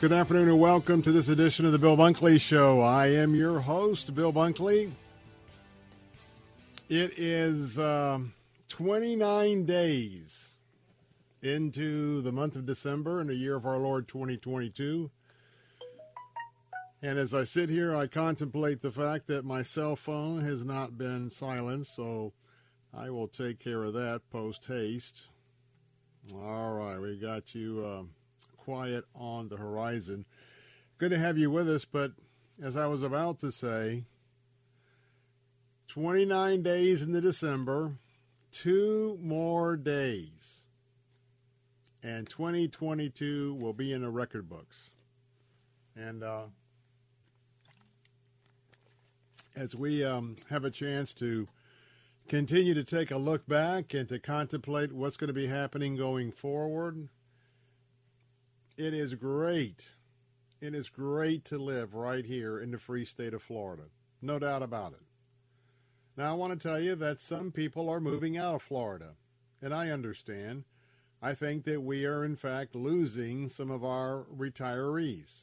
Good afternoon and welcome to this edition of the Bill Bunkley Show. I am your host, Bill Bunkley. It is um, 29 days into the month of December in the year of our Lord 2022. And as I sit here, I contemplate the fact that my cell phone has not been silenced, so I will take care of that post haste. All right, we got you uh, quiet on the horizon. Good to have you with us, but as I was about to say, 29 days into December, two more days, and 2022 will be in the record books. And uh, as we um, have a chance to continue to take a look back and to contemplate what's going to be happening going forward, it is great. It is great to live right here in the free state of Florida. No doubt about it. Now, I want to tell you that some people are moving out of Florida, and I understand. I think that we are, in fact, losing some of our retirees.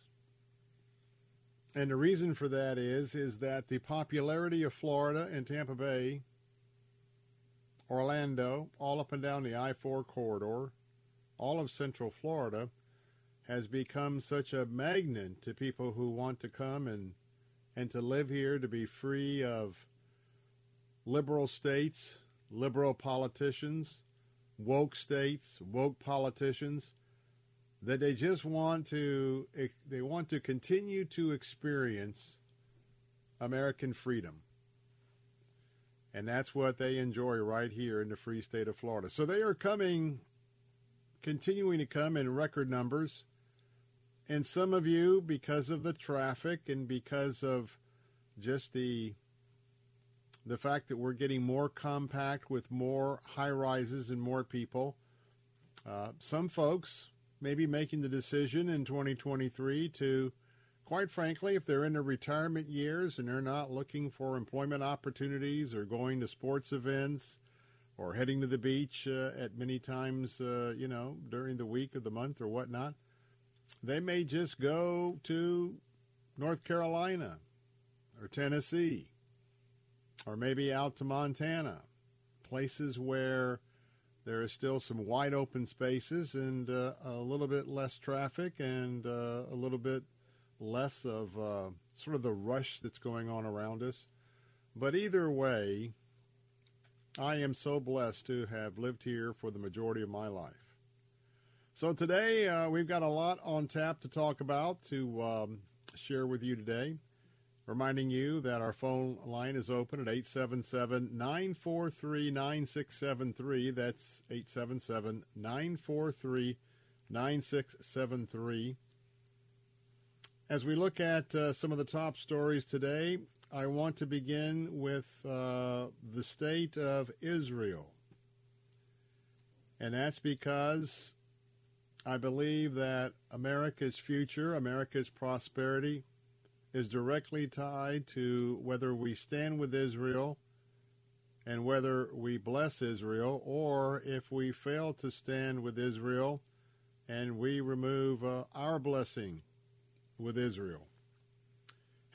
And the reason for that is is that the popularity of Florida and Tampa Bay, Orlando, all up and down the I-4 corridor, all of Central Florida has become such a magnet to people who want to come and and to live here to be free of liberal states, liberal politicians, woke states, woke politicians that they just want to eh, they want to continue to experience American freedom. And that's what they enjoy right here in the free state of Florida. So they are coming continuing to come in record numbers. And some of you because of the traffic and because of just the the fact that we're getting more compact with more high rises and more people. Uh, some folks may be making the decision in 2023 to, quite frankly, if they're in their retirement years and they're not looking for employment opportunities or going to sports events or heading to the beach uh, at many times, uh, you know, during the week or the month or whatnot, they may just go to North Carolina or Tennessee or maybe out to Montana, places where there is still some wide open spaces and uh, a little bit less traffic and uh, a little bit less of uh, sort of the rush that's going on around us. But either way, I am so blessed to have lived here for the majority of my life. So today uh, we've got a lot on tap to talk about to um, share with you today. Reminding you that our phone line is open at 877 943 9673. That's 877 943 9673. As we look at uh, some of the top stories today, I want to begin with uh, the state of Israel. And that's because I believe that America's future, America's prosperity, is directly tied to whether we stand with Israel and whether we bless Israel, or if we fail to stand with Israel and we remove uh, our blessing with Israel.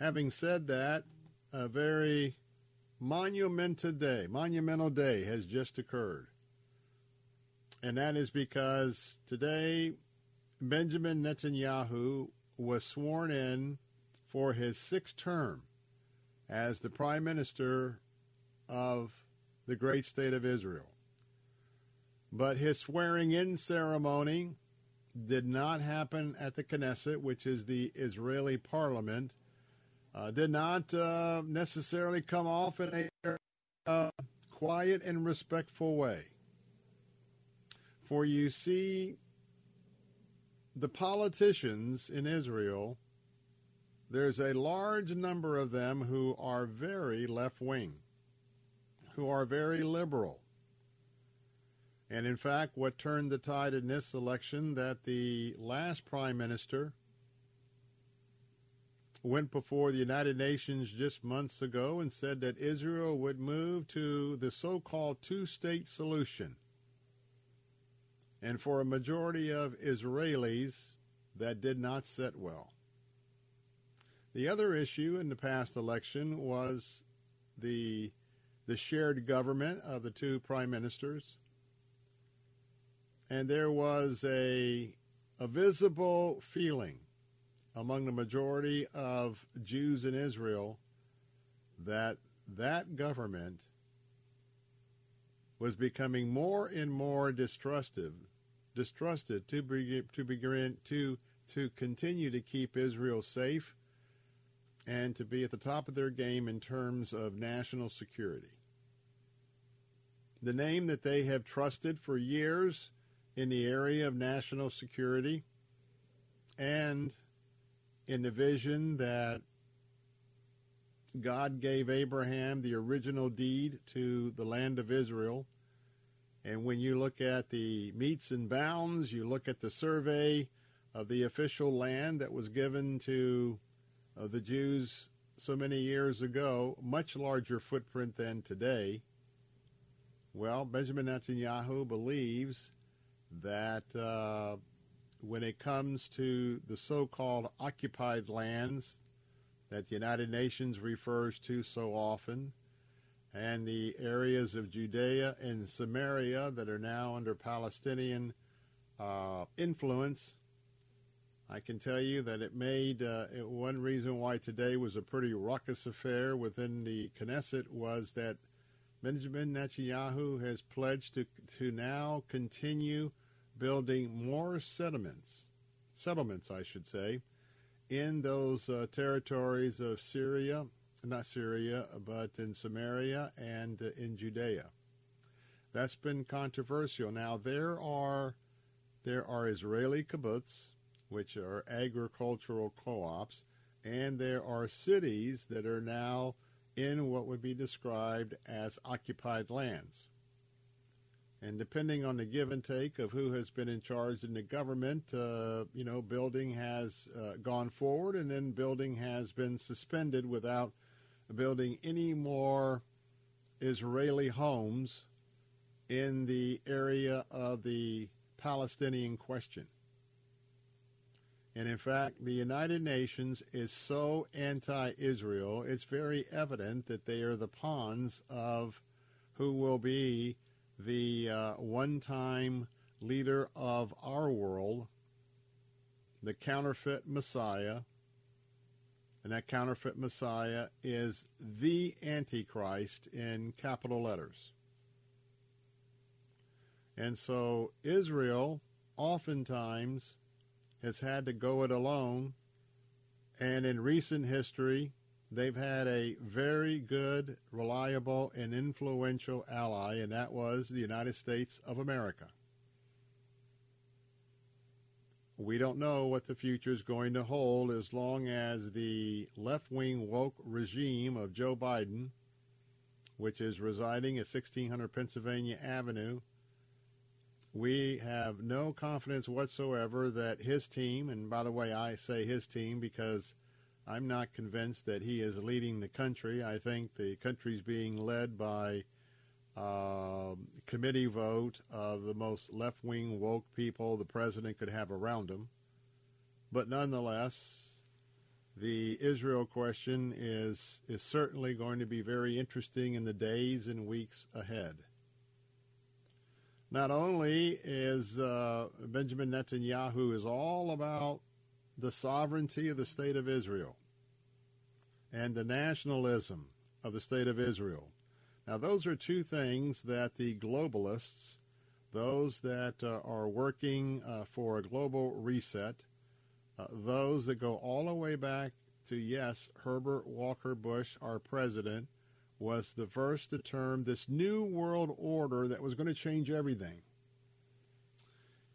Having said that, a very monumental day, monumental day has just occurred. And that is because today Benjamin Netanyahu was sworn in for his sixth term as the prime minister of the great state of Israel. But his swearing in ceremony did not happen at the Knesset, which is the Israeli parliament, uh, did not uh, necessarily come off in a uh, quiet and respectful way. For you see, the politicians in Israel, there's a large number of them who are very left wing, who are very liberal. And in fact, what turned the tide in this election that the last prime minister went before the United Nations just months ago and said that Israel would move to the so-called two-state solution. And for a majority of Israelis, that did not sit well. The other issue in the past election was the the shared government of the two prime ministers. And there was a a visible feeling among the majority of Jews in Israel that that government was becoming more and more distrusted, distrusted to to begin to to continue to keep Israel safe and to be at the top of their game in terms of national security. The name that they have trusted for years in the area of national security and in the vision that God gave Abraham the original deed to the land of Israel. And when you look at the metes and bounds, you look at the survey of the official land that was given to uh, the Jews so many years ago, much larger footprint than today. Well, Benjamin Netanyahu believes that uh, when it comes to the so-called occupied lands that the United Nations refers to so often, and the areas of Judea and Samaria that are now under Palestinian uh, influence, I can tell you that it made uh, one reason why today was a pretty ruckus affair within the Knesset was that Benjamin Netanyahu has pledged to to now continue building more settlements, settlements, I should say, in those uh, territories of Syria, not Syria, but in Samaria and uh, in Judea. That's been controversial. Now there are there are Israeli kibbutz, which are agricultural co-ops, and there are cities that are now in what would be described as occupied lands. And depending on the give and take of who has been in charge in the government, uh, you know, building has uh, gone forward and then building has been suspended without building any more Israeli homes in the area of the Palestinian question. And in fact, the United Nations is so anti Israel, it's very evident that they are the pawns of who will be the uh, one time leader of our world, the counterfeit Messiah. And that counterfeit Messiah is the Antichrist in capital letters. And so Israel oftentimes has had to go it alone. And in recent history, they've had a very good, reliable, and influential ally, and that was the United States of America. We don't know what the future is going to hold as long as the left wing woke regime of Joe Biden, which is residing at 1600 Pennsylvania Avenue, we have no confidence whatsoever that his team, and by the way, I say his team because I'm not convinced that he is leading the country. I think the country's being led by uh, committee vote of the most left-wing woke people the president could have around him. But nonetheless, the Israel question is is certainly going to be very interesting in the days and weeks ahead. Not only is uh, Benjamin Netanyahu is all about the sovereignty of the state of Israel and the nationalism of the state of Israel. Now, those are two things that the globalists, those that uh, are working uh, for a global reset, uh, those that go all the way back to, yes, Herbert Walker Bush, our president, was the first to term this new world order that was going to change everything.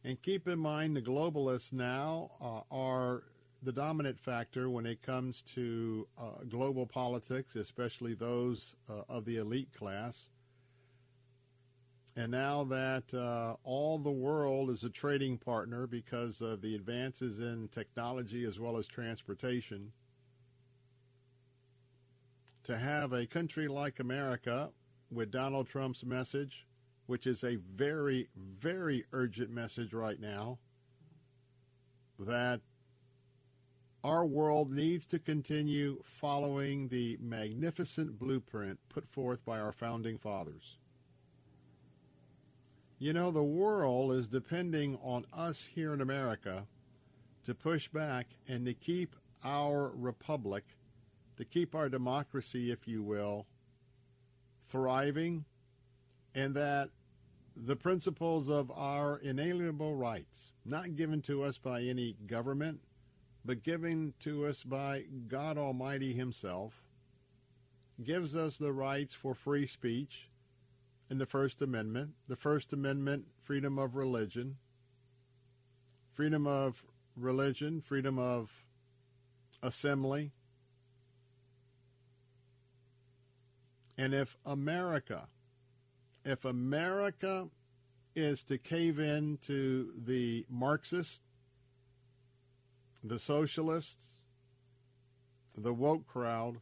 And keep in mind, the globalists now uh, are the dominant factor when it comes to uh, global politics, especially those uh, of the elite class. And now that uh, all the world is a trading partner because of the advances in technology as well as transportation, to have a country like America with Donald Trump's message, which is a very, very urgent message right now, that our world needs to continue following the magnificent blueprint put forth by our founding fathers. You know, the world is depending on us here in America to push back and to keep our republic to keep our democracy, if you will, thriving, and that the principles of our inalienable rights, not given to us by any government, but given to us by God Almighty Himself, gives us the rights for free speech in the First Amendment. The First Amendment, freedom of religion, freedom of religion, freedom of assembly, And if America, if America is to cave in to the Marxists, the socialists, the woke crowd,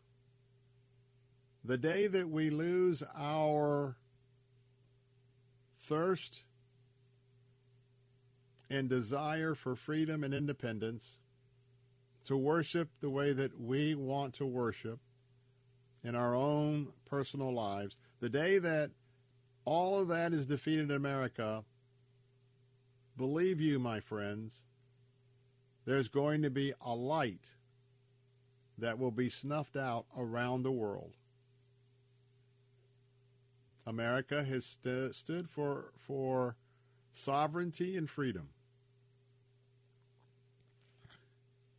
the day that we lose our thirst and desire for freedom and independence to worship the way that we want to worship, in our own personal lives, the day that all of that is defeated in America, believe you, my friends, there's going to be a light that will be snuffed out around the world. America has st- stood for, for sovereignty and freedom.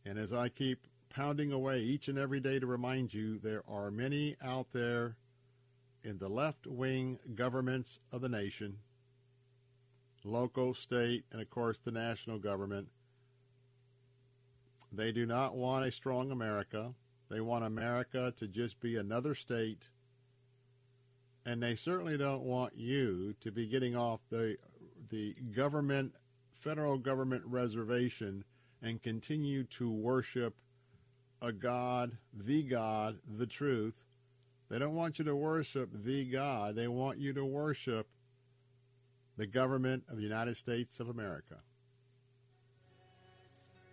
And as I keep pounding away each and every day to remind you there are many out there in the left wing governments of the nation, local, state, and of course the national government. They do not want a strong America. They want America to just be another state. And they certainly don't want you to be getting off the the government federal government reservation and continue to worship a God, the God, the truth. They don't want you to worship the God. They want you to worship the government of the United States of America.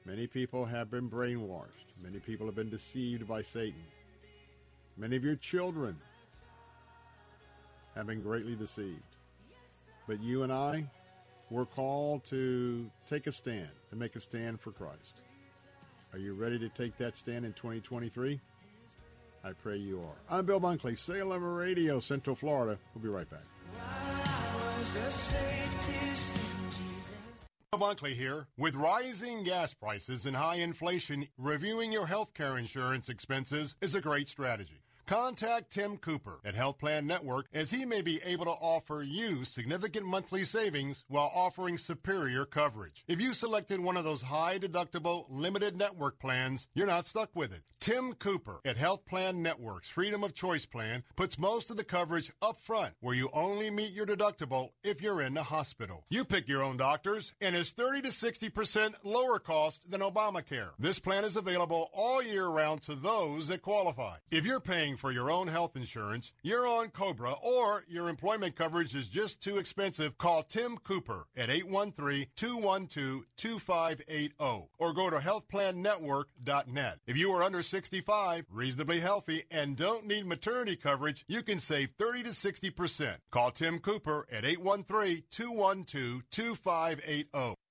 Many people have been brainwashed. Many people have been deceived by Satan. Many of your children have been greatly deceived. But you and I, we're called to take a stand and make a stand for Christ. Are you ready to take that stand in 2023? I pray you are. I'm Bill Bunkley, Salem Radio, Central Florida. We'll be right back. Bunkley here. With rising gas prices and high inflation, reviewing your health care insurance expenses is a great strategy. Contact Tim Cooper at Health Plan Network as he may be able to offer you significant monthly savings while offering superior coverage. If you selected one of those high deductible limited network plans, you're not stuck with it. Tim Cooper at Health Plan Network's Freedom of Choice plan puts most of the coverage up front where you only meet your deductible if you're in the hospital. You pick your own doctors and is 30 to 60% lower cost than Obamacare. This plan is available all year round to those that qualify. If you're paying for your own health insurance, you're on Cobra, or your employment coverage is just too expensive, call Tim Cooper at 813-212-2580 or go to healthplannetwork.net. If you are under 65, reasonably healthy, and don't need maternity coverage, you can save 30 to 60%. Call Tim Cooper at 813-212-2580.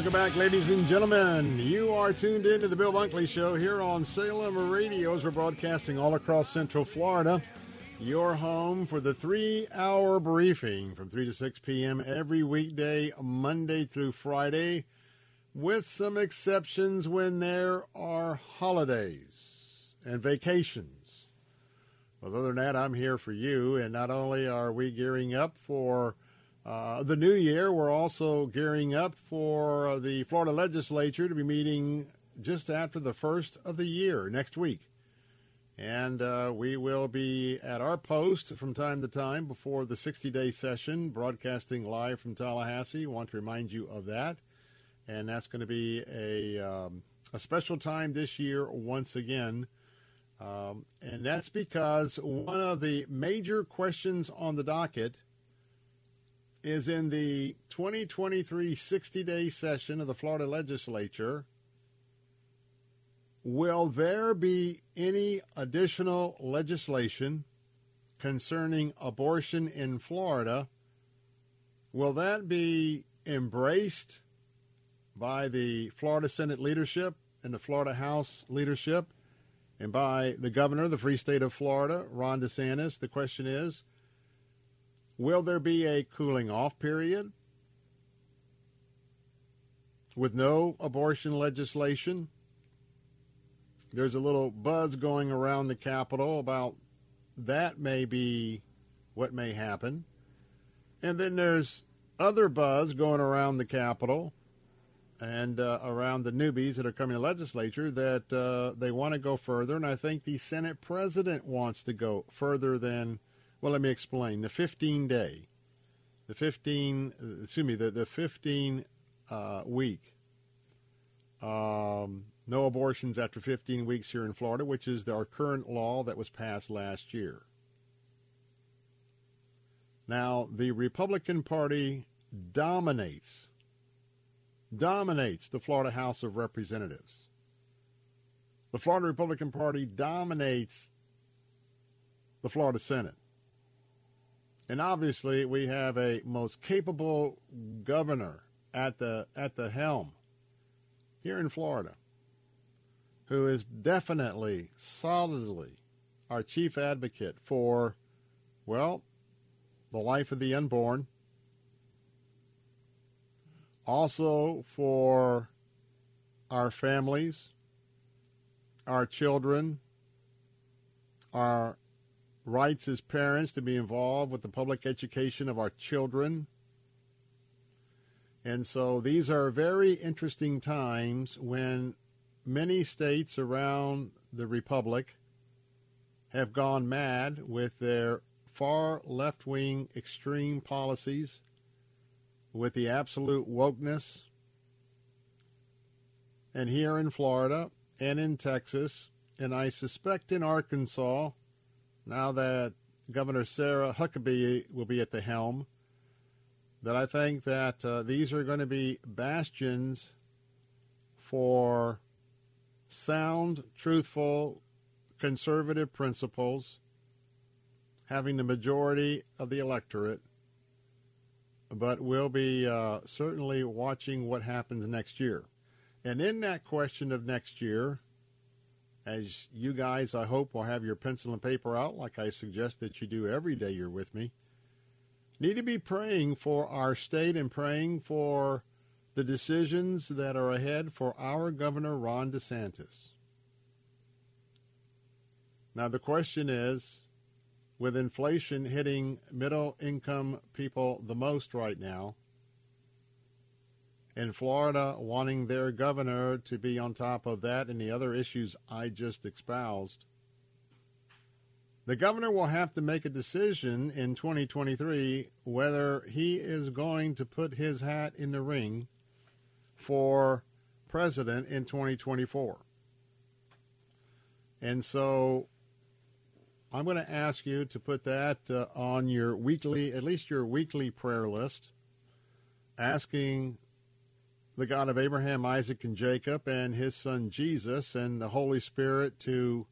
Welcome back, ladies and gentlemen. You are tuned in to the Bill Bunkley Show here on Salem Radio as we're broadcasting all across Central Florida. Your home for the three hour briefing from 3 to 6 p.m. every weekday, Monday through Friday, with some exceptions when there are holidays and vacations. But other than that, I'm here for you, and not only are we gearing up for uh, the new year, we're also gearing up for the Florida legislature to be meeting just after the first of the year next week. And uh, we will be at our post from time to time before the 60 day session, broadcasting live from Tallahassee. want to remind you of that. And that's going to be a, um, a special time this year once again. Um, and that's because one of the major questions on the docket is in the 2023 60 day session of the Florida legislature. Will there be any additional legislation concerning abortion in Florida? Will that be embraced by the Florida Senate leadership and the Florida House leadership and by the governor of the free state of Florida, Ron DeSantis? The question is Will there be a cooling off period with no abortion legislation? There's a little buzz going around the Capitol about that may be what may happen. And then there's other buzz going around the Capitol and uh, around the newbies that are coming to legislature that uh, they want to go further. And I think the Senate president wants to go further than well, let me explain. The 15 day, the 15, excuse me, the, the 15 uh, week, um, no abortions after 15 weeks here in Florida, which is our current law that was passed last year. Now, the Republican Party dominates, dominates the Florida House of Representatives. The Florida Republican Party dominates the Florida Senate. And obviously, we have a most capable governor at the at the helm here in Florida, who is definitely, solidly our chief advocate for, well, the life of the unborn, also for our families, our children, our rights as parents to be involved with the public education of our children. And so these are very interesting times when many states around the Republic have gone mad with their far left wing extreme policies, with the absolute wokeness. And here in Florida and in Texas, and I suspect in Arkansas, now that Governor Sarah Huckabee will be at the helm, that I think that uh, these are going to be bastions for sound, truthful, conservative principles, having the majority of the electorate, but we'll be uh, certainly watching what happens next year. And in that question of next year, as you guys, I hope, will have your pencil and paper out, like I suggest that you do every day you're with me, need to be praying for our state and praying for the decisions that are ahead for our Governor Ron DeSantis. Now, the question is with inflation hitting middle income people the most right now, and Florida wanting their governor to be on top of that and the other issues I just espoused, the governor will have to make a decision in 2023 whether he is going to put his hat in the ring for president in 2024. And so I'm going to ask you to put that uh, on your weekly, at least your weekly prayer list, asking the God of Abraham, Isaac, and Jacob, and his son Jesus, and the Holy Spirit to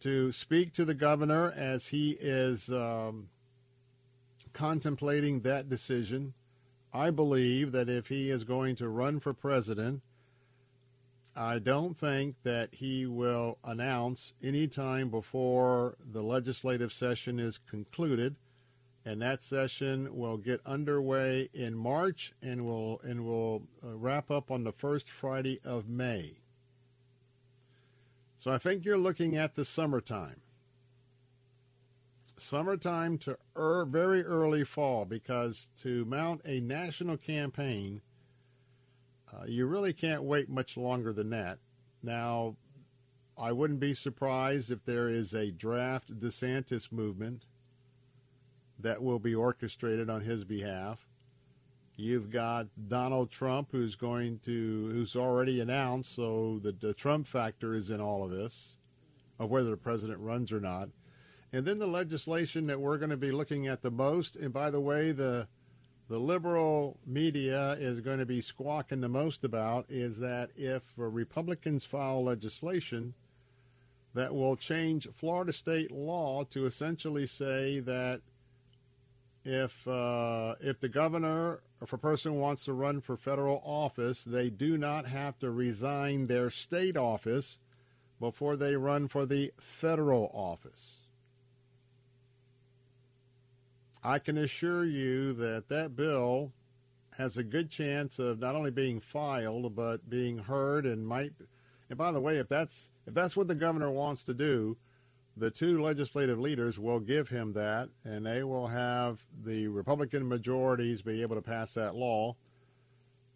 to speak to the governor as he is um, contemplating that decision. I believe that if he is going to run for president, I don't think that he will announce any time before the legislative session is concluded, and that session will get underway in March and will and will uh, wrap up on the first Friday of May. So I think you're looking at the summertime. Summertime to er, very early fall because to mount a national campaign uh, you really can't wait much longer than that. Now, I wouldn't be surprised if there is a draft DeSantis movement that will be orchestrated on his behalf. You've got Donald Trump, who's going to, who's already announced, so the, the Trump factor is in all of this, of whether the president runs or not. And then the legislation that we're going to be looking at the most, and by the way, the the liberal media is going to be squawking the most about is that if Republicans file legislation that will change Florida state law to essentially say that if uh, if the governor or if a person wants to run for federal office, they do not have to resign their state office before they run for the federal office. I can assure you that that bill has a good chance of not only being filed but being heard and might. And by the way, if that's if that's what the governor wants to do, the two legislative leaders will give him that, and they will have the Republican majorities be able to pass that law.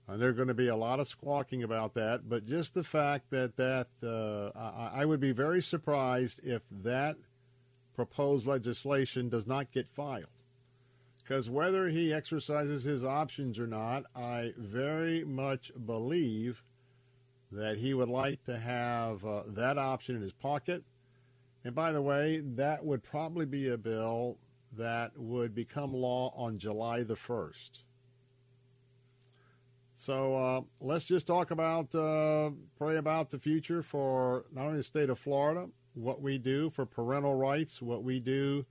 And there's going to be a lot of squawking about that, but just the fact that that uh, I, I would be very surprised if that proposed legislation does not get filed. Because whether he exercises his options or not, I very much believe that he would like to have uh, that option in his pocket. And by the way, that would probably be a bill that would become law on July the 1st. So uh, let's just talk about, uh, pray about the future for not only the state of Florida, what we do for parental rights, what we do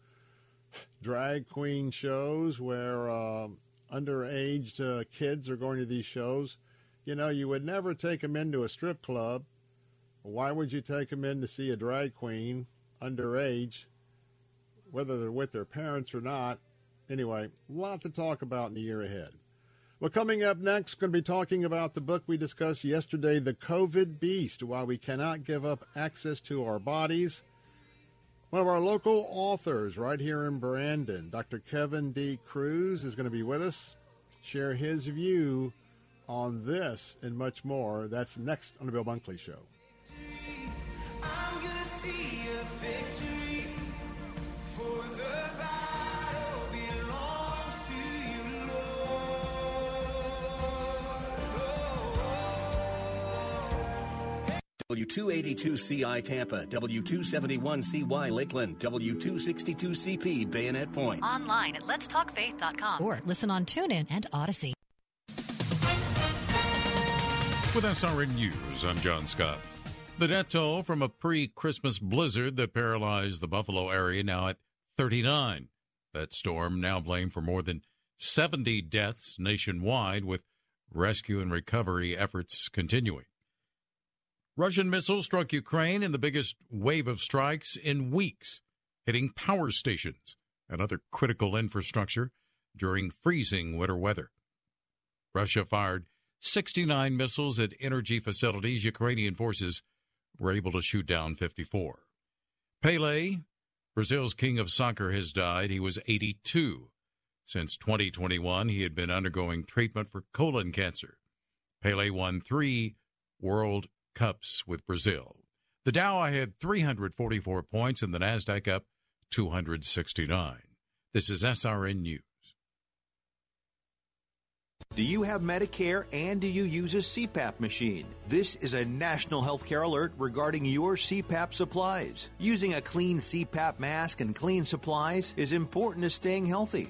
drag queen shows where uh, underage uh, kids are going to these shows. You know, you would never take them into a strip club Why would you take them in to see a drag queen underage, whether they're with their parents or not? Anyway, a lot to talk about in the year ahead. Well, coming up next, going to be talking about the book we discussed yesterday, The COVID Beast Why We Cannot Give Up Access to Our Bodies. One of our local authors right here in Brandon, Dr. Kevin D. Cruz, is going to be with us, share his view on this and much more. That's next on the Bill Bunkley Show. W282CI Tampa, W271CY Lakeland, W262CP Bayonet Point. Online at letstalkfaith.com or listen on TuneIn and Odyssey. With SRN News, I'm John Scott. The death toll from a pre Christmas blizzard that paralyzed the Buffalo area now at 39. That storm now blamed for more than 70 deaths nationwide, with rescue and recovery efforts continuing. Russian missiles struck Ukraine in the biggest wave of strikes in weeks, hitting power stations and other critical infrastructure during freezing winter weather. Russia fired 69 missiles at energy facilities. Ukrainian forces were able to shoot down 54. Pele, Brazil's king of soccer, has died. He was 82. Since 2021, he had been undergoing treatment for colon cancer. Pele won three World Cups with Brazil. The Dow I had 344 points and the Nasdaq up 269. This is SRN News. Do you have Medicare and do you use a CPAP machine? This is a national healthcare alert regarding your CPAP supplies. Using a clean CPAP mask and clean supplies is important to staying healthy.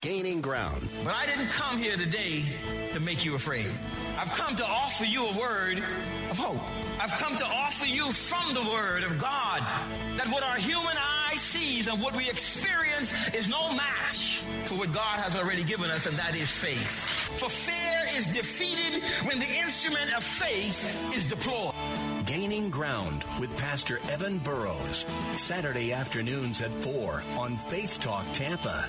gaining ground. But I didn't come here today to make you afraid. I've come to offer you a word of hope. I've come to offer you from the word of God that what our human eye sees and what we experience is no match for what God has already given us, and that is faith. For fear is defeated when the instrument of faith is deployed. Gaining Ground with Pastor Evan Burrows. Saturday afternoons at 4 on Faith Talk Tampa.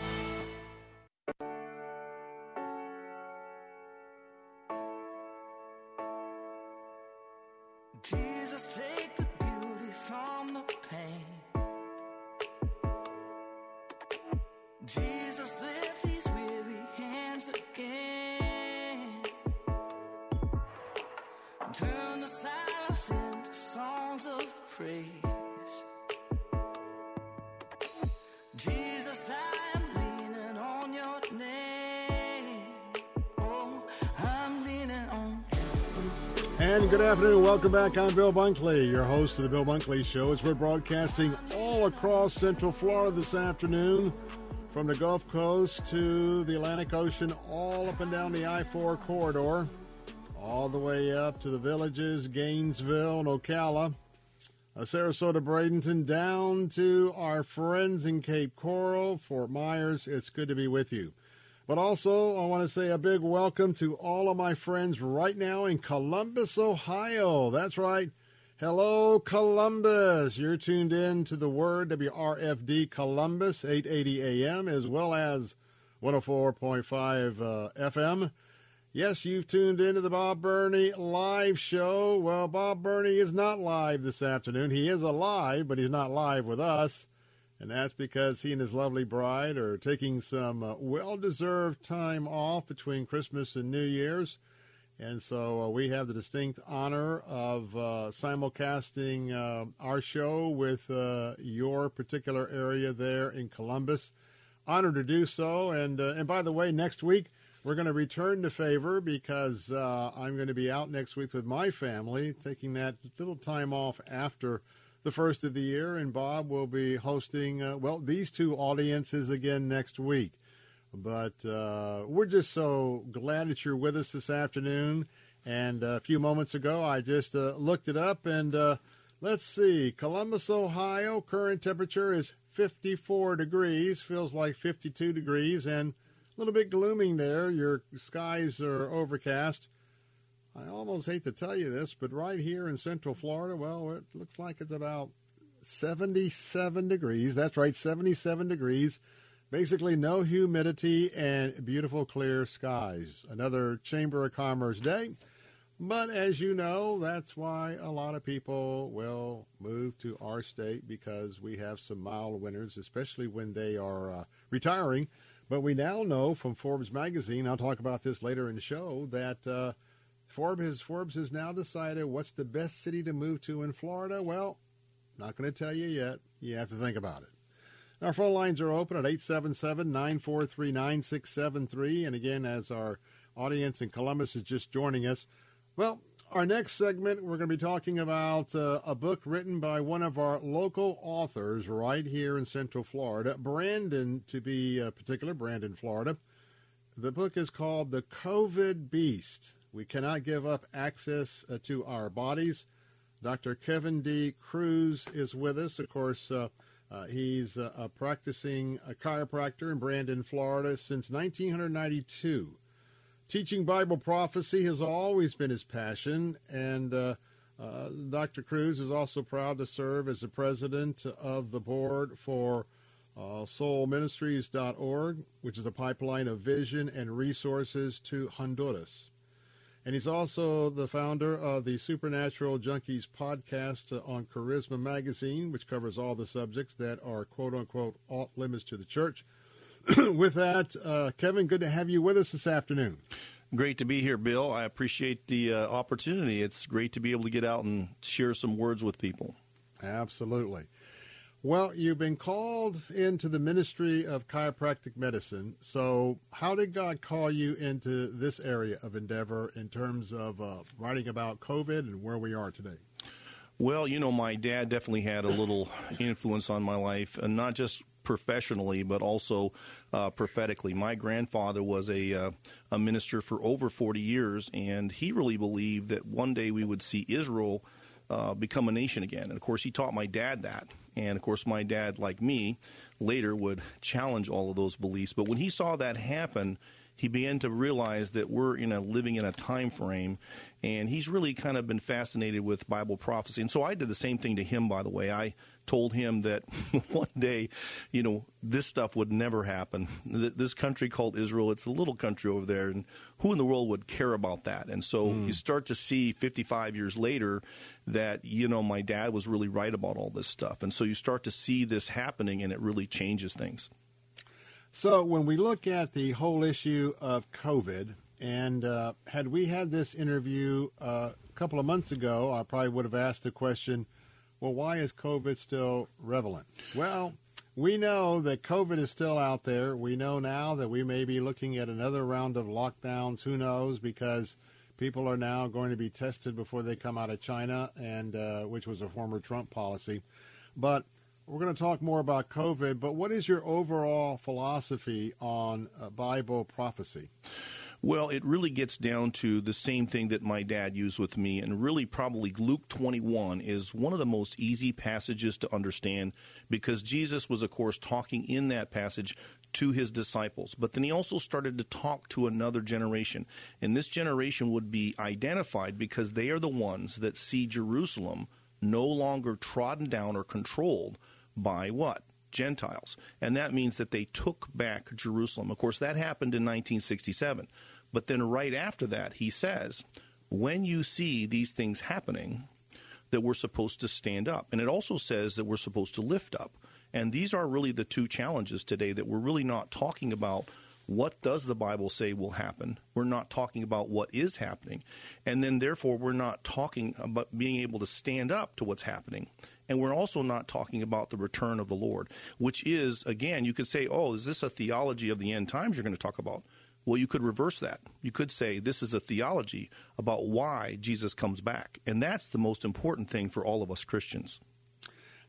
Jesus, take the beauty from the pain. Good afternoon. Welcome back. I'm Bill Bunkley, your host of the Bill Bunkley Show. As we're broadcasting all across Central Florida this afternoon, from the Gulf Coast to the Atlantic Ocean, all up and down the I-4 corridor, all the way up to the villages, Gainesville and Ocala, uh, Sarasota, Bradenton, down to our friends in Cape Coral, Fort Myers. It's good to be with you. But also, I want to say a big welcome to all of my friends right now in Columbus, Ohio. That's right. Hello, Columbus. You're tuned in to the Word, WRFD Columbus, 880 AM, as well as 104.5 uh, FM. Yes, you've tuned into the Bob Burney live show. Well, Bob Burney is not live this afternoon. He is alive, but he's not live with us. And that's because he and his lovely bride are taking some uh, well deserved time off between Christmas and New Year's. And so uh, we have the distinct honor of uh, simulcasting uh, our show with uh, your particular area there in Columbus. Honored to do so. And, uh, and by the way, next week we're going to return the favor because I'm going to be out next week with my family, taking that little time off after the first of the year. And Bob will be hosting, uh, well, these two audiences again next week. But uh, we're just so glad that you're with us this afternoon. And uh, a few moments ago, I just uh, looked it up, and uh, let's see. Columbus, Ohio, current temperature is 54 degrees, feels like 52 degrees, and a little bit glooming there. Your skies are overcast. I almost hate to tell you this, but right here in Central Florida, well, it looks like it's about 77 degrees. That's right, 77 degrees. Basically, no humidity and beautiful clear skies. Another Chamber of Commerce day. But as you know, that's why a lot of people will move to our state because we have some mild winters, especially when they are uh, retiring. But we now know from Forbes magazine, I'll talk about this later in the show, that uh, Forbes, has, Forbes has now decided what's the best city to move to in Florida. Well, not going to tell you yet. You have to think about it. Our phone lines are open at 877 943 9673. And again, as our audience in Columbus is just joining us, well, our next segment, we're going to be talking about uh, a book written by one of our local authors right here in Central Florida, Brandon, to be uh, particular, Brandon, Florida. The book is called The COVID Beast. We cannot give up access uh, to our bodies. Dr. Kevin D. Kruse is with us. Of course, uh, uh, he's uh, a practicing a chiropractor in Brandon, Florida since 1992. Teaching Bible prophecy has always been his passion, and uh, uh, Dr. Kruse is also proud to serve as the president of the board for uh, soulministries.org, which is a pipeline of vision and resources to Honduras. And he's also the founder of the Supernatural Junkies podcast on Charisma Magazine, which covers all the subjects that are quote unquote off limits to the church. with that, uh, Kevin, good to have you with us this afternoon. Great to be here, Bill. I appreciate the uh, opportunity. It's great to be able to get out and share some words with people. Absolutely. Well, you've been called into the ministry of chiropractic medicine. So, how did God call you into this area of endeavor in terms of uh, writing about COVID and where we are today? Well, you know, my dad definitely had a little influence on my life, and not just professionally, but also uh, prophetically. My grandfather was a uh, a minister for over 40 years, and he really believed that one day we would see Israel uh, become a nation again. And of course, he taught my dad that. And of course, my dad, like me, later would challenge all of those beliefs. But when he saw that happen, he began to realize that we're in a living in a time frame. And he's really kind of been fascinated with bible prophecy. And so i did the same thing to him by the way. I told him that one day you know this stuff would never happen. This country called israel it's a little country over there and who in the world would care about that? And so mm. you start to see 55 years later that you know my dad was really right about all this stuff. And so you start to see this happening and it really changes things. So when we look at the whole issue of COVID, and uh, had we had this interview uh, a couple of months ago, I probably would have asked the question, well, why is COVID still relevant? Well, we know that COVID is still out there. We know now that we may be looking at another round of lockdowns. Who knows? Because people are now going to be tested before they come out of China, and uh, which was a former Trump policy. But we're going to talk more about COVID, but what is your overall philosophy on uh, Bible prophecy? Well, it really gets down to the same thing that my dad used with me, and really probably Luke 21 is one of the most easy passages to understand because Jesus was, of course, talking in that passage to his disciples. But then he also started to talk to another generation. And this generation would be identified because they are the ones that see Jerusalem no longer trodden down or controlled by what? Gentiles. And that means that they took back Jerusalem. Of course, that happened in 1967. But then right after that, he says, when you see these things happening, that we're supposed to stand up. And it also says that we're supposed to lift up. And these are really the two challenges today that we're really not talking about what does the Bible say will happen? We're not talking about what is happening. And then, therefore, we're not talking about being able to stand up to what's happening. And we're also not talking about the return of the Lord, which is, again, you could say, oh, is this a theology of the end times you're going to talk about? Well, you could reverse that. You could say this is a theology about why Jesus comes back. And that's the most important thing for all of us Christians.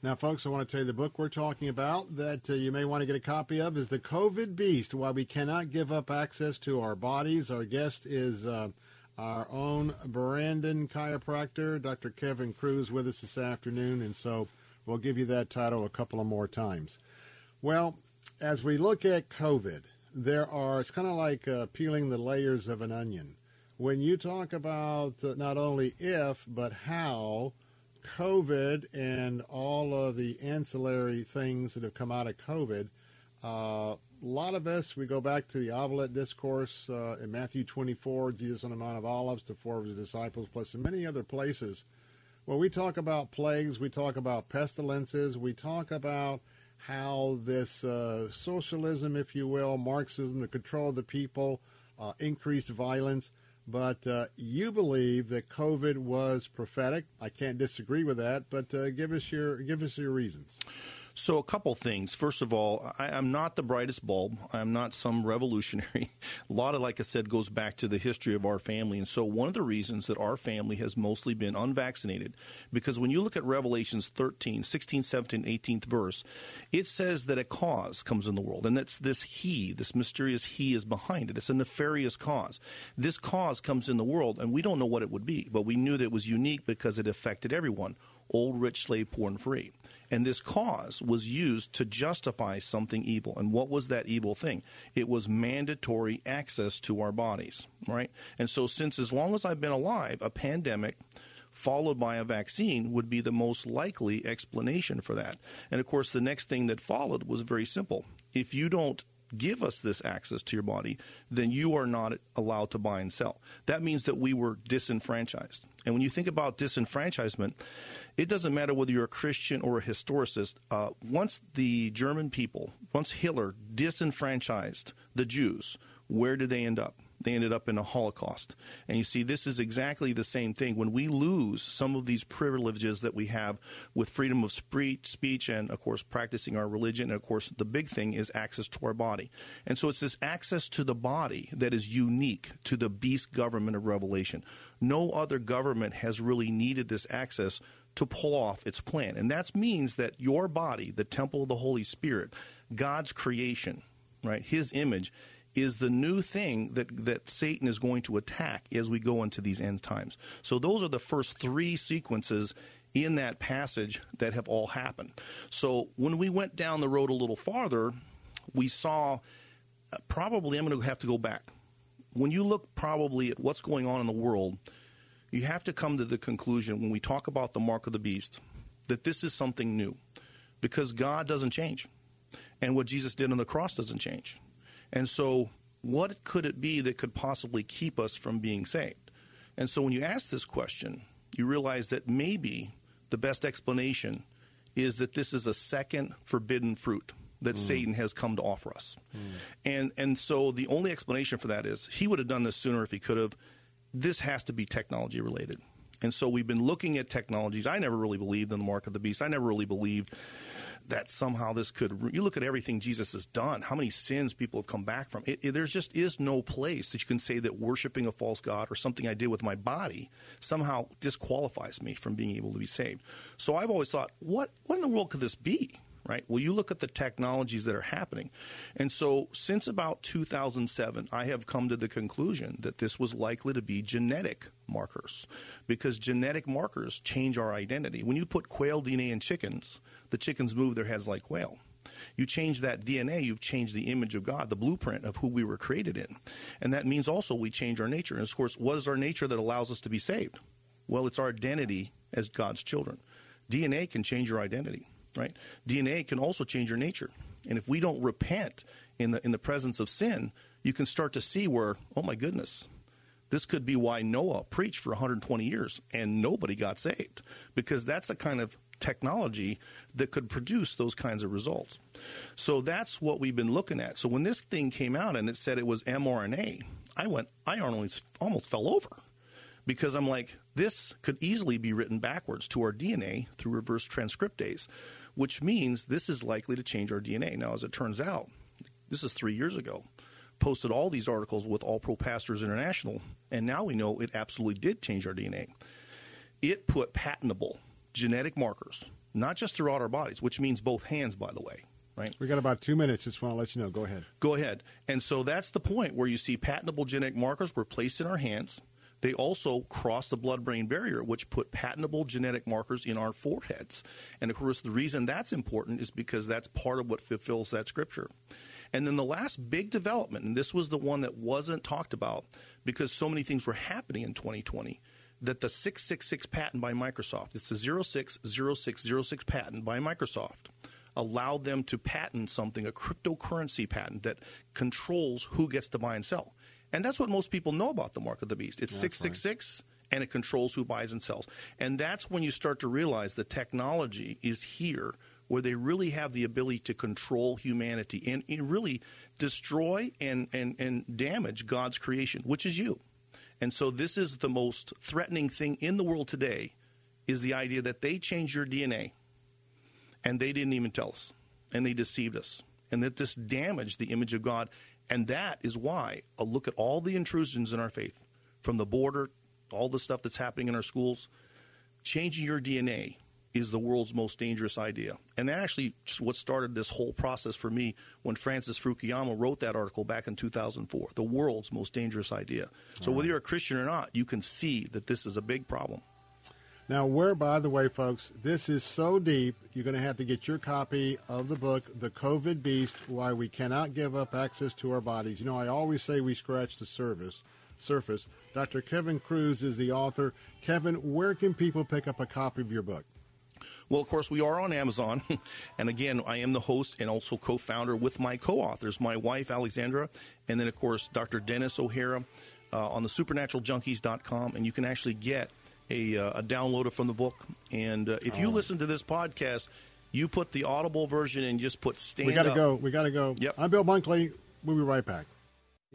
Now, folks, I want to tell you the book we're talking about that uh, you may want to get a copy of is The COVID Beast Why We Cannot Give Up Access to Our Bodies. Our guest is uh, our own Brandon chiropractor, Dr. Kevin Kruse, with us this afternoon, and so we'll give you that title a couple of more times. Well, as we look at COVID, there are, it's kind of like uh, peeling the layers of an onion. When you talk about uh, not only if, but how, COVID and all of the ancillary things that have come out of COVID, uh, a lot of us, we go back to the Olivet Discourse uh, in Matthew 24, Jesus on the Mount of Olives to four of his disciples, plus in many other places. Well, we talk about plagues, we talk about pestilences, we talk about how this uh, socialism, if you will, Marxism, the control of the people, uh, increased violence. But uh, you believe that COVID was prophetic. I can't disagree with that. But uh, give us your give us your reasons. So, a couple things. First of all, I, am not the brightest bulb. I'm not some revolutionary. a lot of, like I said, goes back to the history of our family. And so, one of the reasons that our family has mostly been unvaccinated, because when you look at Revelations 13, 16, 17, 18th verse, it says that a cause comes in the world. And that's this He, this mysterious He is behind it. It's a nefarious cause. This cause comes in the world, and we don't know what it would be, but we knew that it was unique because it affected everyone old, rich, slave, poor, and free. And this cause was used to justify something evil. And what was that evil thing? It was mandatory access to our bodies, right? And so, since as long as I've been alive, a pandemic followed by a vaccine would be the most likely explanation for that. And of course, the next thing that followed was very simple. If you don't give us this access to your body, then you are not allowed to buy and sell. That means that we were disenfranchised. And when you think about disenfranchisement, it doesn't matter whether you're a Christian or a historicist. Uh, once the German people, once Hitler disenfranchised the Jews, where did they end up? They ended up in a Holocaust. And you see, this is exactly the same thing. When we lose some of these privileges that we have with freedom of speech and, of course, practicing our religion, and, of course, the big thing is access to our body. And so it's this access to the body that is unique to the beast government of Revelation. No other government has really needed this access to pull off its plan. And that means that your body, the temple of the Holy Spirit, God's creation, right, his image, is the new thing that, that Satan is going to attack as we go into these end times. So those are the first three sequences in that passage that have all happened. So when we went down the road a little farther, we saw uh, probably I'm going to have to go back when you look probably at what's going on in the world, you have to come to the conclusion when we talk about the mark of the beast that this is something new because God doesn't change. And what Jesus did on the cross doesn't change. And so, what could it be that could possibly keep us from being saved? And so, when you ask this question, you realize that maybe the best explanation is that this is a second forbidden fruit that mm. Satan has come to offer us. Mm. And and so the only explanation for that is he would have done this sooner if he could have. This has to be technology related. And so we've been looking at technologies. I never really believed in the mark of the beast. I never really believed that somehow this could. You look at everything Jesus has done, how many sins people have come back from. It, it, there just is no place that you can say that worshiping a false God or something I did with my body somehow disqualifies me from being able to be saved. So I've always thought, what, what in the world could this be? right? Well, you look at the technologies that are happening. And so, since about 2007, I have come to the conclusion that this was likely to be genetic markers because genetic markers change our identity. When you put quail DNA in chickens, the chickens move their heads like quail. You change that DNA, you've changed the image of God, the blueprint of who we were created in. And that means also we change our nature. And of course, what is our nature that allows us to be saved? Well, it's our identity as God's children. DNA can change your identity right? DNA can also change your nature. And if we don't repent in the in the presence of sin, you can start to see where, oh my goodness, this could be why Noah preached for 120 years and nobody got saved because that's the kind of technology that could produce those kinds of results. So that's what we've been looking at. So when this thing came out and it said it was mRNA, I went, I almost almost fell over because I'm like, this could easily be written backwards to our DNA through reverse transcriptase which means this is likely to change our DNA. Now, as it turns out, this is three years ago. Posted all these articles with All Pro Pastors International, and now we know it absolutely did change our DNA. It put patentable genetic markers, not just throughout our bodies, which means both hands, by the way, right? We got about two minutes. Just want to let you know. Go ahead. Go ahead. And so that's the point where you see patentable genetic markers were placed in our hands. They also cross the blood brain barrier, which put patentable genetic markers in our foreheads. And of course, the reason that's important is because that's part of what fulfills that scripture. And then the last big development, and this was the one that wasn't talked about because so many things were happening in 2020, that the 666 patent by Microsoft, it's the 060606 patent by Microsoft, allowed them to patent something, a cryptocurrency patent that controls who gets to buy and sell. And that's what most people know about the mark of the beast. It's 666 and it controls who buys and sells. And that's when you start to realize the technology is here where they really have the ability to control humanity and, and really destroy and, and, and damage God's creation, which is you. And so this is the most threatening thing in the world today is the idea that they changed your DNA and they didn't even tell us and they deceived us. And that this damaged the image of God. And that is why a look at all the intrusions in our faith, from the border, all the stuff that's happening in our schools, changing your DNA is the world's most dangerous idea. And that actually what started this whole process for me when Francis Fukuyama wrote that article back in 2004, the world's most dangerous idea. So whether you're a Christian or not, you can see that this is a big problem. Now, where, by the way, folks, this is so deep, you're going to have to get your copy of the book, The COVID Beast Why We Cannot Give Up Access to Our Bodies. You know, I always say we scratch the surface. Surface. Dr. Kevin Kruse is the author. Kevin, where can people pick up a copy of your book? Well, of course, we are on Amazon. and again, I am the host and also co founder with my co authors, my wife, Alexandra, and then, of course, Dr. Dennis O'Hara uh, on the supernaturalJunkies.com. And you can actually get a, uh, a downloader from the book. And uh, if you oh. listen to this podcast, you put the Audible version and just put stand We got to go. We got to go. Yep. I'm Bill Bunkley. We'll be right back.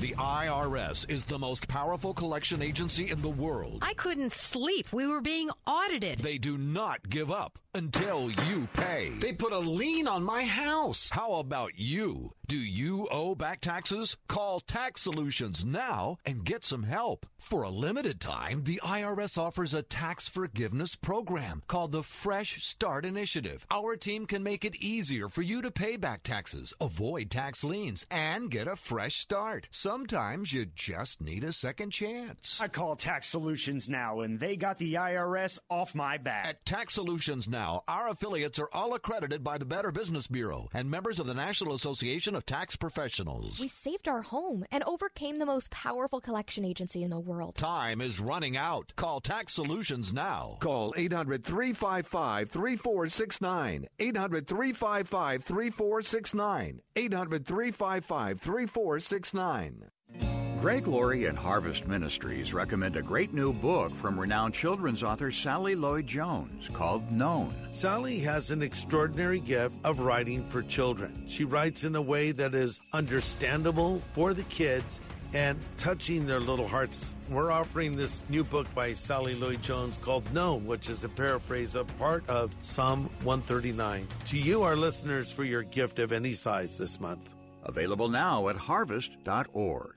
The IRS is the most powerful collection agency in the world. I couldn't sleep. We were being audited. They do not give up. Until you pay. They put a lien on my house. How about you? Do you owe back taxes? Call Tax Solutions now and get some help. For a limited time, the IRS offers a tax forgiveness program called the Fresh Start Initiative. Our team can make it easier for you to pay back taxes, avoid tax liens, and get a fresh start. Sometimes you just need a second chance. I call Tax Solutions now, and they got the IRS off my back. At Tax Solutions Now, our affiliates are all accredited by the Better Business Bureau and members of the National Association of Tax Professionals. We saved our home and overcame the most powerful collection agency in the world. Time is running out. Call Tax Solutions now. Call 800 355 3469. 800 355 3469. 800 355 3469. Greg Laurie and Harvest Ministries recommend a great new book from renowned children's author Sally Lloyd Jones called Known. Sally has an extraordinary gift of writing for children. She writes in a way that is understandable for the kids and touching their little hearts. We're offering this new book by Sally Lloyd Jones called Known, which is a paraphrase of part of Psalm 139. To you, our listeners, for your gift of any size this month. Available now at harvest.org.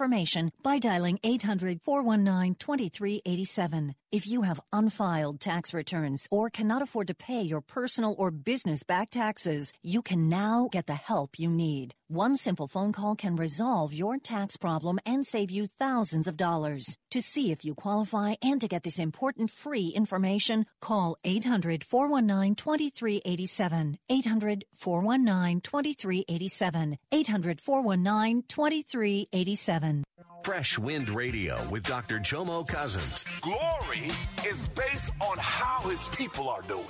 by dialing 800 419 2387. If you have unfiled tax returns or cannot afford to pay your personal or business back taxes, you can now get the help you need. One simple phone call can resolve your tax problem and save you thousands of dollars. To see if you qualify and to get this important free information, call 800 419 2387. 800 419 2387. 800 419 2387. Fresh Wind Radio with Dr. Jomo Cousins. Glory is based on how his people are doing.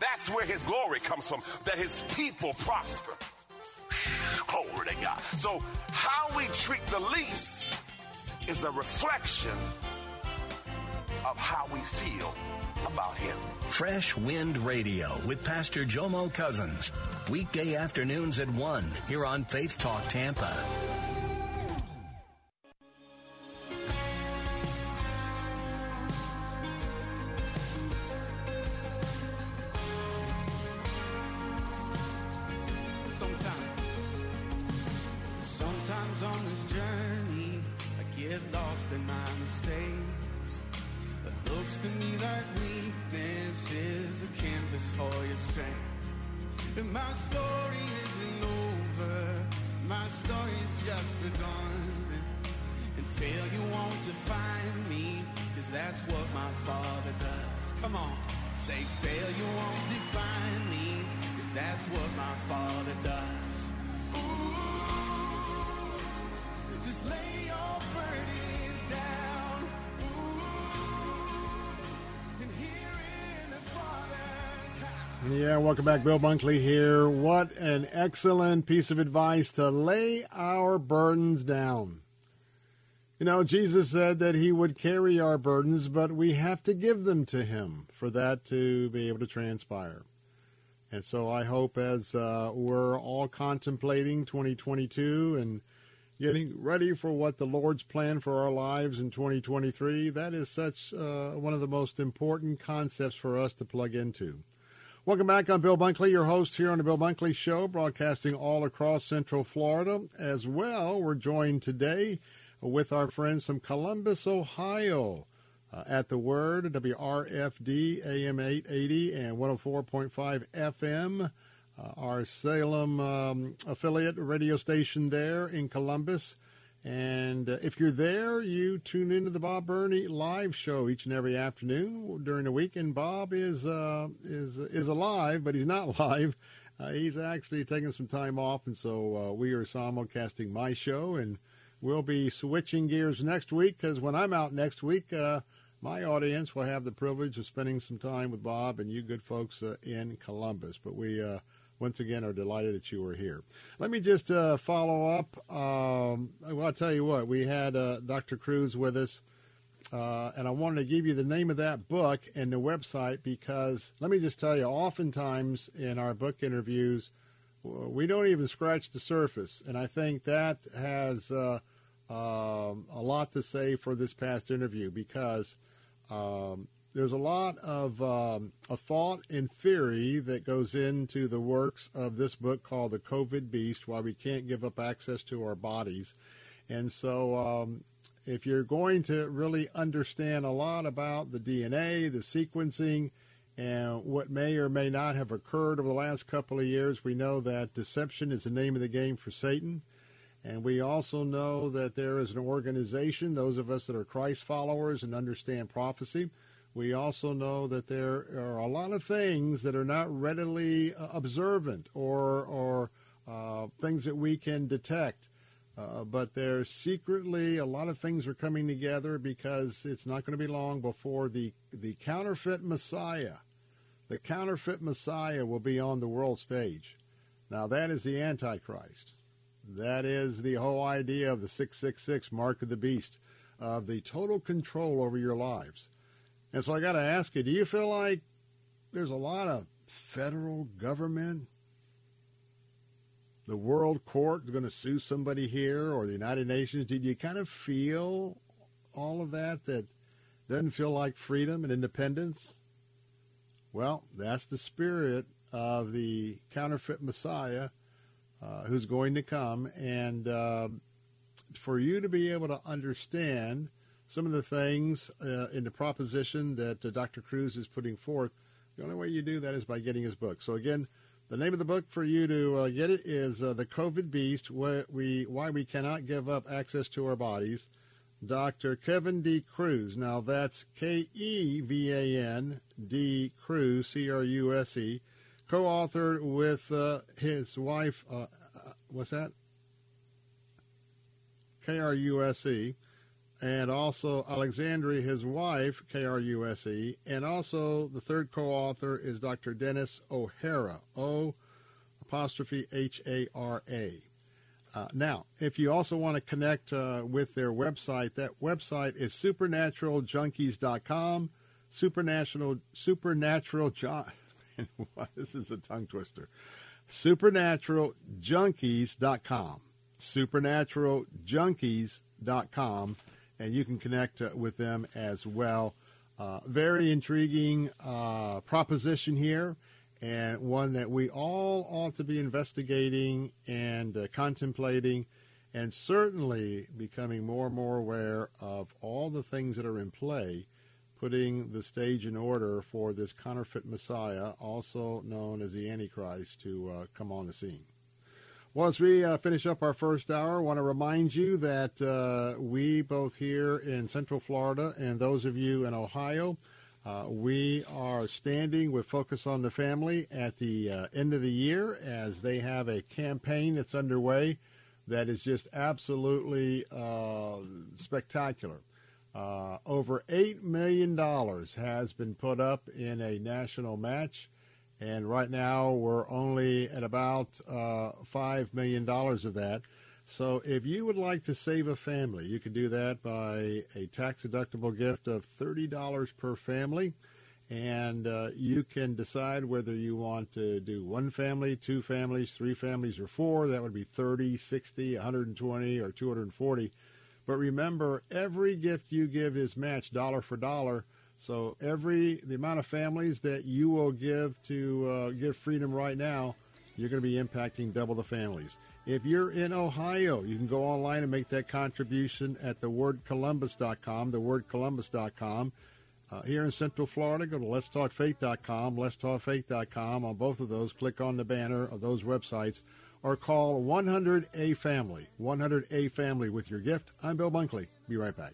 That's where his glory comes from, that his people prosper. Glory to God. So, how we treat the least is a reflection of how we feel about him. Fresh Wind Radio with Pastor Jomo Cousins. Weekday afternoons at 1 here on Faith Talk Tampa. To me like weakness is a canvas for your strength. And my story isn't over, my story's just begun. And failure won't define me, cause that's what my father does. Come on, say failure won't define me, cause that's what my father does. Ooh, just lay your burdens down. Yeah, welcome back. Bill Bunkley here. What an excellent piece of advice to lay our burdens down. You know, Jesus said that he would carry our burdens, but we have to give them to him for that to be able to transpire. And so I hope as uh, we're all contemplating 2022 and getting ready for what the Lord's plan for our lives in 2023, that is such uh, one of the most important concepts for us to plug into. Welcome back. I'm Bill Bunkley, your host here on the Bill Bunkley Show, broadcasting all across Central Florida. As well, we're joined today with our friends from Columbus, Ohio, uh, at the Word, WRFD AM 880 and 104.5 FM. Uh, our Salem um, affiliate radio station there in Columbus. And uh, if you're there, you tune into the Bob Burney live show each and every afternoon during the week. And Bob is uh, is is alive, but he's not live. Uh, he's actually taking some time off, and so uh, we are simulcasting my show, and we'll be switching gears next week because when I'm out next week, uh, my audience will have the privilege of spending some time with Bob and you good folks uh, in Columbus. But we once again are delighted that you were here. Let me just uh, follow up. Um, well, I'll tell you what, we had uh, Dr. Kruse with us, uh, and I wanted to give you the name of that book and the website because let me just tell you, oftentimes in our book interviews, we don't even scratch the surface, and I think that has uh, um, a lot to say for this past interview because um, there's a lot of um, a thought and theory that goes into the works of this book called The COVID Beast Why We Can't Give Up Access to Our Bodies. And so, um, if you're going to really understand a lot about the DNA, the sequencing, and what may or may not have occurred over the last couple of years, we know that deception is the name of the game for Satan. And we also know that there is an organization, those of us that are Christ followers and understand prophecy, we also know that there are a lot of things that are not readily uh, observant or, or uh, things that we can detect. Uh, but there's secretly a lot of things are coming together because it's not going to be long before the, the counterfeit Messiah, the counterfeit Messiah will be on the world stage. Now that is the Antichrist. That is the whole idea of the 666 mark of the beast, of the total control over your lives. And so I got to ask you, do you feel like there's a lot of federal government, the world court is going to sue somebody here or the United Nations? Did you kind of feel all of that that doesn't feel like freedom and independence? Well, that's the spirit of the counterfeit Messiah uh, who's going to come. And uh, for you to be able to understand some of the things uh, in the proposition that uh, Dr. Kruse is putting forth, the only way you do that is by getting his book. So again, the name of the book for you to uh, get it is uh, The COVID Beast, we, Why We Cannot Give Up Access to Our Bodies. Dr. Kevin D. Kruse. Now that's K-E-V-A-N-D Kruse, C-R-U-S-E, co-authored with uh, his wife, uh, what's that? K-R-U-S-E and also Alexandria, his wife, K-R-U-S-E, and also the third co-author is Dr. Dennis O'Hara, O apostrophe H-A-R-A. Uh, now, if you also want to connect uh, with their website, that website is supernaturaljunkies.com. Supernatural, supernatural, this is a tongue twister. SupernaturalJunkies.com. SupernaturalJunkies.com and you can connect uh, with them as well. Uh, very intriguing uh, proposition here, and one that we all ought to be investigating and contemplating, and certainly becoming more and more aware of all the things that are in play, putting the stage in order for this counterfeit Messiah, also known as the Antichrist, to uh, come on the scene. Well, as we uh, finish up our first hour, I want to remind you that uh, we both here in Central Florida and those of you in Ohio, uh, we are standing with Focus on the Family at the uh, end of the year as they have a campaign that's underway that is just absolutely uh, spectacular. Uh, over $8 million has been put up in a national match and right now we're only at about uh, $5 million of that. So if you would like to save a family, you can do that by a tax deductible gift of $30 per family. And uh, you can decide whether you want to do one family, two families, three families, or four. That would be 30, 60, 120, or 240. But remember, every gift you give is matched dollar for dollar so every the amount of families that you will give to uh, give freedom right now, you're going to be impacting double the families. If you're in Ohio, you can go online and make that contribution at thewordcolumbus.com, thewordcolumbus.com. Uh, here in Central Florida, go to letstalkfaith.com, letstalkfaith.com. On both of those, click on the banner of those websites or call 100A Family, 100A Family with your gift. I'm Bill Bunkley. Be right back.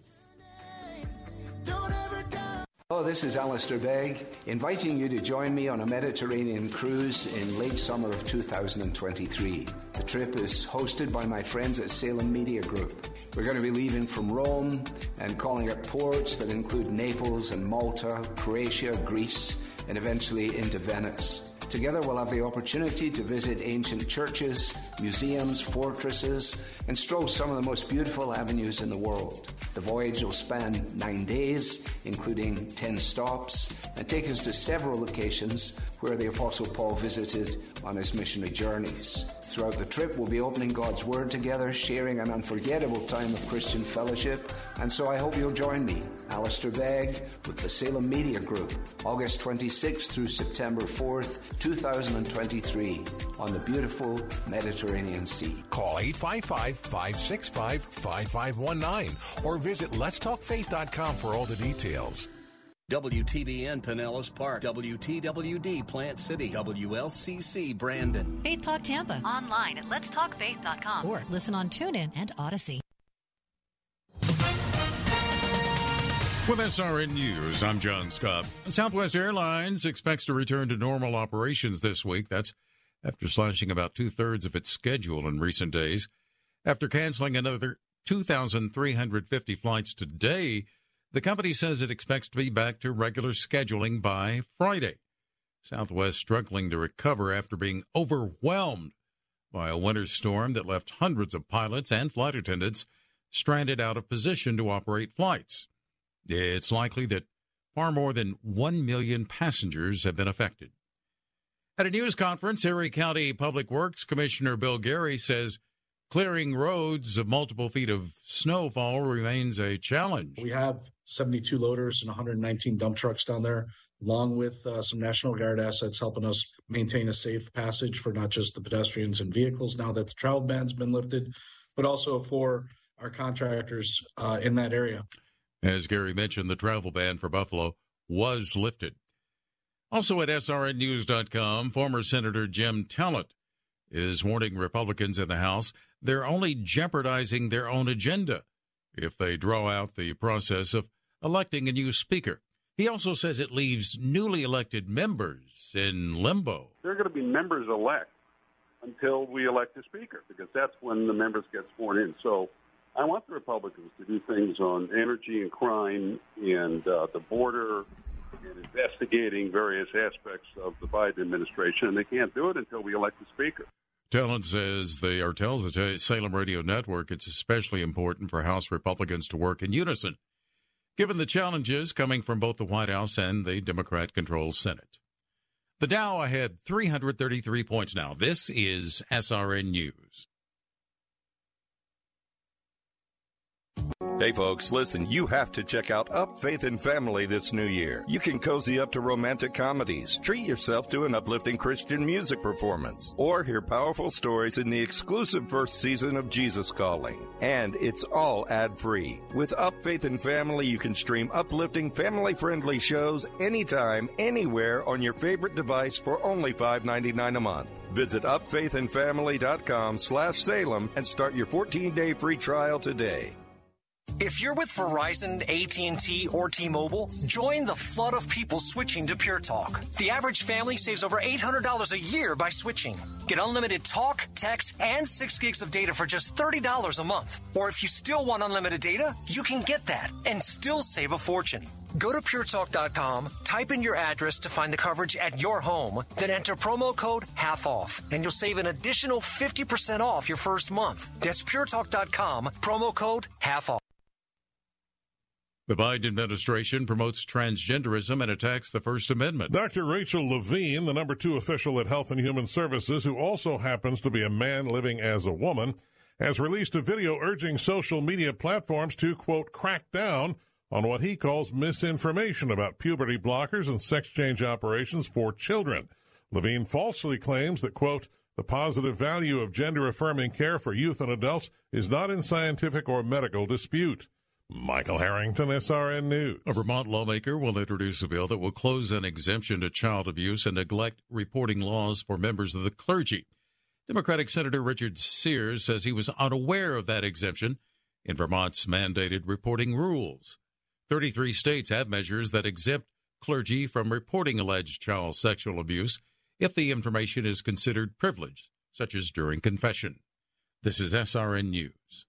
Hello, this is Alistair Begg, inviting you to join me on a Mediterranean cruise in late summer of 2023. The trip is hosted by my friends at Salem Media Group. We're going to be leaving from Rome and calling at ports that include Naples and Malta, Croatia, Greece, and eventually into Venice. Together, we'll have the opportunity to visit ancient churches, museums, fortresses, and stroll some of the most beautiful avenues in the world. The voyage will span nine days, including 10 stops, and take us to several locations where the Apostle Paul visited on his missionary journeys. Throughout the trip, we'll be opening God's Word together, sharing an unforgettable time of Christian fellowship, and so I hope you'll join me, Alistair Begg, with the Salem Media Group, August 26th through September 4th, 2023, on the beautiful Mediterranean Sea. Call 855 565 5519 or visit letstalkfaith.com for all the details. WTBN Pinellas Park, WTWD Plant City, WLCC Brandon. Faith Talk Tampa. Online at letstalkfaith.com or listen on TuneIn and Odyssey. With SRN News, I'm John Scott. Southwest Airlines expects to return to normal operations this week. That's after slashing about two thirds of its schedule in recent days. After canceling another 2,350 flights today, the company says it expects to be back to regular scheduling by Friday. Southwest struggling to recover after being overwhelmed by a winter storm that left hundreds of pilots and flight attendants stranded out of position to operate flights. It's likely that far more than 1 million passengers have been affected. At a news conference, Erie County Public Works Commissioner Bill Geary says clearing roads of multiple feet of snowfall remains a challenge. We have 72 loaders and 119 dump trucks down there, along with uh, some National Guard assets helping us maintain a safe passage for not just the pedestrians and vehicles now that the travel ban's been lifted, but also for our contractors uh, in that area. As Geary mentioned, the travel ban for Buffalo was lifted. Also at SRNnews.com, former Senator Jim Talent is warning Republicans in the House they're only jeopardizing their own agenda if they draw out the process of electing a new speaker. He also says it leaves newly elected members in limbo. They're going to be members elect until we elect a speaker because that's when the members get sworn in. So I want the Republicans to do things on energy and crime and uh, the border and investigating various aspects of the Biden administration, and they can't do it until we elect a speaker. Talent says they or tells the Salem Radio Network it's especially important for House Republicans to work in unison, given the challenges coming from both the White House and the Democrat-controlled Senate. The Dow ahead 333 points now. This is SRN News. Hey folks, listen, you have to check out Up Faith and Family this new year. You can cozy up to romantic comedies, treat yourself to an uplifting Christian music performance, or hear powerful stories in the exclusive first season of Jesus Calling. And it's all ad free. With Up Faith and Family, you can stream uplifting, family friendly shows anytime, anywhere on your favorite device for only $5.99 a month. Visit upfaithandfamily.com slash Salem and start your 14 day free trial today. If you're with Verizon, AT&T, or T-Mobile, join the flood of people switching to Pure Talk. The average family saves over $800 a year by switching. Get unlimited talk, text, and 6 gigs of data for just $30 a month. Or if you still want unlimited data, you can get that and still save a fortune. Go to puretalk.com, type in your address to find the coverage at your home, then enter promo code half off, and you'll save an additional 50% off your first month. That's puretalk.com, promo code half off. The Biden administration promotes transgenderism and attacks the First Amendment. Dr. Rachel Levine, the number two official at Health and Human Services, who also happens to be a man living as a woman, has released a video urging social media platforms to, quote, crack down on what he calls misinformation about puberty blockers and sex change operations for children. Levine falsely claims that, quote, The positive value of gender affirming care for youth and adults is not in scientific or medical dispute. Michael Harrington, SRN News. A Vermont lawmaker will introduce a bill that will close an exemption to child abuse and neglect reporting laws for members of the clergy. Democratic Senator Richard Sears says he was unaware of that exemption in Vermont's mandated reporting rules. 33 states have measures that exempt clergy from reporting alleged child sexual abuse if the information is considered privileged, such as during confession. This is SRN News.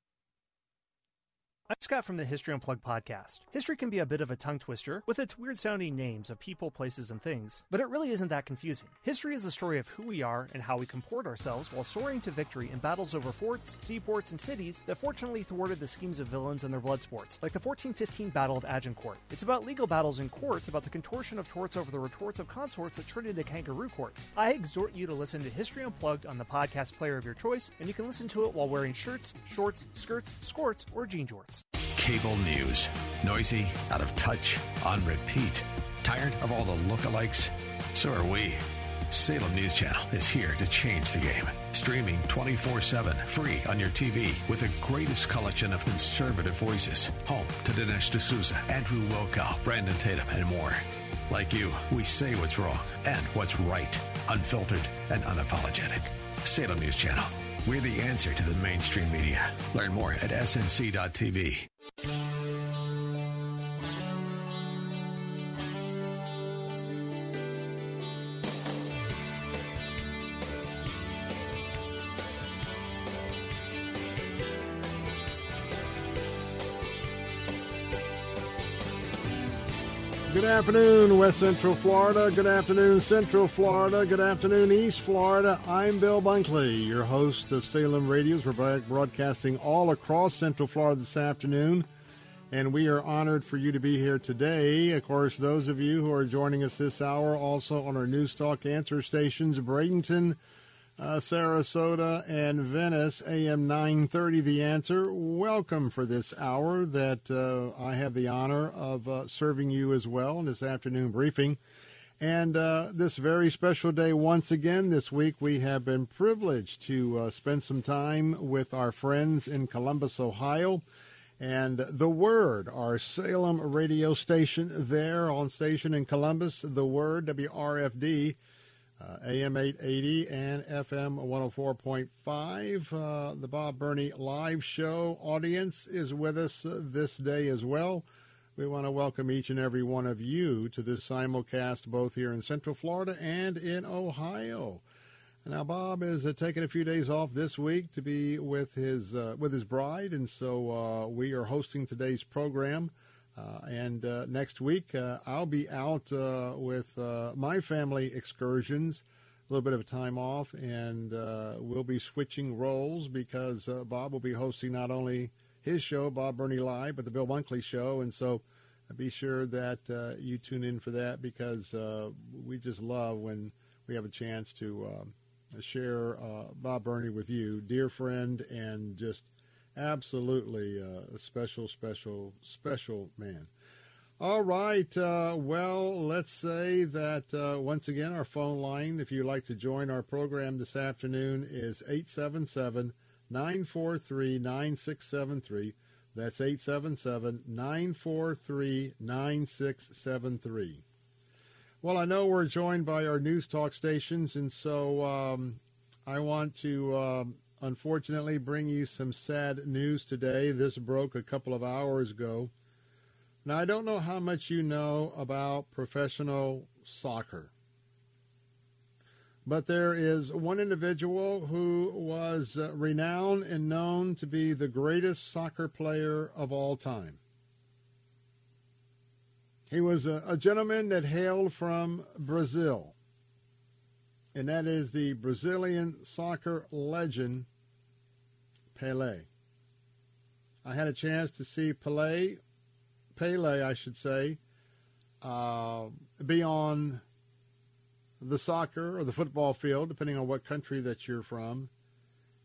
I'm Scott from the History Unplugged podcast. History can be a bit of a tongue twister with its weird sounding names of people, places, and things, but it really isn't that confusing. History is the story of who we are and how we comport ourselves while soaring to victory in battles over forts, seaports, and cities that fortunately thwarted the schemes of villains and their blood sports, like the 1415 Battle of Agincourt. It's about legal battles in courts about the contortion of torts over the retorts of consorts that turned into kangaroo courts. I exhort you to listen to History Unplugged on the podcast player of your choice, and you can listen to it while wearing shirts, shorts, skirts, skirts, or jean jorts. Cable news. Noisy, out of touch, on repeat. Tired of all the lookalikes? So are we. Salem News Channel is here to change the game. Streaming 24 7, free on your TV, with the greatest collection of conservative voices. Home to Dinesh D'Souza, Andrew Wilkow, Brandon Tatum, and more. Like you, we say what's wrong and what's right, unfiltered and unapologetic. Salem News Channel. We're the answer to the mainstream media. Learn more at snc.tv. Good afternoon, West Central Florida. Good afternoon, Central Florida. Good afternoon, East Florida. I'm Bill Bunkley, your host of Salem Radios. We're broadcasting all across Central Florida this afternoon, and we are honored for you to be here today. Of course, those of you who are joining us this hour also on our News Talk answer stations, Bradenton, uh, Sarasota, and Venice, AM 930, The Answer. Welcome for this hour that uh, I have the honor of uh, serving you as well in this afternoon briefing. And uh, this very special day, once again, this week, we have been privileged to uh, spend some time with our friends in Columbus, Ohio. And The Word, our Salem radio station there on station in Columbus, The Word, WRFD uh, AM 880 and FM 104.5. Uh, the Bob Burney live show audience is with us uh, this day as well. We want to welcome each and every one of you to this simulcast both here in Central Florida and in Ohio. Now, Bob is uh, taking a few days off this week to be with his uh, with his bride, and so uh, we are hosting today's program. Uh, and uh, next week, uh, I'll be out uh, with uh, my family excursions, a little bit of time off, and uh, we'll be switching roles because Bob will be hosting not only his show, Bob Burney Live, but the Bill Bunkley Show. And so be sure that you tune in for that because we just love when we have a chance to share Bob Burney with you, dear friend, and just Absolutely uh, a special, special, special man. All right. Uh, well, let's say that uh, once again, our phone line, if you'd like to join our program this afternoon, is 877 943 9673. That's 877 943 9673. Well, I know we're joined by our news talk stations, and so um, I want to um, unfortunately bring you some sad news today. This broke a couple of hours ago. Now, I don't know how much you know about professional soccer, but there is one individual who was uh, renowned and known to be the greatest soccer player of all time. He was a, a gentleman that hailed from Brazil, and that is the Brazilian soccer legend Pele. I had a chance to see Pele, Pele, I should say, uh, be on the soccer or the football field, depending on what country that you're from.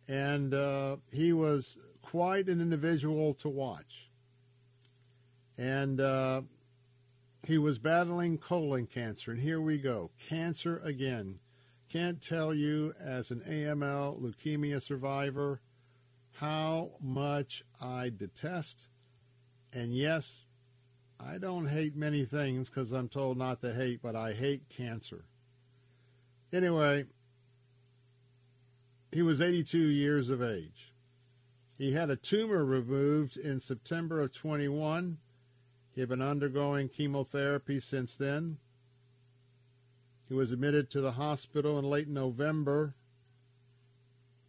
And uh, he was quite an individual to watch. And uh, he was battling colon cancer. And here we go cancer again. can't tell you as an AML leukemia survivor how much I detest. And yes, I don't hate many things because I'm told not to hate, but I hate cancer. Anyway, he was 82 years of age. He had a tumor removed in September of 21. He had been undergoing chemotherapy since then. He was admitted to the hospital in late November.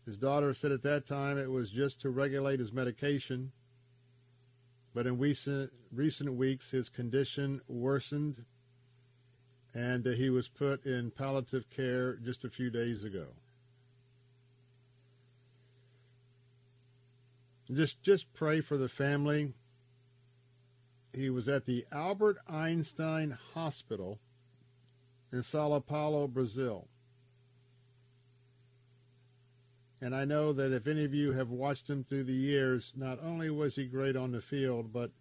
His daughter said at that time it was just to regulate his medication. But in recent, recent weeks, his condition worsened and uh, he was put in palliative care just a few days ago. Just, just pray for the family. He was at the Albert Einstein Hospital in Sao Paulo, Brazil. And I know that if any of you have watched him through the years, not only was he great on the field, but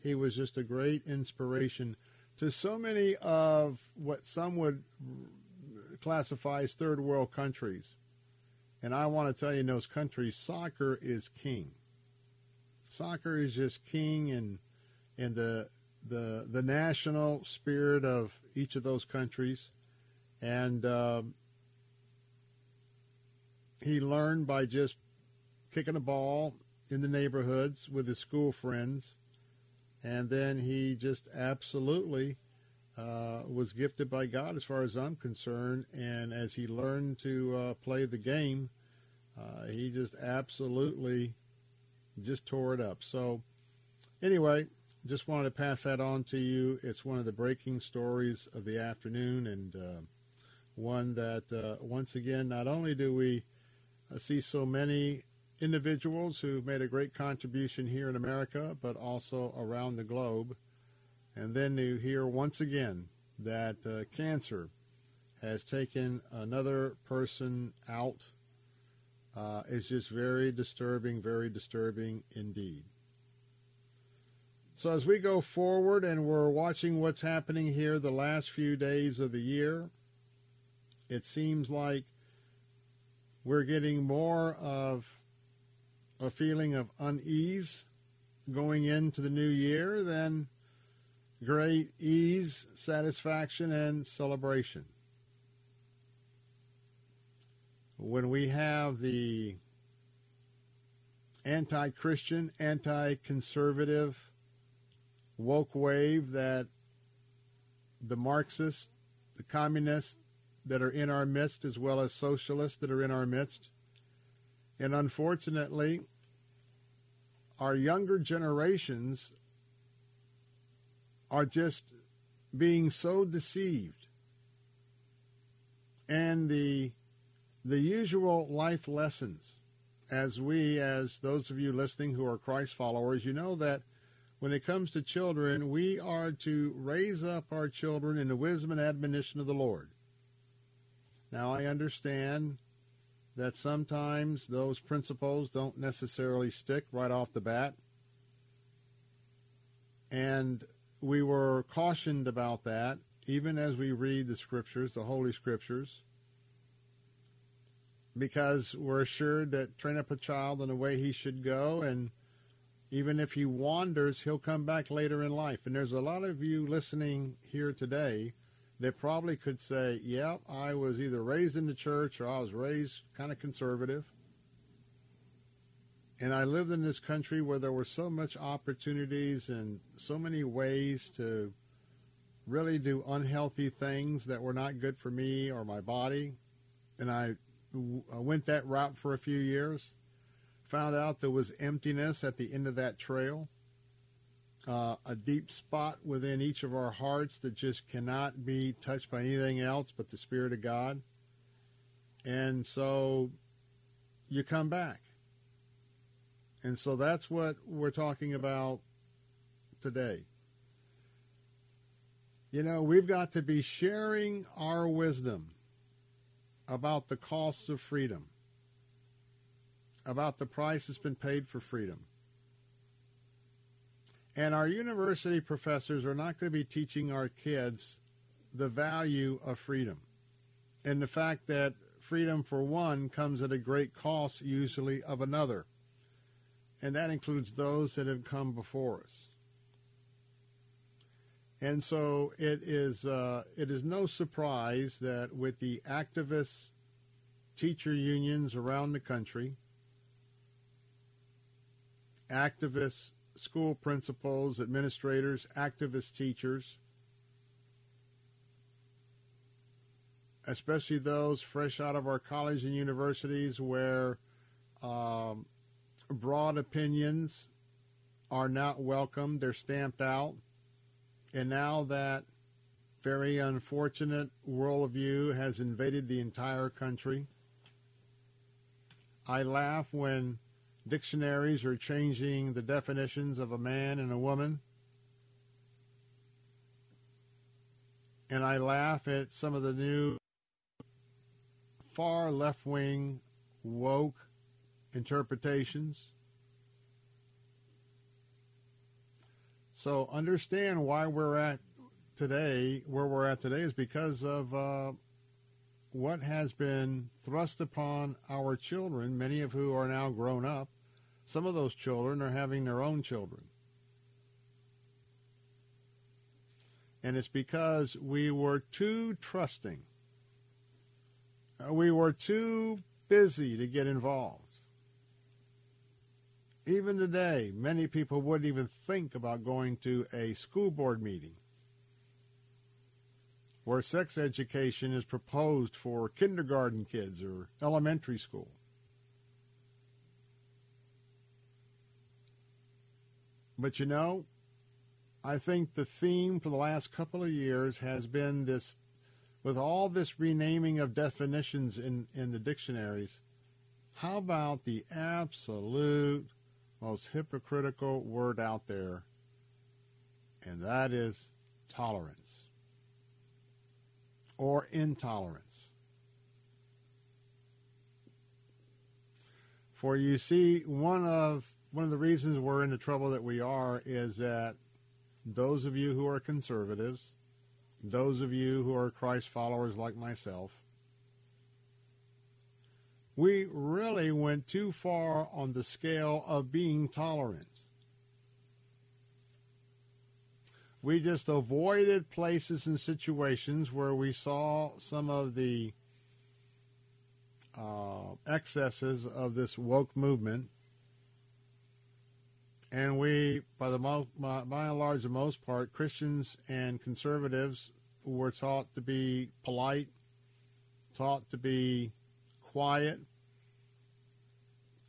he was just a great inspiration to so many of what some would classify as third world countries. And I want to tell you in those countries, soccer is king. Soccer is just king and in the the the national spirit of each of those countries, and uh, he learned by just kicking a ball in the neighborhoods with his school friends, and then he just absolutely uh, was gifted by God, as far as I'm concerned. And as he learned to uh, play the game, uh, he just absolutely just tore it up. So, anyway, just wanted to pass that on to you. It's one of the breaking stories of the afternoon, and uh, one that, uh, once again, not only do we uh, see so many individuals who've made a great contribution here in America, but also around the globe, and then to hear once again that uh, cancer has taken another person out uh, is just very disturbing, very disturbing indeed. So as we go forward and we're watching what's happening here the last few days of the year, it seems like we're getting more of a feeling of unease going into the new year than great ease, satisfaction, and celebration. When we have the anti Christian, anti conservative, woke wave that the Marxists, the communists that are in our midst, as well as socialists that are in our midst. And unfortunately, our younger generations are just being so deceived. And the, the usual life lessons, as we, as those of you listening who are Christ followers, you know that when it comes to children, we are to raise up our children in the wisdom and admonition of the Lord. Now, I understand that sometimes those principles don't necessarily stick right off the bat. And we were cautioned about that, even as we read the scriptures, the Holy Scriptures, because we're assured that train up a child in the way he should go, and even if he wanders, he'll come back later in life. And there's a lot of you listening here today that probably could say, "Yep, I was either raised in the church or I was raised kind of conservative." And I lived in this country where there were so much opportunities and so many ways to really do unhealthy things that were not good for me or my body. And I went that route for a few years found out there was emptiness at the end of that trail, uh, a deep spot within each of our hearts that just cannot be touched by anything else but the Spirit of God. And so you come back. And so that's what we're talking about today. You know, we've got to be sharing our wisdom about the costs of freedom about the price that's been paid for freedom. And our university professors are not going to be teaching our kids the value of freedom. and the fact that freedom for one comes at a great cost, usually of another. And that includes those that have come before us. And so it is, uh, it is no surprise that with the activist teacher unions around the country, activist school principals, administrators, activist teachers, especially those fresh out of our colleges and universities where um, broad opinions are not welcome, they're stamped out. And now that very unfortunate worldview has invaded the entire country, I laugh when dictionaries are changing the definitions of a man and a woman. And I laugh at some of the new far left wing woke interpretations. So understand why we're at today, where we're at today, is because of uh, what has been thrust upon our children, many of who are now grown up. Some of those children are having their own children. And it's because we were too trusting uh, we were too busy to get involved. Even today, many people wouldn't even think about going to a school board meeting where sex education is proposed for kindergarten kids or elementary school. But you know, I think the theme for the last couple of years has been this with all this renaming of definitions in, in the dictionaries, how about the absolute most hypocritical word out there, and that is tolerance or intolerance? For you see, one of one of the reasons we're in the trouble that we are is that those of you who are conservatives those of you who are Christ followers like myself, we really went too far on the scale of being tolerant. We just avoided places and situations where we saw some of the uh, excesses of this woke movement. And we, by the most, by, by and large, the most part, Christians and conservatives were taught to be polite, taught to be quiet,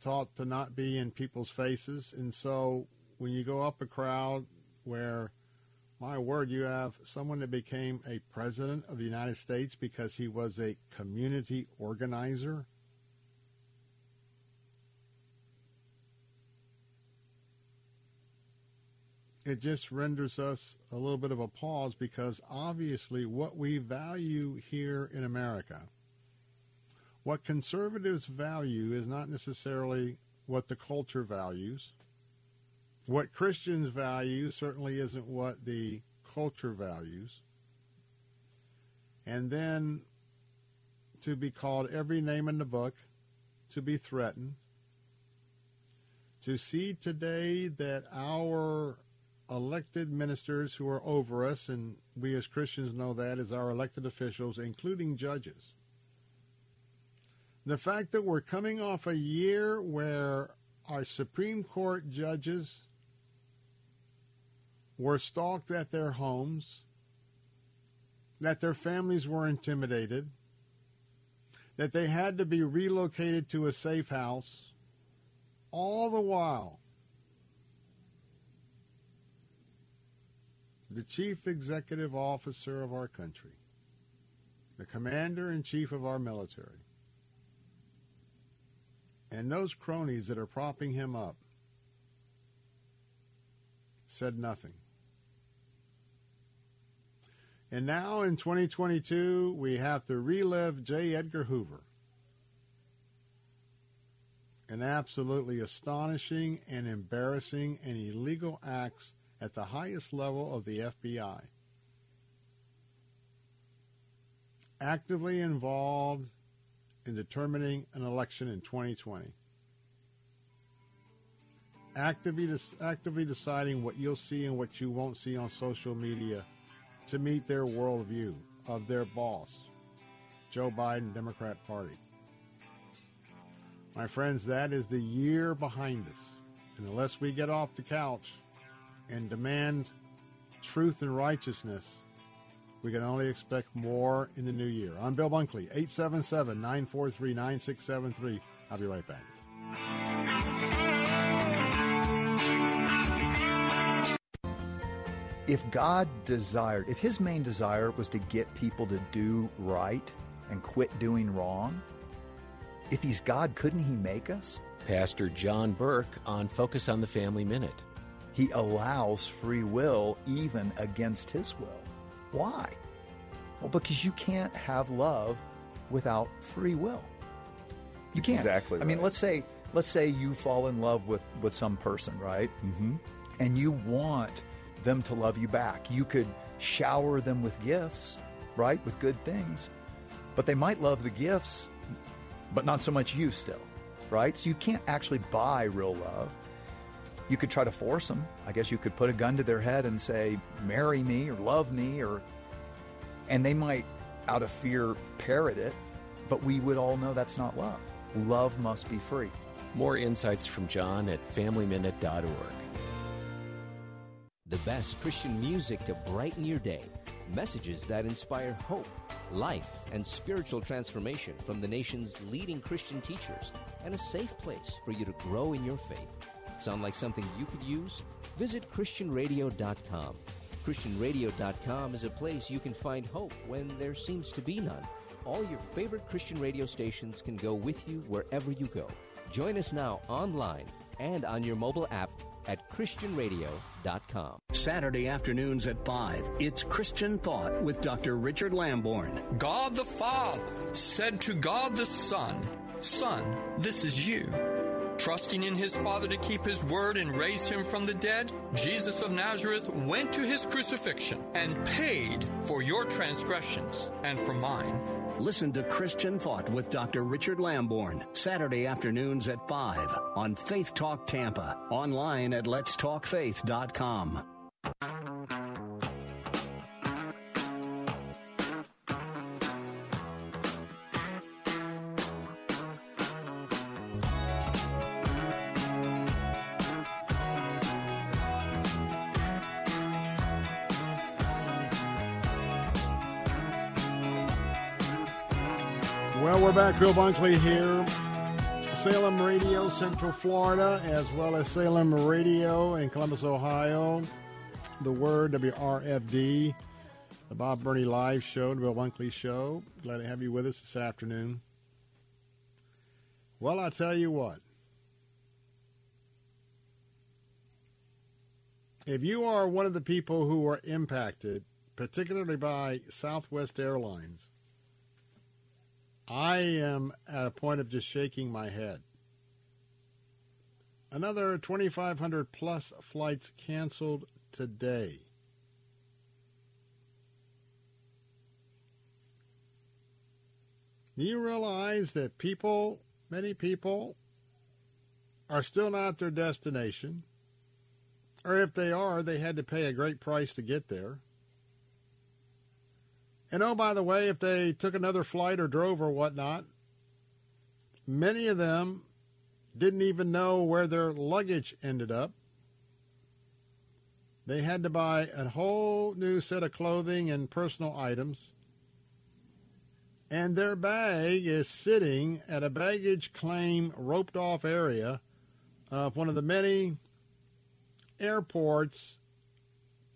taught to not be in people's faces. And so when you go up a crowd where, my word, you have someone that became a president of the United States because he was a community organizer it just renders us a little bit of a pause because obviously what we value here in America, what conservatives value is not necessarily what the culture values. What Christians value certainly isn't what the culture values. And then to be called every name in the book, to be threatened, to see today that our elected ministers who are over us, and we as Christians know that as our elected officials, including judges. The fact that we're coming off a year where our Supreme Court judges were stalked at their homes, that their families were intimidated, that they had to be relocated to a safe house, all the while the chief executive officer of our country, the commander in chief of our military, and those cronies that are propping him up said nothing. And now in 2022, we have to relive J. Edgar Hoover. An absolutely astonishing and embarrassing and illegal acts at the highest level of the FBI. actively involved in determining an election in 2020. Actively, actively deciding what you'll see and what you won't see on social media to meet their worldview of their boss, Joe Biden, Democrat Party. My friends, that is the year behind us. And unless we get off the couch and demand truth and righteousness, we can only expect more in the new year. I'm Bill Bunkley, 877 943 9673. I'll be right back. If God desired, if his main desire was to get people to do right and quit doing wrong, if he's God, couldn't he make us? Pastor John Burke on Focus on the Family Minute. He allows free will even against his will. Why? Well, because you can't have love without free will. You can't. Exactly. I mean, let's say let's say you fall in love with with some person, right? Mm-hmm. And you want them to love you back. You could shower them with gifts, right? With good things. But they might love the gifts, but not so much you still, right? So you can't actually buy real love. You could try to force them. I guess you could put a gun to their head and say, marry me or love me, or, and they might, out of fear, parrot it. But we would all know that's not love. Love must be free. More insights from John at FamilyMinute.org. The best Christian music to brighten your day. Messages that inspire hope, life, and spiritual transformation from the nation's leading Christian teachers, and a safe place for you to grow in your faith. Sound like something you could use? Visit ChristianRadio.com. ChristianRadio.com is a place you can find hope when there seems to be none. All your favorite Christian radio stations can go with you wherever you go. Join us now online and on your mobile app at ChristianRadio.com. Saturday afternoons at 5, it's Christian Thought with Dr. Richard Lamborn. God the Father said to God the Son, Son, this is you. Trusting in his Father to keep his word and raise him from the dead, Jesus of Nazareth went to his crucifixion and paid for your transgressions and for mine. Listen to Christian Thought with Dr. Richard Lamborn, Saturday afternoons at 5 on Faith Talk Tampa, online at letstalkfaith.com. Well, we're back. Bill Bunkley here. Salem Radio, Central Florida, as well as Salem Radio in Columbus, Ohio. The Word, WRFD. The Bob Burney Live Show, the Bill Bunkley Show. Glad to have you with us this afternoon. Well, I tell you what. If you are one of the people who are impacted, particularly by Southwest Airlines, I am at a point of just shaking my head. Another 2,500 plus flights canceled today. Do you realize that people, many people, are still not at their destination? Or if they are, they had to pay a great price to get there. And oh, by the way, if they took another flight or drove or whatnot, many of them didn't even know where their luggage ended up. They had to buy a whole new set of clothing and personal items. And their bag is sitting at a baggage claim roped off area of one of the many airports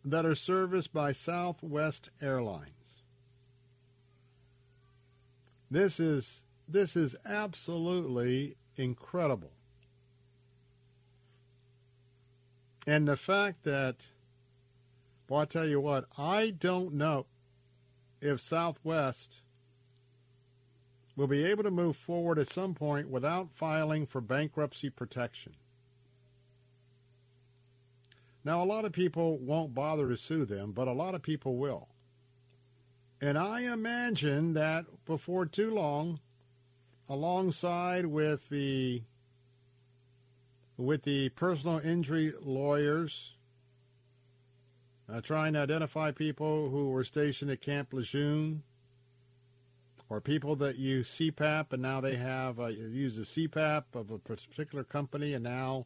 that are serviced by Southwest Airlines. This is this is absolutely incredible. And the fact that well, I tell you what, I don't know if Southwest will be able to move forward at some point without filing for bankruptcy protection. Now, a lot of people won't bother to sue them, but a lot of people will. And I imagine that before too long, alongside with the with the personal injury lawyers uh, trying to identify people who were stationed at Camp Lejeune or people that use CPAP and now they have uh, use a CPAP of a particular company and now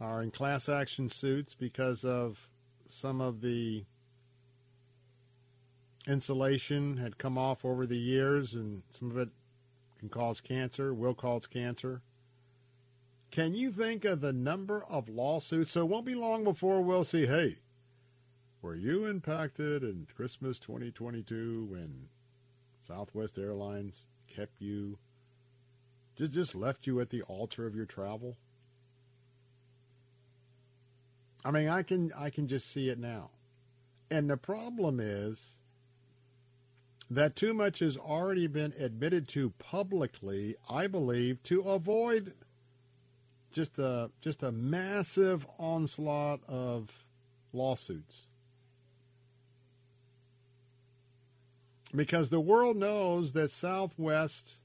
are in class action suits because of some of the insulation had come off over the years and some of it can cause cancer, will cause cancer. Can you think of the number of lawsuits? So it won't be long before we'll see, hey, were you impacted in Christmas 2022 when Southwest Airlines kept you, just, just left you at the altar of your travel? I mean, I can I can just see it now. And the problem is that too much has already been admitted to publicly, I believe, to avoid just a just a massive onslaught of lawsuits. Because the world knows that Southwest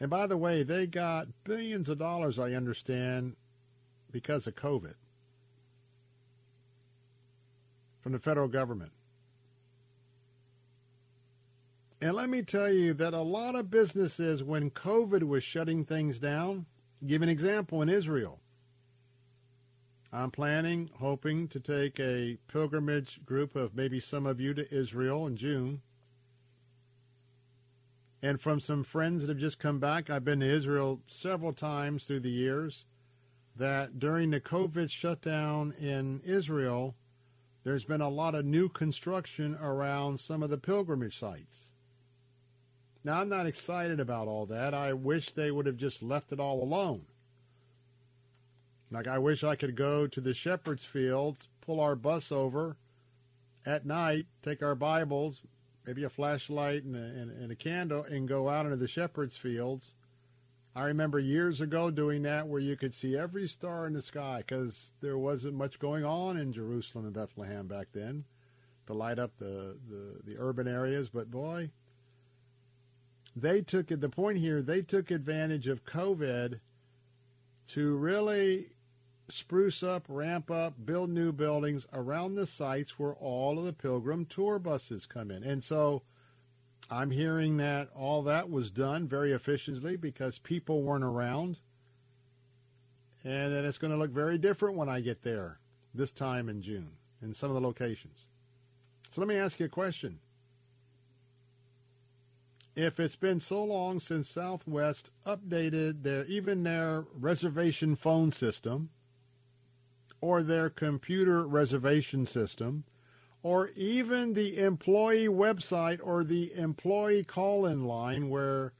and by the way, they got billions of dollars, I understand, because of COVID from the federal government. And let me tell you that a lot of businesses, when COVID was shutting things down, give an example in Israel. I'm planning, hoping to take a pilgrimage group of maybe some of you to Israel in June. And from some friends that have just come back, I've been to Israel several times through the years, that during the COVID shutdown in Israel, there's been a lot of new construction around some of the pilgrimage sites. Now, I'm not excited about all that. I wish they would have just left it all alone. Like, I wish I could go to the shepherd's fields, pull our bus over at night, take our Bibles, maybe a flashlight and a, and, and a candle, and go out into the shepherd's fields. I remember years ago doing that where you could see every star in the sky because there wasn't much going on in Jerusalem and Bethlehem back then to light up the, the, the urban areas. But boy, they took. The point here, they took advantage of COVID to really spruce up, ramp up, build new buildings around the sites where all of the pilgrim tour buses come in. And so I'm hearing that all that was done very efficiently because people weren't around. And then it's going to look very different when I get there this time in June in some of the locations. So let me ask you a question. If it's been so long since Southwest updated their even their reservation phone system or their computer reservation system, or even the employee website or the employee call-in line where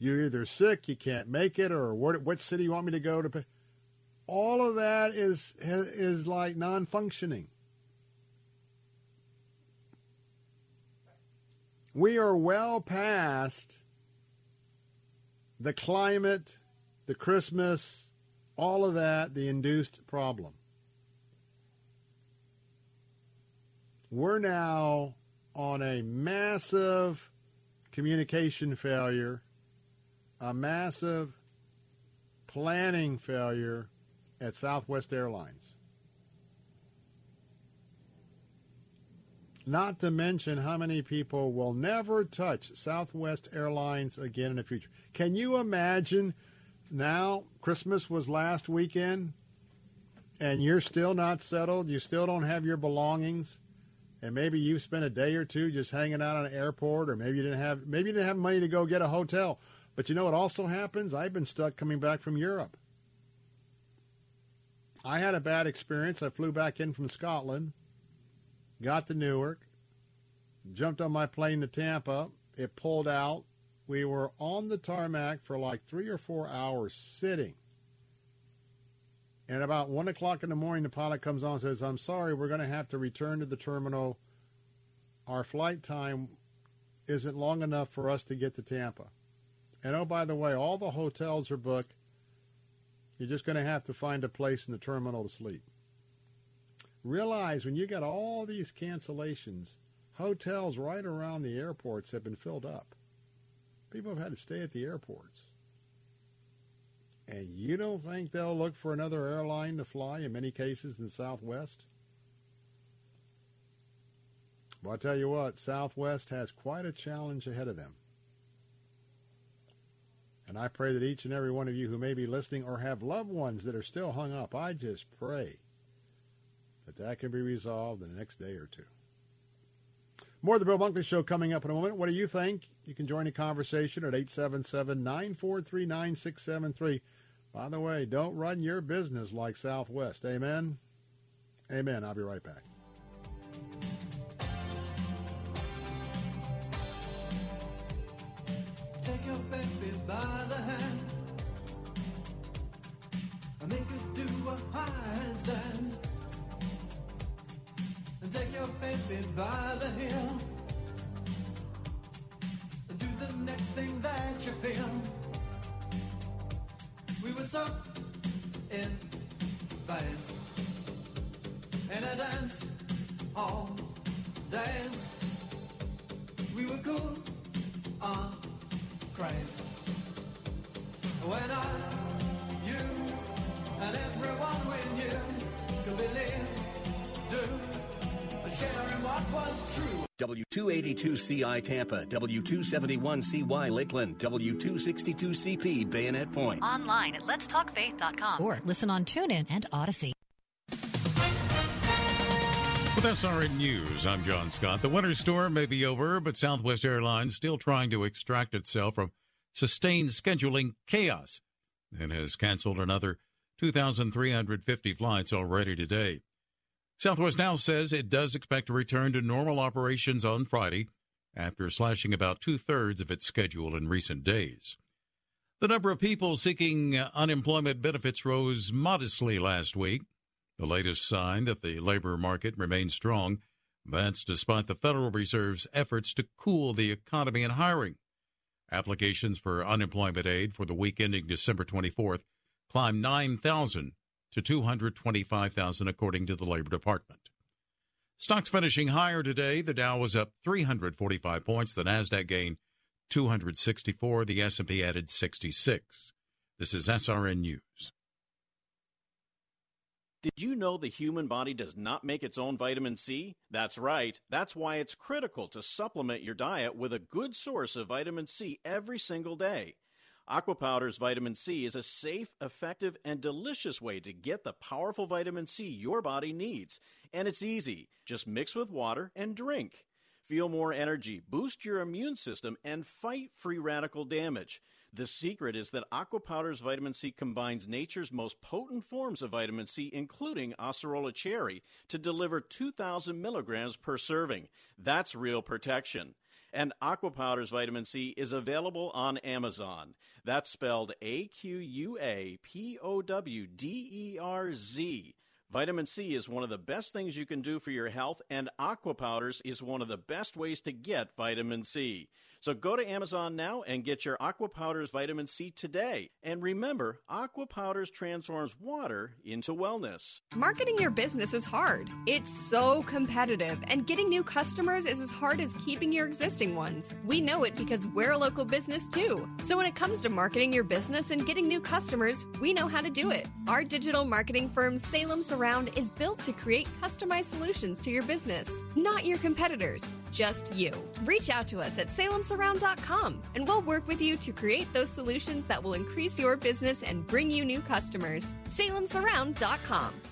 you're either sick, you can't make it, or what, what city you want me to go to. All of that is is like non-functioning. We are well past the climate, the Christmas, all of that, the induced problem. We're now on a massive communication failure, a massive planning failure at Southwest Airlines. Not to mention how many people will never touch Southwest Airlines again in the future. Can you imagine now Christmas was last weekend and you're still not settled? You still don't have your belongings? And maybe you spent a day or two just hanging out on an airport or maybe you didn't have maybe you didn't have money to go get a hotel. But you know what also happens? I've been stuck coming back from Europe. I had a bad experience. I flew back in from Scotland, got to Newark, jumped on my plane to Tampa. It pulled out. We were on the tarmac for like three or four hours sitting. And about 1 o'clock in the morning, the pilot comes on and says, I'm sorry, we're going to have to return to the terminal. Our flight time isn't long enough for us to get to Tampa. And oh, by the way, all the hotels are booked. You're just going to have to find a place in the terminal to sleep. Realize when you got all these cancellations, hotels right around the airports have been filled up. People have had to stay at the airports. And you don't think they'll look for another airline to fly in many cases in Southwest? Well, I tell you what, Southwest has quite a challenge ahead of them. And I pray that each and every one of you who may be listening or have loved ones that are still hung up, I just pray that that can be resolved in the next day or two. More of the Bill Bunkley Show coming up in a moment. What do you think? You can join the conversation at 877-943-9673. By the way, don't run your business like Southwest. Amen? Amen. I'll be right back. Take your baby by the hand and make do a. Take your baby by the heel do the next thing that you feel. We were so in phase in a dance all days. We were cool on craze. When I, you, and everyone we knew could believe, do, and share in what was true. W282CI Tampa, W271CY Lakeland, W262CP Bayonet Point. Online at letstalkfaith.com or listen on TuneIn and Odyssey. With SRN News, I'm John Scott. The winter storm may be over, but Southwest Airlines still trying to extract itself from sustained scheduling chaos and has canceled another 2,350 flights already today. Southwest now says it does expect to return to normal operations on Friday after slashing about two thirds of its schedule in recent days. The number of people seeking unemployment benefits rose modestly last week, the latest sign that the labor market remains strong. That's despite the Federal Reserve's efforts to cool the economy and hiring. Applications for unemployment aid for the week ending December 24th climbed 9,000 to 225,000, according to the Labor Department. Stocks finishing higher today. The Dow was up 345 points. The Nasdaq gained 264. The S&P added 66. This is SRN News. Did you know the human body does not make its own vitamin C? That's right. That's why it's critical to supplement your diet with a good source of vitamin C every single day. Aquapowderz vitamin C is a safe, effective, and delicious way to get the powerful vitamin C your body needs. And it's easy. Just mix with water and drink. Feel more energy, boost your immune system, and fight free radical damage. The secret is that Aquapowderz vitamin C combines nature's most potent forms of vitamin C, including acerola cherry, to deliver 2,000 milligrams per serving. That's real protection. And Aquapowderz vitamin C is available on Amazon. That's spelled A Q U A P O W D E R Z. Vitamin C is one of the best things you can do for your health, and Aquapowderz is one of the best ways to get vitamin C. So go to Amazon now and get your Aqua Powderz Vitamin C today. And remember, Aqua Powderz transforms water into wellness. Marketing your business is hard. It's so competitive, and getting new customers is as hard as keeping your existing ones. We know it because we're a local business too. So when it comes to marketing your business and getting new customers, we know how to do it. Our digital marketing firm Salem Surround is built to create customized solutions to your business, not your competitors, just you. Reach out to us at salemsurround.com and we'll work with you to create those solutions that will increase your business and bring you new customers. salemsurround.com.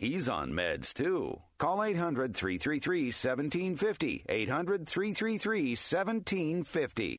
He's on meds too. Call 800 333 1750. 800 333 1750.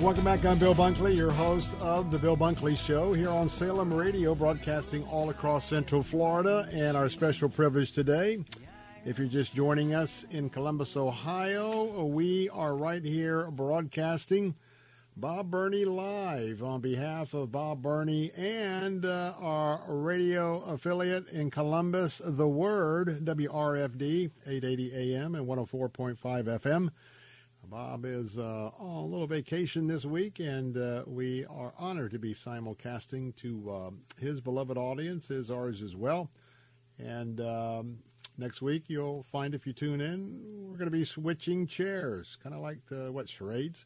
Welcome back. I'm Bill Bunkley, your host of The Bill Bunkley Show here on Salem Radio, broadcasting all across Central Florida. And our special privilege today, if you're just joining us in Columbus, Ohio, we are right here broadcasting Bob Burney Live on behalf of Bob Burney and uh, our radio affiliate in Columbus, The Word, WRFD, 880 AM and 104.5 FM. Bob is uh, on a little vacation this week, and uh, we are honored to be simulcasting to uh, his beloved audience, is ours as well. And um, next week, you'll find if you tune in, we're going to be switching chairs, kind of like the, what charades,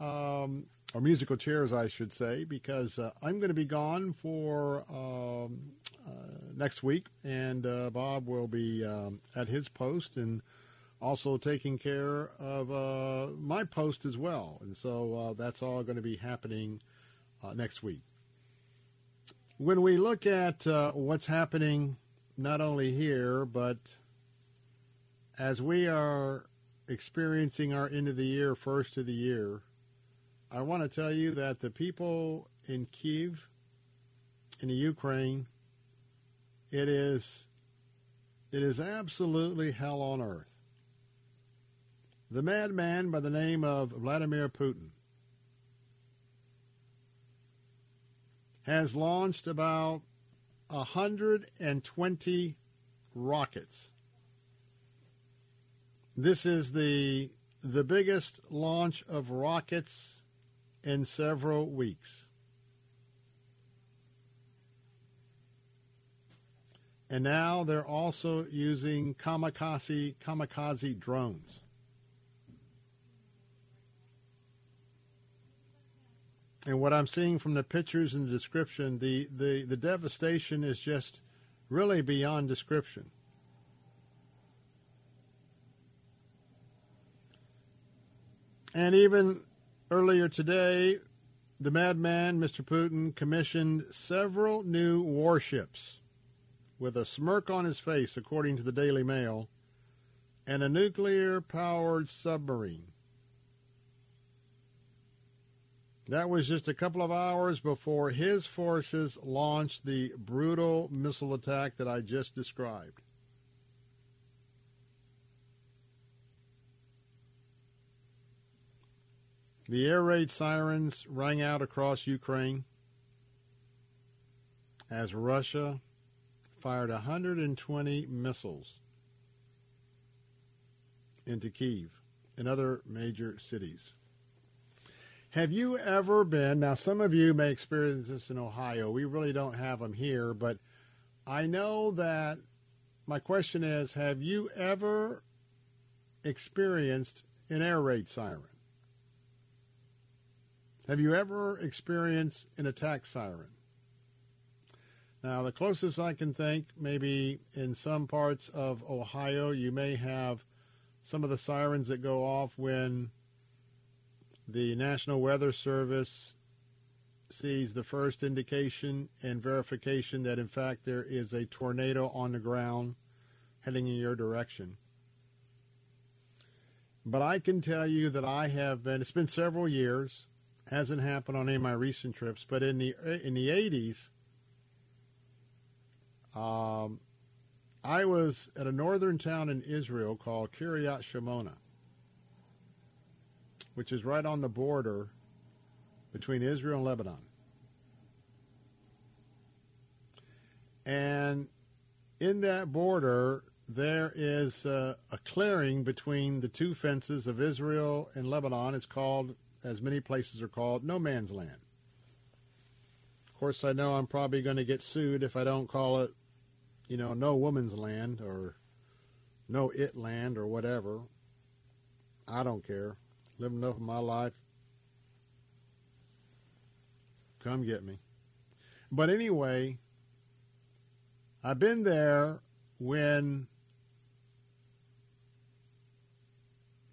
um, or musical chairs, I should say, because uh, I'm going to be gone for um, uh, next week, and uh, Bob will be um, at his post and also taking care of uh, my post as well. And so uh, that's all going to be happening uh, next week. When we look at what's happening not only here, but as we are experiencing our end of the year, first of the year, I want to tell you that the people in Kiev, in the Ukraine, it is it is absolutely hell on earth. The madman by the name of Vladimir Putin has launched about 120 rockets. This is the the biggest launch of rockets in several weeks. And now they're also using kamikaze kamikaze drones. And what I'm seeing from the pictures and the description, the, the, the devastation is just really beyond description. And even earlier today, the madman, Mr. Putin, commissioned several new warships with a smirk on his face, according to the Daily Mail, and a nuclear powered submarine. That was just a couple of hours before his forces launched the brutal missile attack that I just described. The air raid sirens rang out across Ukraine as Russia fired 120 missiles into Kiev and other major cities. Have you ever been? Now, some of you may experience this in Ohio. We really don't have them here, but I know that my question is Have you ever experienced an air raid siren? Have you ever experienced an attack siren? Now, the closest I can think, maybe in some parts of Ohio, you may have some of the sirens that go off when the National Weather Service sees the first indication and verification that, in fact, there is a tornado on the ground heading in your direction. But I can tell you that I have been, it's been several years, hasn't happened on any of my recent trips, but in the, in the 80s, um, I was at a northern town in Israel called Kiryat Shimona, which is right on the border between Israel and Lebanon. And in that border, there is uh, a clearing between the two fences of Israel and Lebanon. It's called, as many places are called, no man's land. Of course, I know I'm probably going to get sued if I don't call it, you know, no woman's land or no it land or whatever. I don't care. Enough of my life. Come get me. But anyway, I've been there when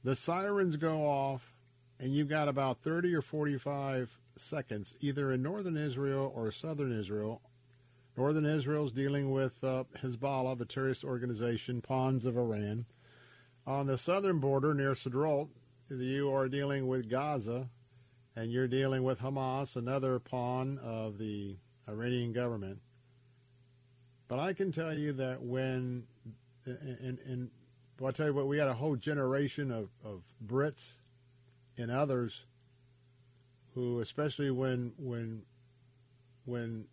the sirens go off and you've got about 30 or 45 seconds either in northern Israel or southern Israel. Northern Israel is dealing with uh, Hezbollah, the terrorist organization, pawns of Iran. On the southern border near Sderot, you are dealing with Gaza, and you're dealing with Hamas, another pawn of the Iranian government. But I can tell you that when, and, and well, I tell you what, we had a whole generation of, of Brits and others who, especially when when when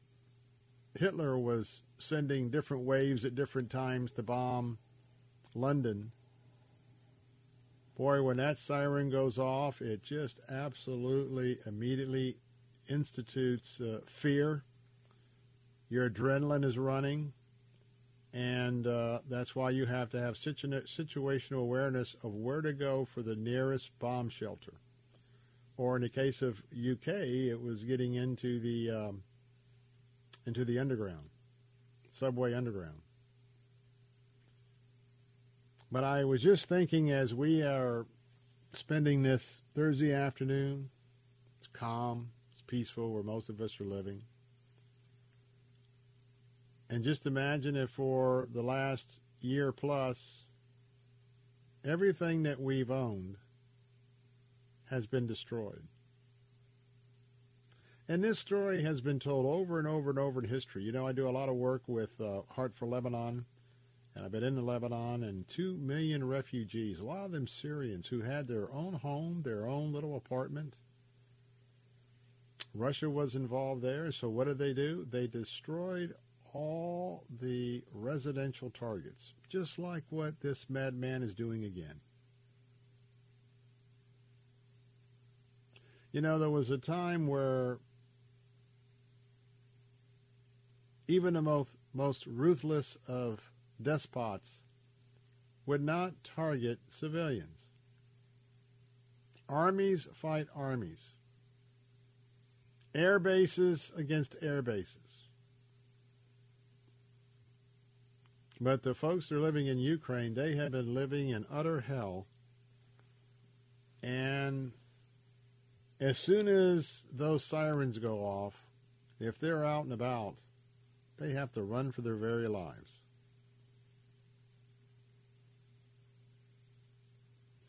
Hitler was sending different waves at different times to bomb London, boy, when that siren goes off, it just absolutely immediately institutes uh, fear. Your adrenaline is running, and uh, that's why you have to have situ- situational awareness of where to go for the nearest bomb shelter. Or in the case of UK, it was getting into the um, into the underground, subway underground. But I was just thinking as we are spending this Thursday afternoon, it's calm, it's peaceful where most of us are living. And just imagine if for the last year plus, everything that we've owned has been destroyed. And this story has been told over and over and over in history. You know, I do a lot of work with uh, Heart for Lebanon and I've been into Lebanon, and two million refugees, a lot of them Syrians, who had their own home, their own little apartment. Russia was involved there, so what did they do? They destroyed all the residential targets, just like what this madman is doing again. You know, there was a time where even the most, most ruthless of despots would not target civilians. Armies fight armies. Air bases against air bases. But the folks that are living in Ukraine, they have been living in utter hell. And as soon as those sirens go off, if they're out and about, they have to run for their very lives.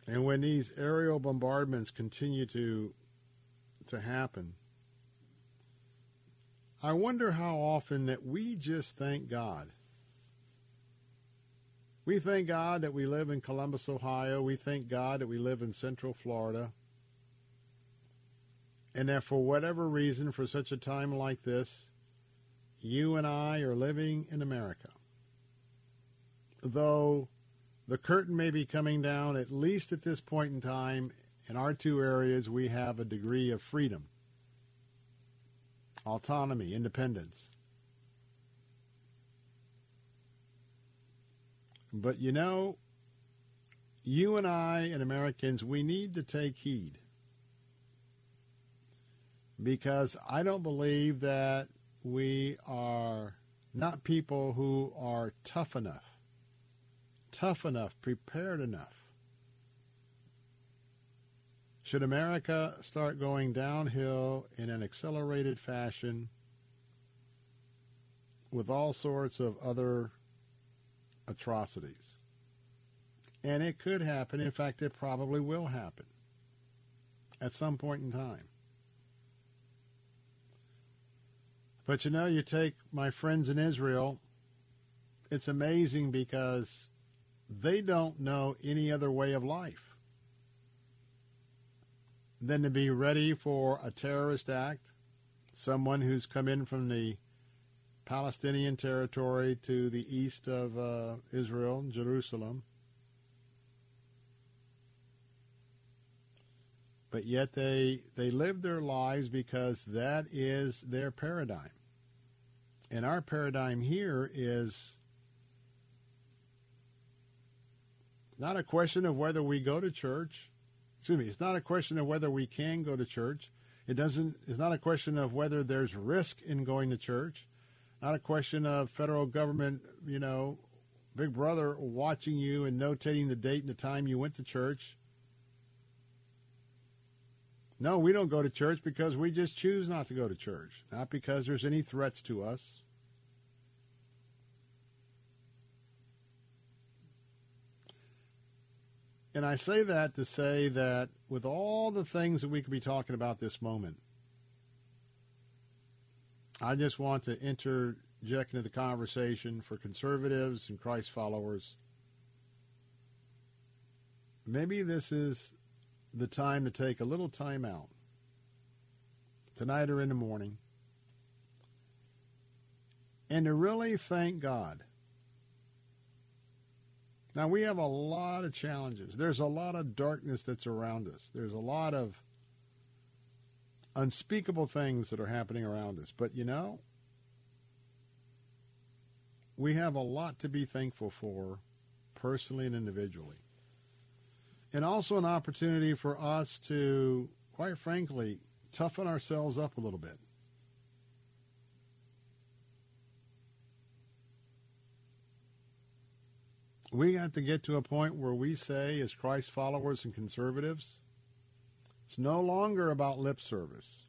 And when these aerial bombardments continue to to happen, I wonder how often that we just thank God. We thank God that we live in Columbus, Ohio. We thank God that we live in Central Florida. And that for whatever reason, for such a time like this, you and I are living in America. Though the curtain may be coming down, at least at this point in time, in our two areas, we have a degree of freedom, autonomy, independence. But you know, you and I and Americans, we need to take heed. Because I don't believe that we are not people who are tough enough tough enough, prepared enough, Should America start going downhill in an accelerated fashion with all sorts of other atrocities? And it could happen. In fact, it probably will happen at some point in time. But you know, you take my friends in Israel, it's amazing because they don't know any other way of life than to be ready for a terrorist act, someone who's come in from the Palestinian territory to the east of uh, Israel, Jerusalem. But yet they they live their lives because that is their paradigm. And our paradigm here is not a question of whether we go to church. Excuse me, it's not a question of whether we can go to church. It doesn't it's not a question of whether there's risk in going to church. Not a question of federal government, you know, big brother watching you and notating the date and the time you went to church. No, we don't go to church because we just choose not to go to church, not because there's any threats to us. And I say that to say that with all the things that we could be talking about this moment, I just want to interject into the conversation for conservatives and Christ followers. Maybe this is the time to take a little time out, tonight or in the morning, and to really thank God. Now, we have a lot of challenges. There's a lot of darkness that's around us. There's a lot of unspeakable things that are happening around us. But you know, we have a lot to be thankful for personally and individually and also an opportunity for us to, quite frankly, toughen ourselves up a little bit. We got to get to a point where we say, as Christ followers and conservatives, it's no longer about lip service.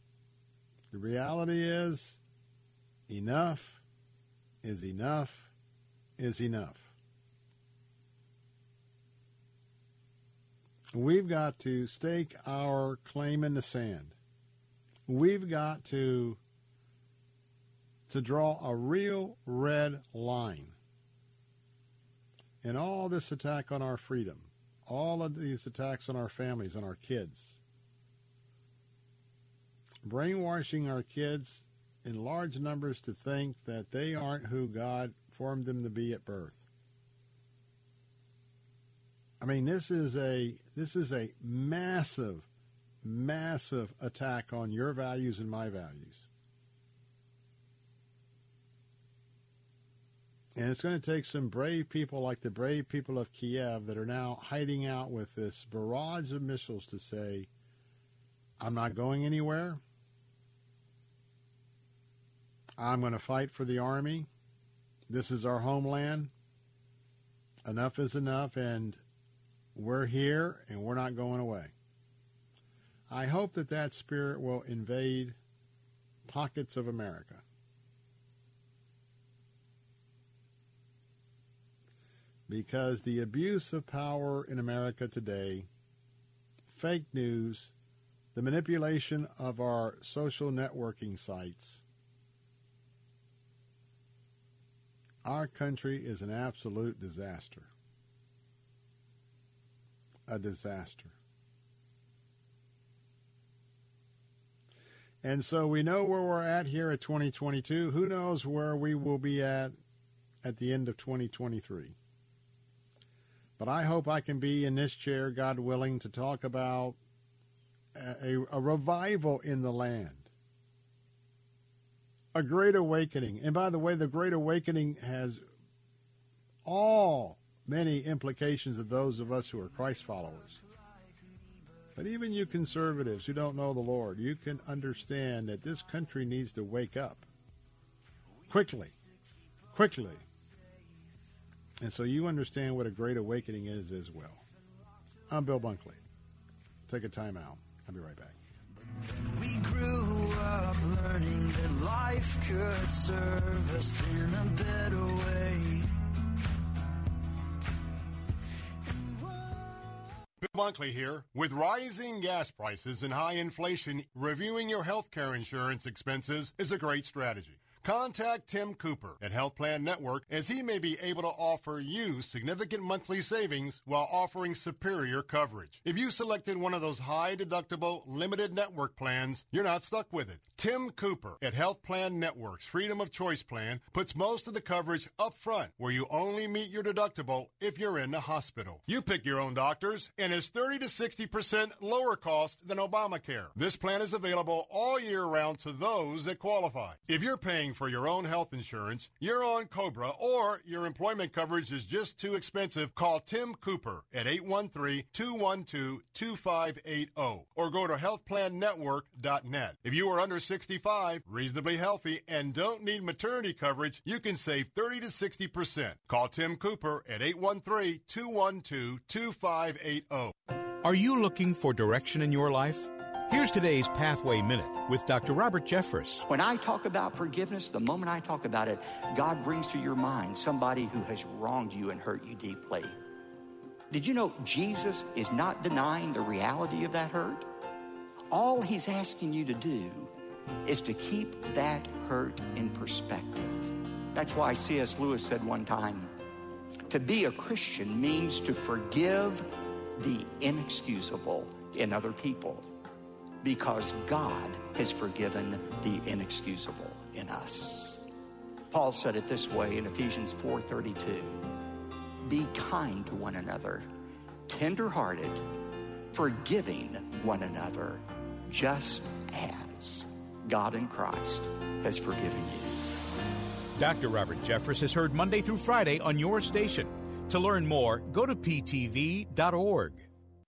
The reality is, enough is enough is enough. We've got to stake our claim in the sand. We've got to to draw a real red line. And all this attack on our freedom, all of these attacks on our families and our kids, brainwashing our kids in large numbers to think that they aren't who God formed them to be at birth. I mean, this is a this is a massive, massive attack on your values and my values. And it's going to take some brave people like the brave people of Kiev that are now hiding out with this barrage of missiles to say, I'm not going anywhere. I'm going to fight for the army. This is our homeland. Enough is enough. And we're here and we're not going away. I hope that that spirit will invade pockets of America. Because the abuse of power in America today, fake news, the manipulation of our social networking sites, our country is an absolute disaster a disaster. And so we know where we're at here at 2022. Who knows where we will be at at the end of 2023? But I hope I can be in this chair, God willing, to talk about a, a revival in the land, a great awakening. And by the way, the great awakening has all many implications of those of us who are Christ followers. But even you conservatives who don't know the Lord, you can understand that this country needs to wake up quickly, quickly. And so you understand what a great awakening is as well. I'm Bill Bunkley. Take a time out. I'll be right back. We grew up learning that life could serve us in a better way. Bill Bunkley here. With rising gas prices and high inflation, reviewing your health care insurance expenses is a great strategy. Contact Tim Cooper at Health Plan Network as he may be able to offer you significant monthly savings while offering superior coverage. If you selected one of those high deductible limited network plans, you're not stuck with it. Tim Cooper at Health Plan Network's Freedom of Choice plan puts most of the coverage up front where you only meet your deductible if you're in the hospital. You pick your own doctors and is 30 to 60% lower cost than Obamacare. This plan is available all year round to those that qualify. If you're paying for your own health insurance, you're on Cobra, or your employment coverage is just too expensive, call Tim Cooper at 813-212-2580 or go to healthplannetwork.net. If you are under 65, reasonably healthy, and don't need maternity coverage, you can save 30 to 60%. Call Tim Cooper at 813-212-2580. Are you looking for direction in your life? Here's today's Pathway Minute with Dr. Robert Jeffress. When I talk about forgiveness, the moment I talk about it, God brings to your mind somebody who has wronged you and hurt you deeply. Did you know Jesus is not denying the reality of that hurt? All he's asking you to do is to keep that hurt in perspective. That's why C.S. Lewis said one time to be a Christian means to forgive the inexcusable in other people because God has forgiven the inexcusable in us. Paul said it this way in Ephesians 4:32. Be kind to one another, tender-hearted, forgiving one another, just as God in Christ has forgiven you. Dr. Robert Jeffress is heard Monday through Friday on your station. To learn more, go to ptv.org.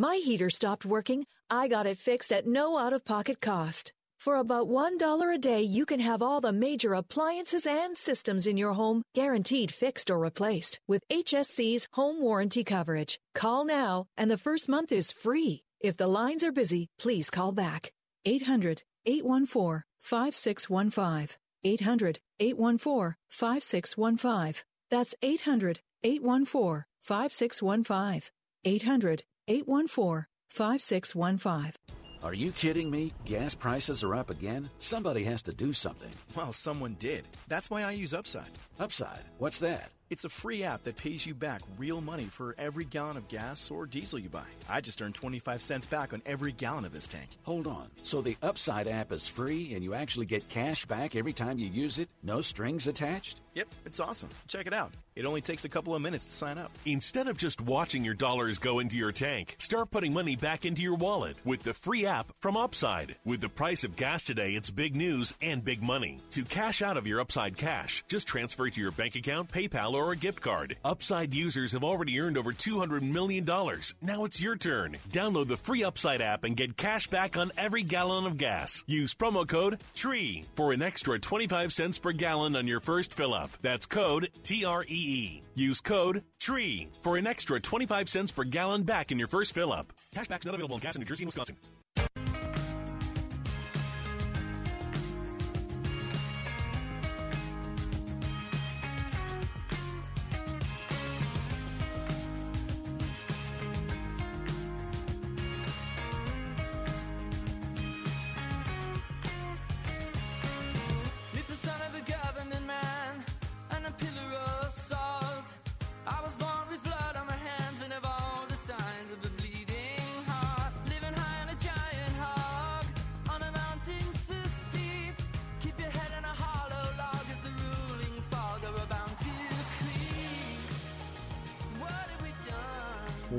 My heater stopped working. I got it fixed at no out of pocket cost. For about $1 a day, you can have all the major appliances and systems in your home guaranteed fixed or replaced with HSC's home warranty coverage. Call now, and the first month is free. If the lines are busy, please call back. 800 814 5615. 800 814 5615. That's 800 814 5615. 800 814 5615. Are you kidding me? Gas prices are up again? Somebody has to do something. Well, someone did. That's why I use Upside. Upside? What's that? It's a free app that pays you back real money for every gallon of gas or diesel you buy. I just earned 25 cents back on every gallon of this tank. Hold on. So the Upside app is free and you actually get cash back every time you use it? No strings attached? Yep, it's awesome. Check it out. It only takes a couple of minutes to sign up. Instead of just watching your dollars go into your tank, start putting money back into your wallet with the free app from Upside. With the price of gas today, it's big news and big money. To cash out of your Upside cash, just transfer it to your bank account, PayPal, or a gift card. Upside users have already earned over $200 million. Now it's your turn. Download the free Upside app and get cash back on every gallon of gas. Use promo code TREE for an extra 25 cents per gallon on your first fill up. That's code T R E E. Use code TREE for an extra 25 cents per gallon back in your first fill up. Cashback's not available in gas New Jersey and Wisconsin.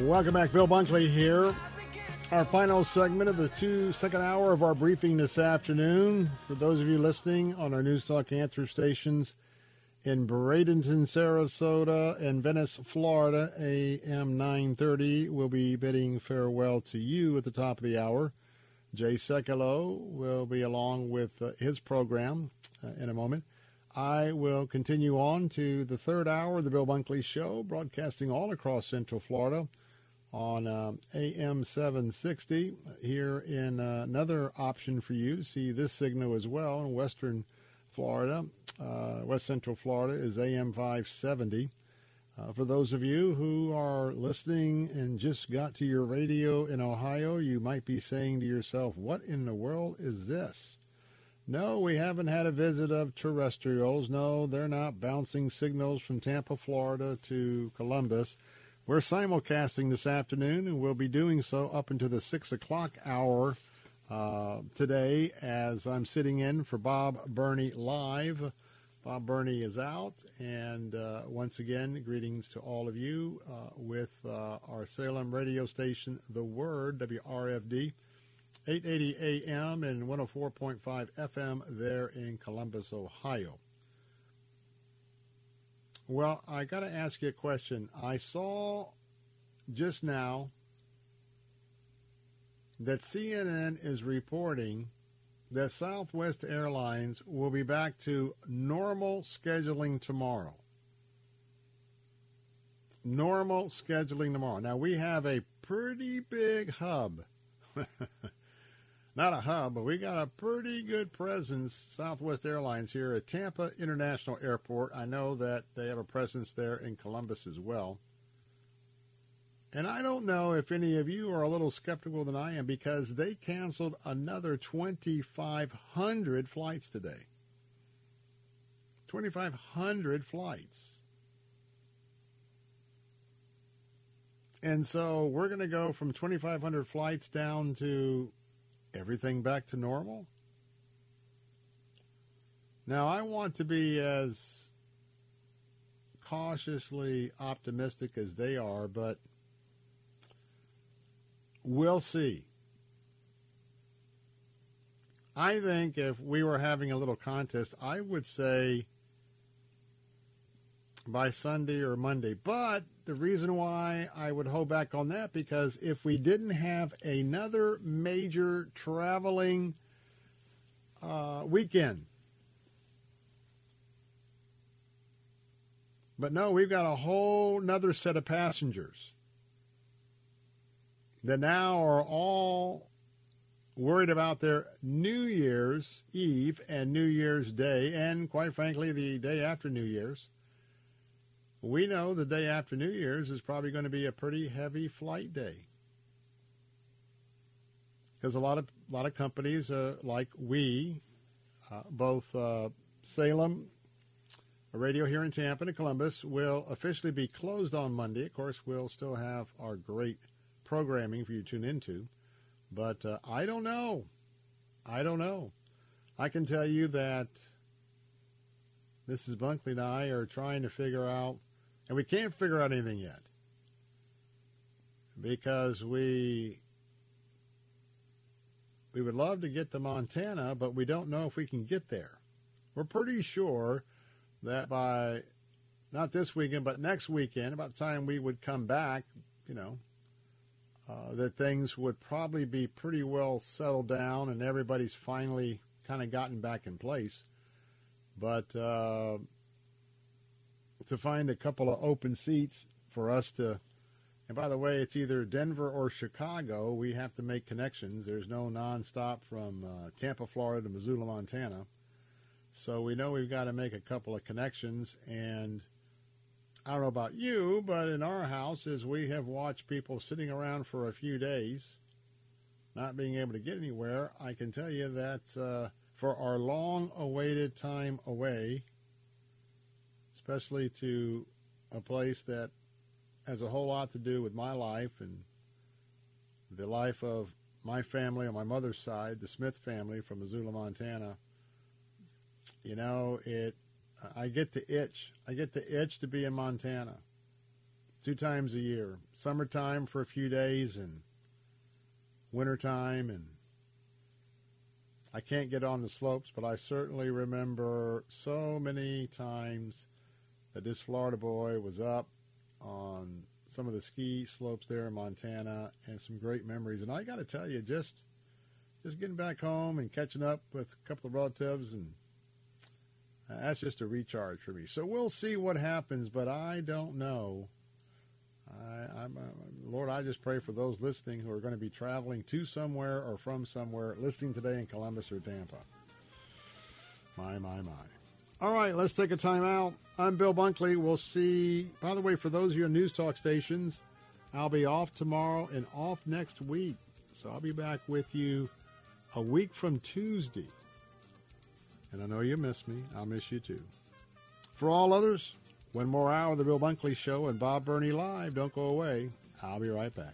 Welcome back. Bill Bunkley here. Our final segment of the two second hour of our briefing this afternoon. For those of you listening on our News Talk answer stations in Bradenton, Sarasota, and Venice, Florida, AM 930, we'll be bidding farewell to you at the top of the hour. Jay Sekulow will be along with uh, his program uh, in a moment. I will continue on to the third hour of the Bill Bunkley Show, broadcasting all across Central Florida on um, AM 760. Here in uh, another option for you to see this signal as well in Western Florida. Uh, West Central Florida is AM 570. Uh, for those of you who are listening and just got to your radio in Ohio, you might be saying to yourself, What in the world is this? No, we haven't had a visit of terrestrials. No, they're not bouncing signals from Tampa, Florida to Columbus. We're simulcasting this afternoon, and we'll be doing so up until the 6 o'clock hour uh, today as I'm sitting in for Bob Burney Live. Bob Burney is out, and uh, once again, greetings to all of you uh, with uh, our Salem radio station, The Word, WRFD, 880 AM and 104.5 FM there in Columbus, Ohio. Well, I got to ask you a question. I saw just now that CNN is reporting that Southwest Airlines will be back to normal scheduling tomorrow. Normal scheduling tomorrow. Now, we have a pretty big hub. Not a hub, but we got a pretty good presence, Southwest Airlines, here at Tampa International Airport. I know that they have a presence there in Columbus as well. And I don't know if any of you are a little skeptical than I am because they canceled another 2,500 flights today. 2,500 flights. And so we're going to go from 2,500 flights down to everything back to normal. Now, I want to be as cautiously optimistic as they are, but We'll see. I think if we were having a little contest, I would say by Sunday or Monday. But the reason why I would hold back on that because if we didn't have another major traveling uh, weekend, but no, we've got a whole another set of passengers that now are all worried about their New Year's Eve and New Year's Day, and quite frankly, the day after New Year's. We know the day after New Year's is probably going to be a pretty heavy flight day. Because a lot of a lot of companies, uh, like we, uh, both uh, Salem, a radio here in Tampa and Columbus, will officially be closed on Monday. Of course, we'll still have our great programming for you to tune into. But uh, I don't know. I don't know. I can tell you that Mrs. Bunkley and I are trying to figure out, and we can't figure out anything yet because we we would love to get to Montana, but we don't know if we can get there. We're pretty sure that by not this weekend, but next weekend, about the time we would come back, you know, uh, that things would probably be pretty well settled down and everybody's finally kind of gotten back in place. But uh, to find a couple of open seats for us to, and by the way, it's either Denver or Chicago. We have to make connections. There's no nonstop from uh, Tampa, Florida to Missoula, Montana. So we know we've got to make a couple of connections and – I don't know about you, but in our house, as we have watched people sitting around for a few days, not being able to get anywhere, I can tell you that uh, for our long-awaited time away, especially to a place that has a whole lot to do with my life and the life of my family on my mother's side, the Smith family from Missoula, Montana. You know, it I get the itch. I get the itch to be in Montana two times a year. Summertime for a few days and wintertime and I can't get on the slopes, but I certainly remember so many times that this Florida boy was up on some of the ski slopes there in Montana and some great memories. And I got to tell you, just just getting back home and catching up with a couple of relatives and uh, that's just a recharge for me. So we'll see what happens, but I don't know. I, am uh, Lord, I just pray for those listening who are going to be traveling to somewhere or from somewhere, listening today in Columbus or Tampa. My, my, my. All right, let's take a time out. I'm Bill Bunkley. We'll see. By the way, for those of you on News Talk stations, I'll be off tomorrow and off next week. So I'll be back with you a week from Tuesday. And I know you miss me. I'll miss you too. For all others, one more hour of the Bill Bunkley Show and Bob Burney Live. Don't go away. I'll be right back.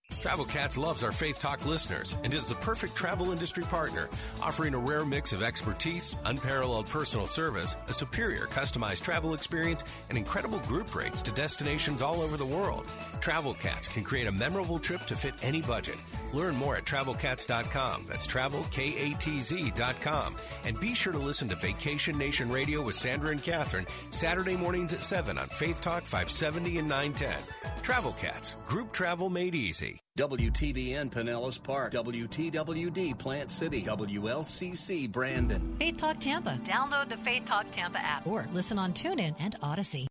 Travel Katz loves our Faith Talk listeners and is the perfect travel industry partner, offering a rare mix of expertise, unparalleled personal service, a superior customized travel experience, and incredible group rates to destinations all over the world. Travel Katz can create a memorable trip to fit any budget. Learn more at travelkatz.com. That's travel, K-A-T-Z.com. And be sure to listen to Vacation Nation Radio with Sandra and Catherine Saturday mornings at 7 on Faith Talk 570 and 910. Travel Katz, group travel made easy. WTBN Pinellas Park, WTWD Plant City, WLCC Brandon. Faith Talk Tampa. Download the Faith Talk Tampa app or listen on TuneIn and Audacy.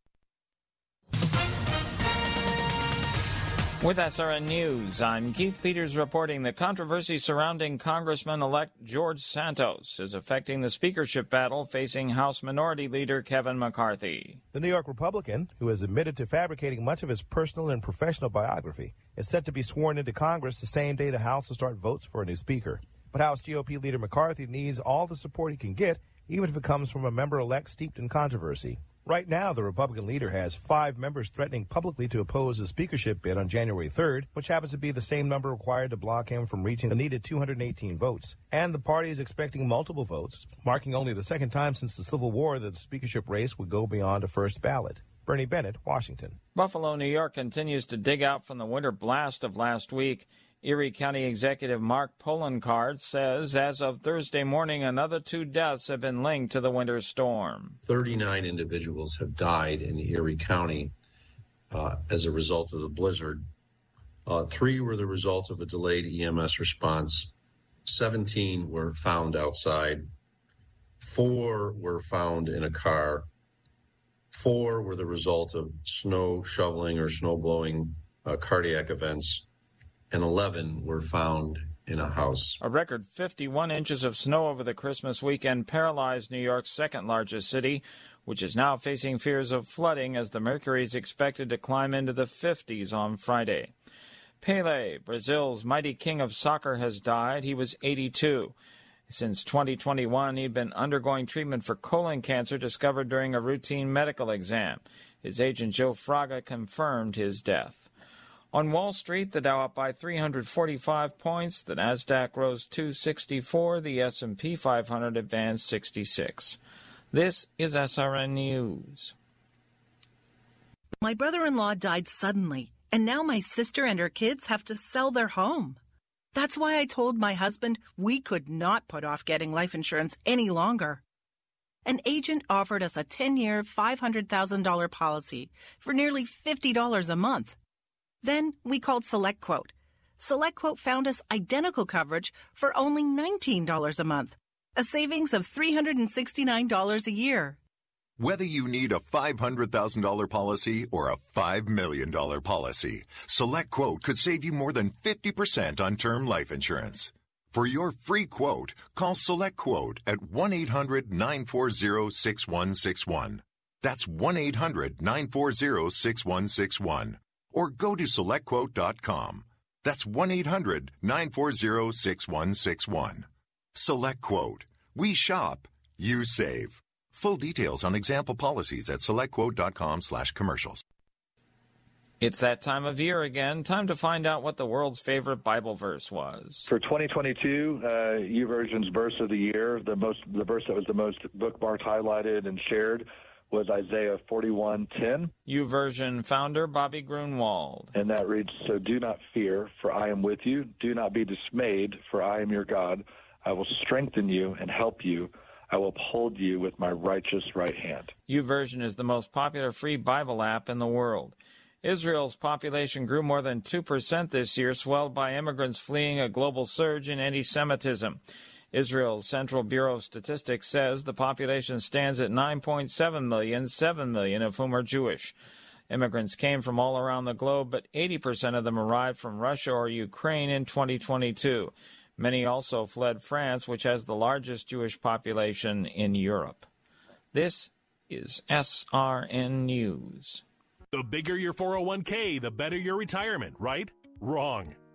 With SRN News, I'm Keith Peters reporting the controversy surrounding Congressman elect George Santos is affecting the speakership battle facing House Minority Leader Kevin McCarthy. The New York Republican, who has admitted to fabricating much of his personal and professional biography, is set to be sworn into Congress the same day the House will start votes for a new speaker. But House GOP leader McCarthy needs all the support he can get, even if it comes from a member elect steeped in controversy. Right now, the Republican leader has five members threatening publicly to oppose the speakership bid on January 3rd, which happens to be the same number required to block him from reaching the needed 218 votes. And the party is expecting multiple votes, marking only the second time since the Civil War that the speakership race would go beyond a first ballot. Bernie Bennett, Washington. Buffalo, New York continues to dig out from the winter blast of last week. Erie County Executive Mark Poloncarz says as of Thursday morning, another two deaths have been linked to the winter storm. 39 individuals have died in Erie County uh, as a result of the blizzard. Uh, three were the result of a delayed EMS response. 17 were found outside. Four were found in a car. Four were the result of snow shoveling or snow blowing uh, cardiac events and 11 were found in a house. A record 51 inches of snow over the Christmas weekend paralyzed New York's second largest city, which is now facing fears of flooding as the mercury is expected to climb into the 50s on Friday. Pele, Brazil's mighty king of soccer, has died. He was 82. Since 2021, he'd been undergoing treatment for colon cancer discovered during a routine medical exam. His agent Joe Fraga confirmed his death. On Wall Street, the Dow up by 345 points, the Nasdaq rose 264, the S&P 500 advanced 66. This is SRN News. My brother-in-law died suddenly, and now my sister and her kids have to sell their home. That's why I told my husband we could not put off getting life insurance any longer. An agent offered us a 10-year, $500,000 policy for nearly $50 a month. Then we called SelectQuote. SelectQuote found us identical coverage for only $19 a month, a savings of $369 a year. Whether you need a $500,000 policy or a $5 million policy, SelectQuote could save you more than 50% on term life insurance. For your free quote, call SelectQuote at 1 800 940 6161. That's 1 800 940 6161. Or go to selectquote.com. That's 1 800 940 6161. Select Quote. We shop, you save. Full details on example policies at selectquote.com slash commercials. It's that time of year again. Time to find out what the world's favorite Bible verse was. For 2022, uh, YouVersion's verse of the year, the most, the verse that was the most bookmarked, highlighted, and shared was Isaiah 41:10. U YouVersion founder Bobby Gruenewald. And that reads, "So do not fear, for I am with you. Do not be dismayed, for I am your God. I will strengthen you and help you. I will uphold you with my righteous right hand." U YouVersion is the most popular free Bible app in the world. Israel's population grew more than 2% this year, swelled by immigrants fleeing a global surge in anti Semitism. Israel's Central Bureau of Statistics says the population stands at 9.7 million, 7 million of whom are Jewish. Immigrants came from all around the globe, but 80% of them arrived from Russia or Ukraine in 2022. Many also fled France, which has the largest Jewish population in Europe. This is SRN News. The bigger your 401k, the better your retirement, right? Wrong.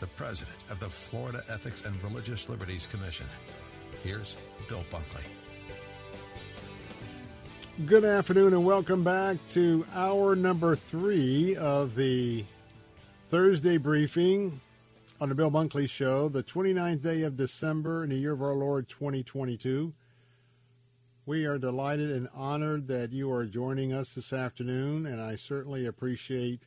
the president of the Florida Ethics and Religious Liberties Commission. Here's Bill Bunkley. Good afternoon and welcome back to hour number three of the Thursday briefing on the Bill Bunkley Show, the 29th day of December in the year of our Lord 2022. We are delighted and honored that you are joining us this afternoon, and I certainly appreciate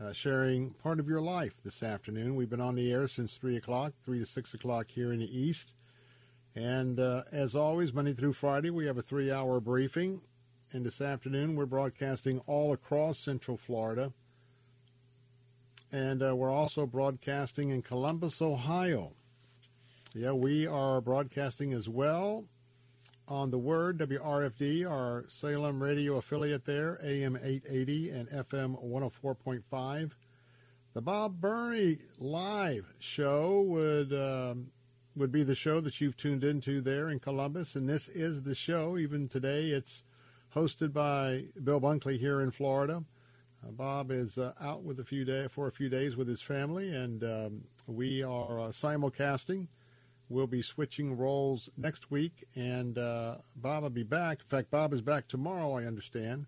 uh, sharing part of your life this afternoon. We've been on the air since 3 o'clock, 3 to 6 o'clock here in the East. And uh, as always, Monday through Friday, we have a three hour briefing. And this afternoon, we're broadcasting all across Central Florida. And uh, we're also broadcasting in Columbus, Ohio. Yeah, we are broadcasting as well on the Word, WRFD, our Salem radio affiliate there, AM 880 and FM 104.5. The Bob Burney live show would um, would be the show that you've tuned into there in Columbus, and this is the show. Even today, it's hosted by Bill Bunkley here in Florida. Uh, Bob is uh, out with a few day for a few days with his family, and um, we are uh, simulcasting. We'll be switching roles next week, and uh, Bob will be back. In fact, Bob is back tomorrow, I understand,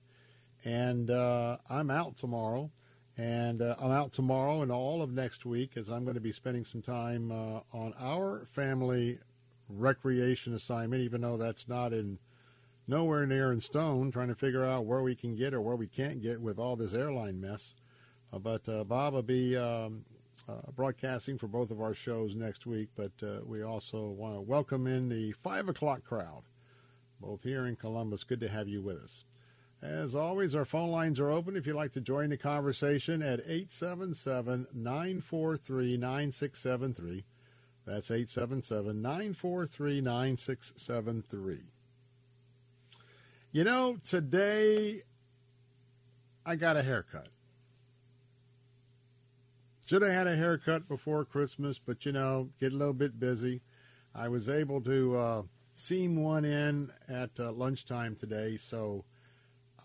and uh, I'm out tomorrow. And uh, I'm out tomorrow and all of next week as I'm going to be spending some time uh, on our family recreation assignment, even though that's not in nowhere near in stone, trying to figure out where we can get or where we can't get with all this airline mess. Uh, but uh, Bob will be um, broadcasting for both of our shows next week, but uh, we also want to welcome in the 5 o'clock crowd, both here in Columbus. Good to have you with us. As always, our phone lines are open if you'd like to join the conversation at 877 943 9673. That's 877 943 9673. You know, today I got a haircut. Should have had a haircut before Christmas, but you know, get a little bit busy. I was able to uh, seam one in at uh, lunchtime today, so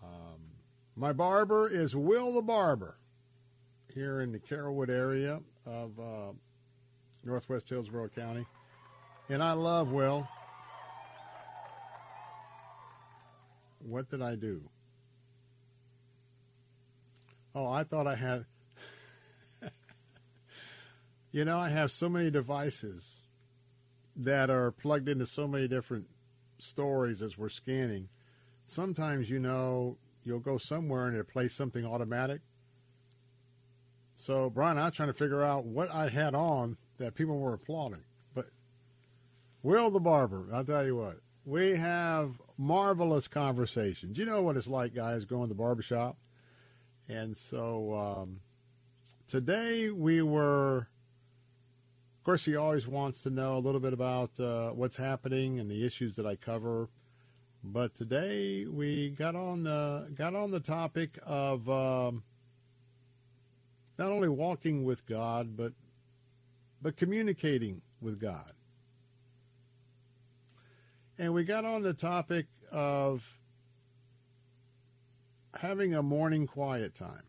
um, my barber is Will the Barber here in the Carrollwood area of uh, Northwest Hillsborough County. And I love Will. What did I do? Oh, I thought I had. You know, I have so many devices that are plugged into so many different stories as we're scanning. Sometimes, you know, you'll go somewhere and it plays something automatic. So, Brian, I was trying to figure out what I had on that people were applauding. But Will the Barber, I'll tell you what, we have marvelous conversations. You know what it's like, guys, going to the barbershop. And so um, today we were, course, he always wants to know a little bit about uh, what's happening and the issues that I cover. But today we got on the got on the topic of um, not only walking with God, but but communicating with God. And we got on the topic of having a morning quiet time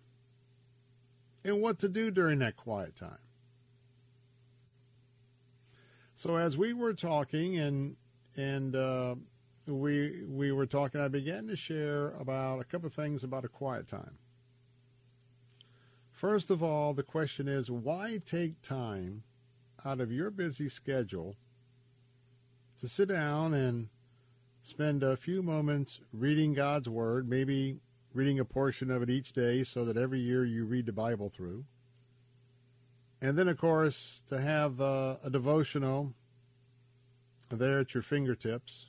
and what to do during that quiet time. So as we were talking and and uh, we we were talking, I began to share about a couple of things about a quiet time. First of all, the question is why take time out of your busy schedule to sit down and spend a few moments reading God's Word, maybe reading a portion of it each day so that every year you read the Bible through. And then, of course, to have uh, a devotional there at your fingertips.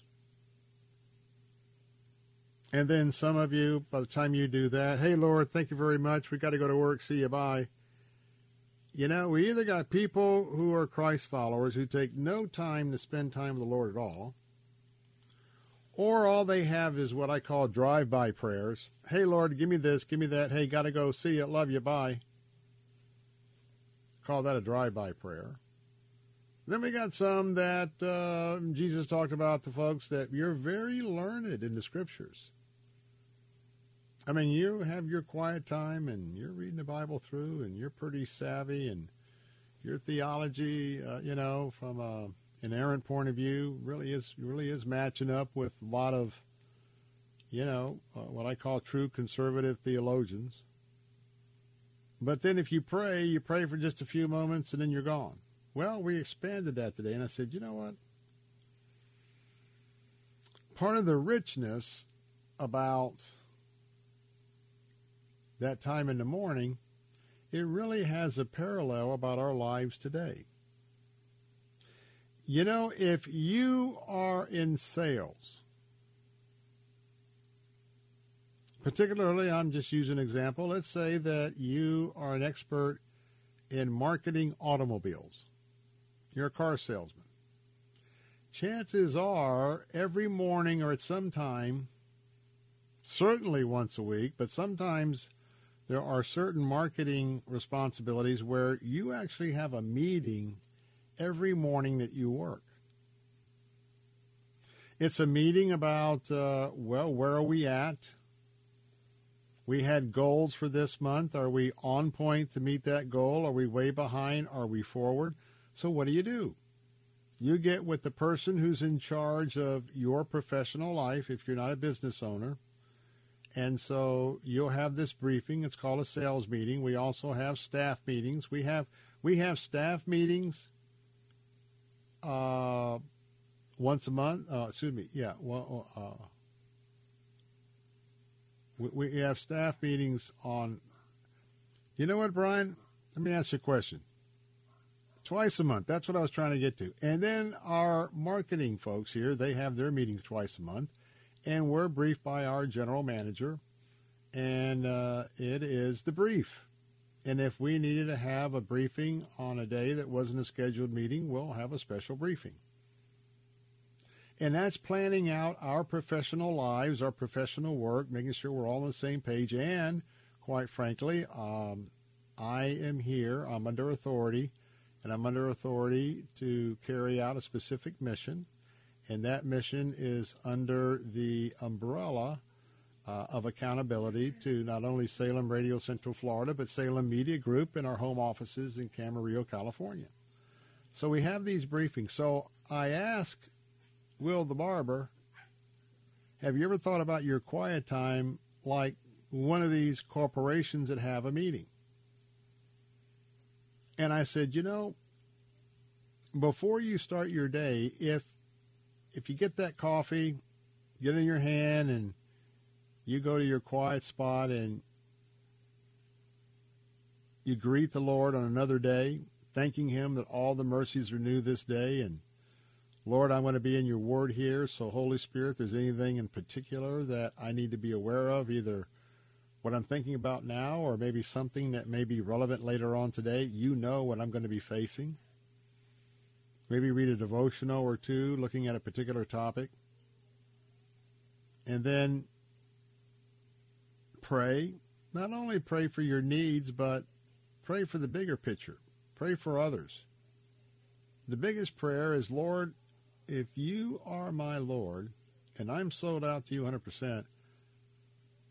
And then some of you, by the time you do that, hey, Lord, thank you very much. We got to go to work. See you. Bye. You know, we either got people who are Christ followers who take no time to spend time with the Lord at all, or all they have is what I call drive-by prayers. Hey, Lord, give me this, give me that. Hey, got to go. See you. Love you. Bye. Call that a drive-by prayer. Then we got some that uh, Jesus talked about the folks that you're very learned in the scriptures. I mean, you have your quiet time and you're reading the Bible through and you're pretty savvy and your theology, uh, you know, from a, an errant point of view, really is really is matching up with a lot of, you know, uh, what I call true conservative theologians. But then if you pray, you pray for just a few moments and then you're gone. Well, we expanded that today, and I said, you know what? Part of the richness about that time in the morning, it really has a parallel about our lives today. You know, if you are in sales, particularly, I'm just using an example. Let's say that you are an expert in marketing automobiles. You're a car salesman. Chances are, every morning or at some time, certainly once a week, but sometimes there are certain marketing responsibilities where you actually have a meeting every morning that you work. It's a meeting about, uh, well, where are we at? We had goals for this month. Are we on point to meet that goal? Are we way behind? Are we forward? So what do you do? You get with the person who's in charge of your professional life if you're not a business owner and so you'll have this briefing. It's called a sales meeting. We also have staff meetings. We have we have staff meetings uh, once a month. Uh, excuse me. Yeah. Well, uh, we have staff meetings on. You know what, Brian? Let me ask you a question. Twice a month. That's what I was trying to get to. And then our marketing folks here, they have their meetings twice a month. And we're briefed by our general manager. And uh, it is the brief. And if we needed to have a briefing on a day that wasn't a scheduled meeting, we'll have a special briefing. And that's planning out our professional lives, our professional work, making sure we're all on the same page. And quite frankly, um, I am here, I'm under authority, and I'm under authority to carry out a specific mission. And that mission is under the umbrella uh, of accountability to not only Salem Radio Central Florida, but Salem Media Group and our home offices in Camarillo, California. So we have these briefings. So I ask Will the barber, have you ever thought about your quiet time like one of these corporations that have a meeting? And I said, you know, before you start your day, if if you get that coffee, get it in your hand and you go to your quiet spot and you greet the Lord on another day, thanking him that all the mercies are new this day and Lord, I'm going to be in your word here. So, Holy Spirit, if there's anything in particular that I need to be aware of, either what I'm thinking about now or maybe something that may be relevant later on today. You know what I'm going to be facing. Maybe read a devotional or two looking at a particular topic. And then pray. Not only pray for your needs, but pray for the bigger picture. Pray for others. The biggest prayer is, Lord, if you are my Lord and I'm sold out to you 100%,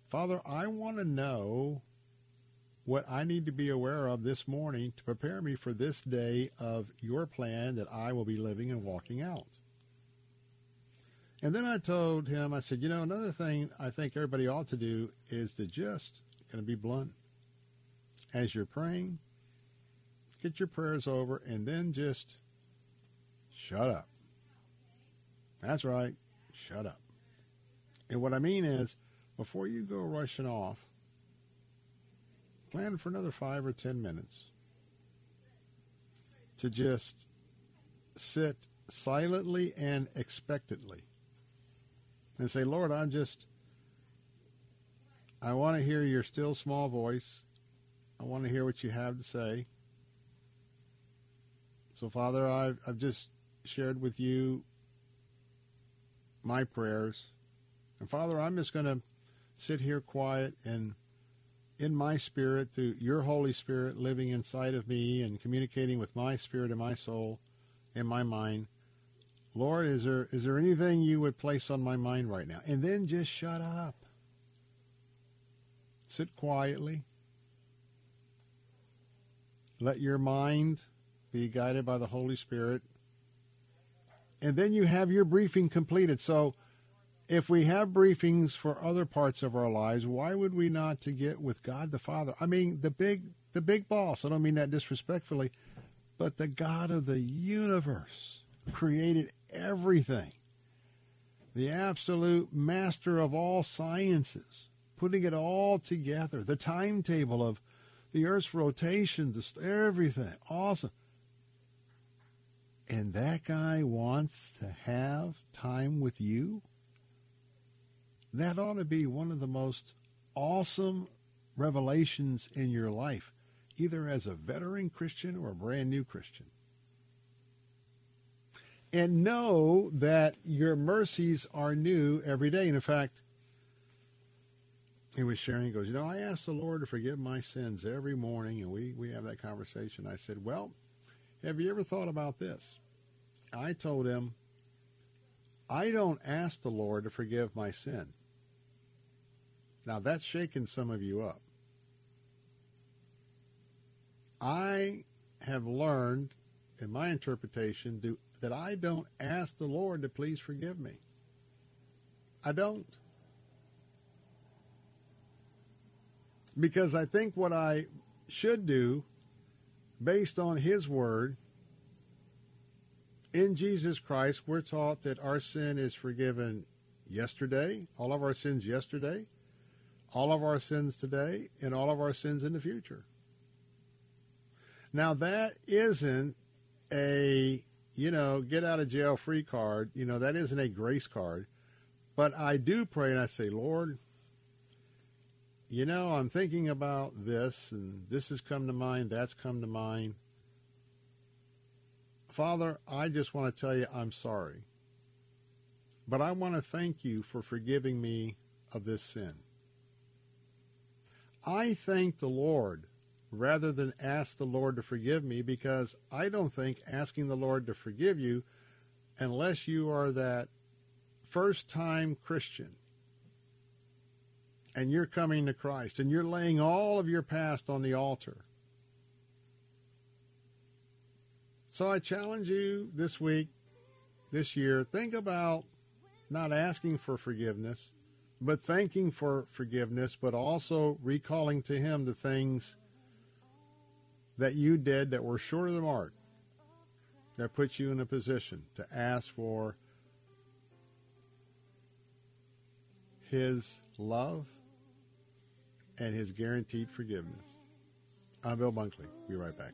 Father, I want to know what I need to be aware of this morning to prepare me for this day of your plan that I will be living and walking out. And then I told him, I said, you know, another thing I think everybody ought to do is to just, going to be blunt, as you're praying, get your prayers over and then just shut up. That's right. Shut up. And what I mean is, before you go rushing off, plan for another five or ten minutes to just sit silently and expectantly and say, Lord, I'm just, I want to hear your still small voice. I want to hear what you have to say. So, Father, I've, I've just shared with you my prayers. And Father, I'm just going to sit here quiet and in my spirit through your Holy Spirit living inside of me and communicating with my spirit and my soul and my mind. Lord, is there is there anything you would place on my mind right now? And then just shut up. Sit quietly. Let your mind be guided by the Holy Spirit and then you have your briefing completed. So if we have briefings for other parts of our lives, why would we not to get with God the Father? I mean, the big the big boss. I don't mean that disrespectfully, but the God of the universe created everything. The absolute master of all sciences, putting it all together. The timetable of the Earth's rotation, just everything. Awesome and that guy wants to have time with you, that ought to be one of the most awesome revelations in your life, either as a veteran Christian or a brand new Christian. And know that your mercies are new every day. And in fact, he was sharing, he goes, You know, I ask the Lord to forgive my sins every morning, and we, we have that conversation. I said, Well, have you ever thought about this? I told him, I don't ask the Lord to forgive my sin. Now that's shaking some of you up. I have learned in my interpretation do, that I don't ask the Lord to please forgive me. I don't. Because I think what I should do based on his word in Jesus Christ, we're taught that our sin is forgiven yesterday, all of our sins yesterday, all of our sins today, and all of our sins in the future. Now, that isn't a, you know, get out of jail free card. You know, that isn't a grace card. But I do pray and I say, Lord, you know, I'm thinking about this and this has come to mind, that's come to mind. Father, I just want to tell you I'm sorry. But I want to thank you for forgiving me of this sin. I thank the Lord rather than ask the Lord to forgive me because I don't think asking the Lord to forgive you, unless you are that first time Christian and you're coming to Christ and you're laying all of your past on the altar. So I challenge you this week, this year, think about not asking for forgiveness, but thanking for forgiveness, but also recalling to Him the things that you did that were short of the mark that put you in a position to ask for His love and His guaranteed forgiveness. I'm Bill Bunkley. Be right back.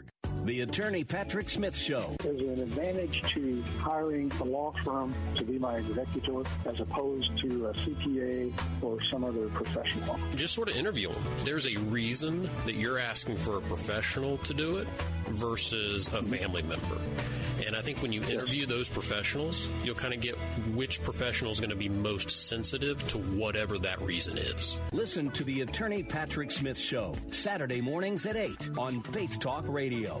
org. The Attorney Patrick Smith Show. There's an advantage to hiring a law firm to be my executor as opposed to a CPA or some other professional. Just sort of interview them. There's a reason that you're asking for a professional to do it versus a family member. And I think when you interview those professionals, you'll kind of get which professional is going to be most sensitive to whatever that reason is. Listen to the Attorney Patrick Smith Show, Saturday mornings at 8 on Faith Talk Radio.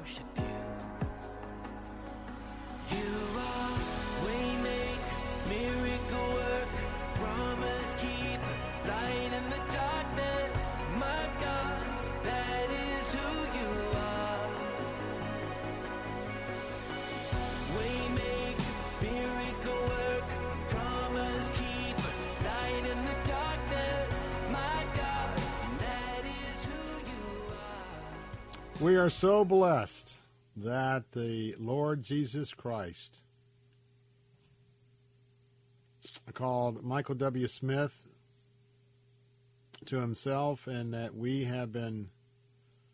are so blessed that the Lord Jesus Christ called Michael W. Smith to himself, and that we have been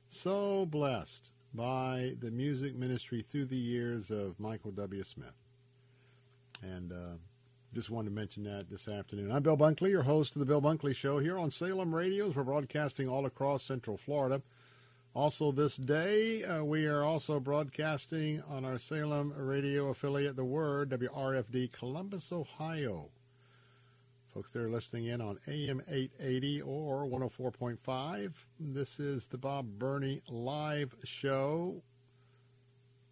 so blessed by the music ministry through the years of Michael W. Smith. And uh, just wanted to mention that this afternoon. I'm Bill Bunkley, your host of the Bill Bunkley Show here on Salem Radios. We're broadcasting all across Central Florida. Also, this day, uh, we are also broadcasting on our Salem radio affiliate, The Word, WRFD, Columbus, Ohio. folks that are listening in on AM 880 or 104.5. This is the Bob Burney live show.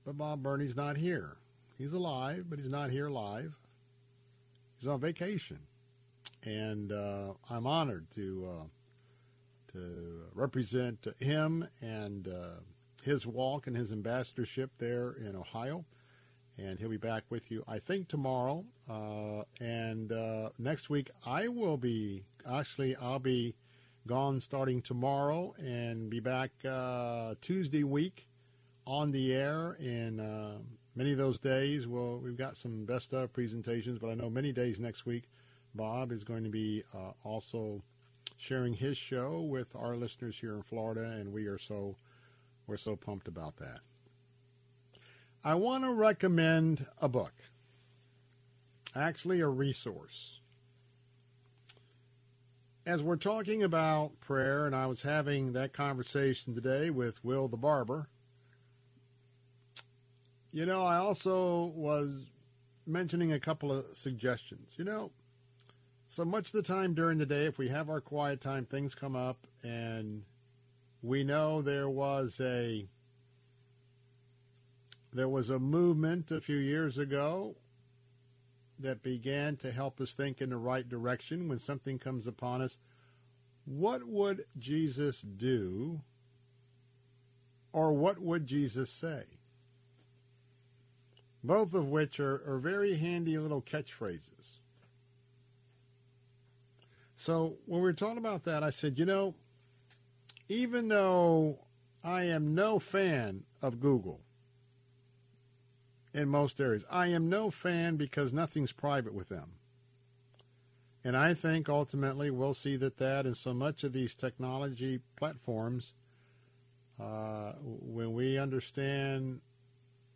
But Bob Burney's not here. He's alive, but he's not here live. He's on vacation. And uh, I'm honored to uh, to represent him and uh, his walk and his ambassadorship there in Ohio. And he'll be back with you, I think, tomorrow. Uh, and uh, next week, I will be, actually, I'll be gone starting tomorrow and be back Tuesday week on the air. And uh, many of those days, well, we've got some best of presentations, but I know many days next week, Bob is going to be uh, also sharing his show with our listeners here in Florida, and we are so we're so pumped about that. I want to recommend a book, actually a resource. As we're talking about prayer, and I was having that conversation today with Will the barber, you know, I also was mentioning a couple of suggestions. You know, so much of the time during the day, if we have our quiet time, things come up, and we know there was a there was a movement a few years ago that began to help us think in the right direction when something comes upon us. What would Jesus do? Or what would Jesus say? Both of which are, are very handy little catchphrases. So when we were talking about that, I said, you know, even though I am no fan of Google in most areas, I am no fan because nothing's private with them. And I think ultimately we'll see that that and so much of these technology platforms, uh, when we understand,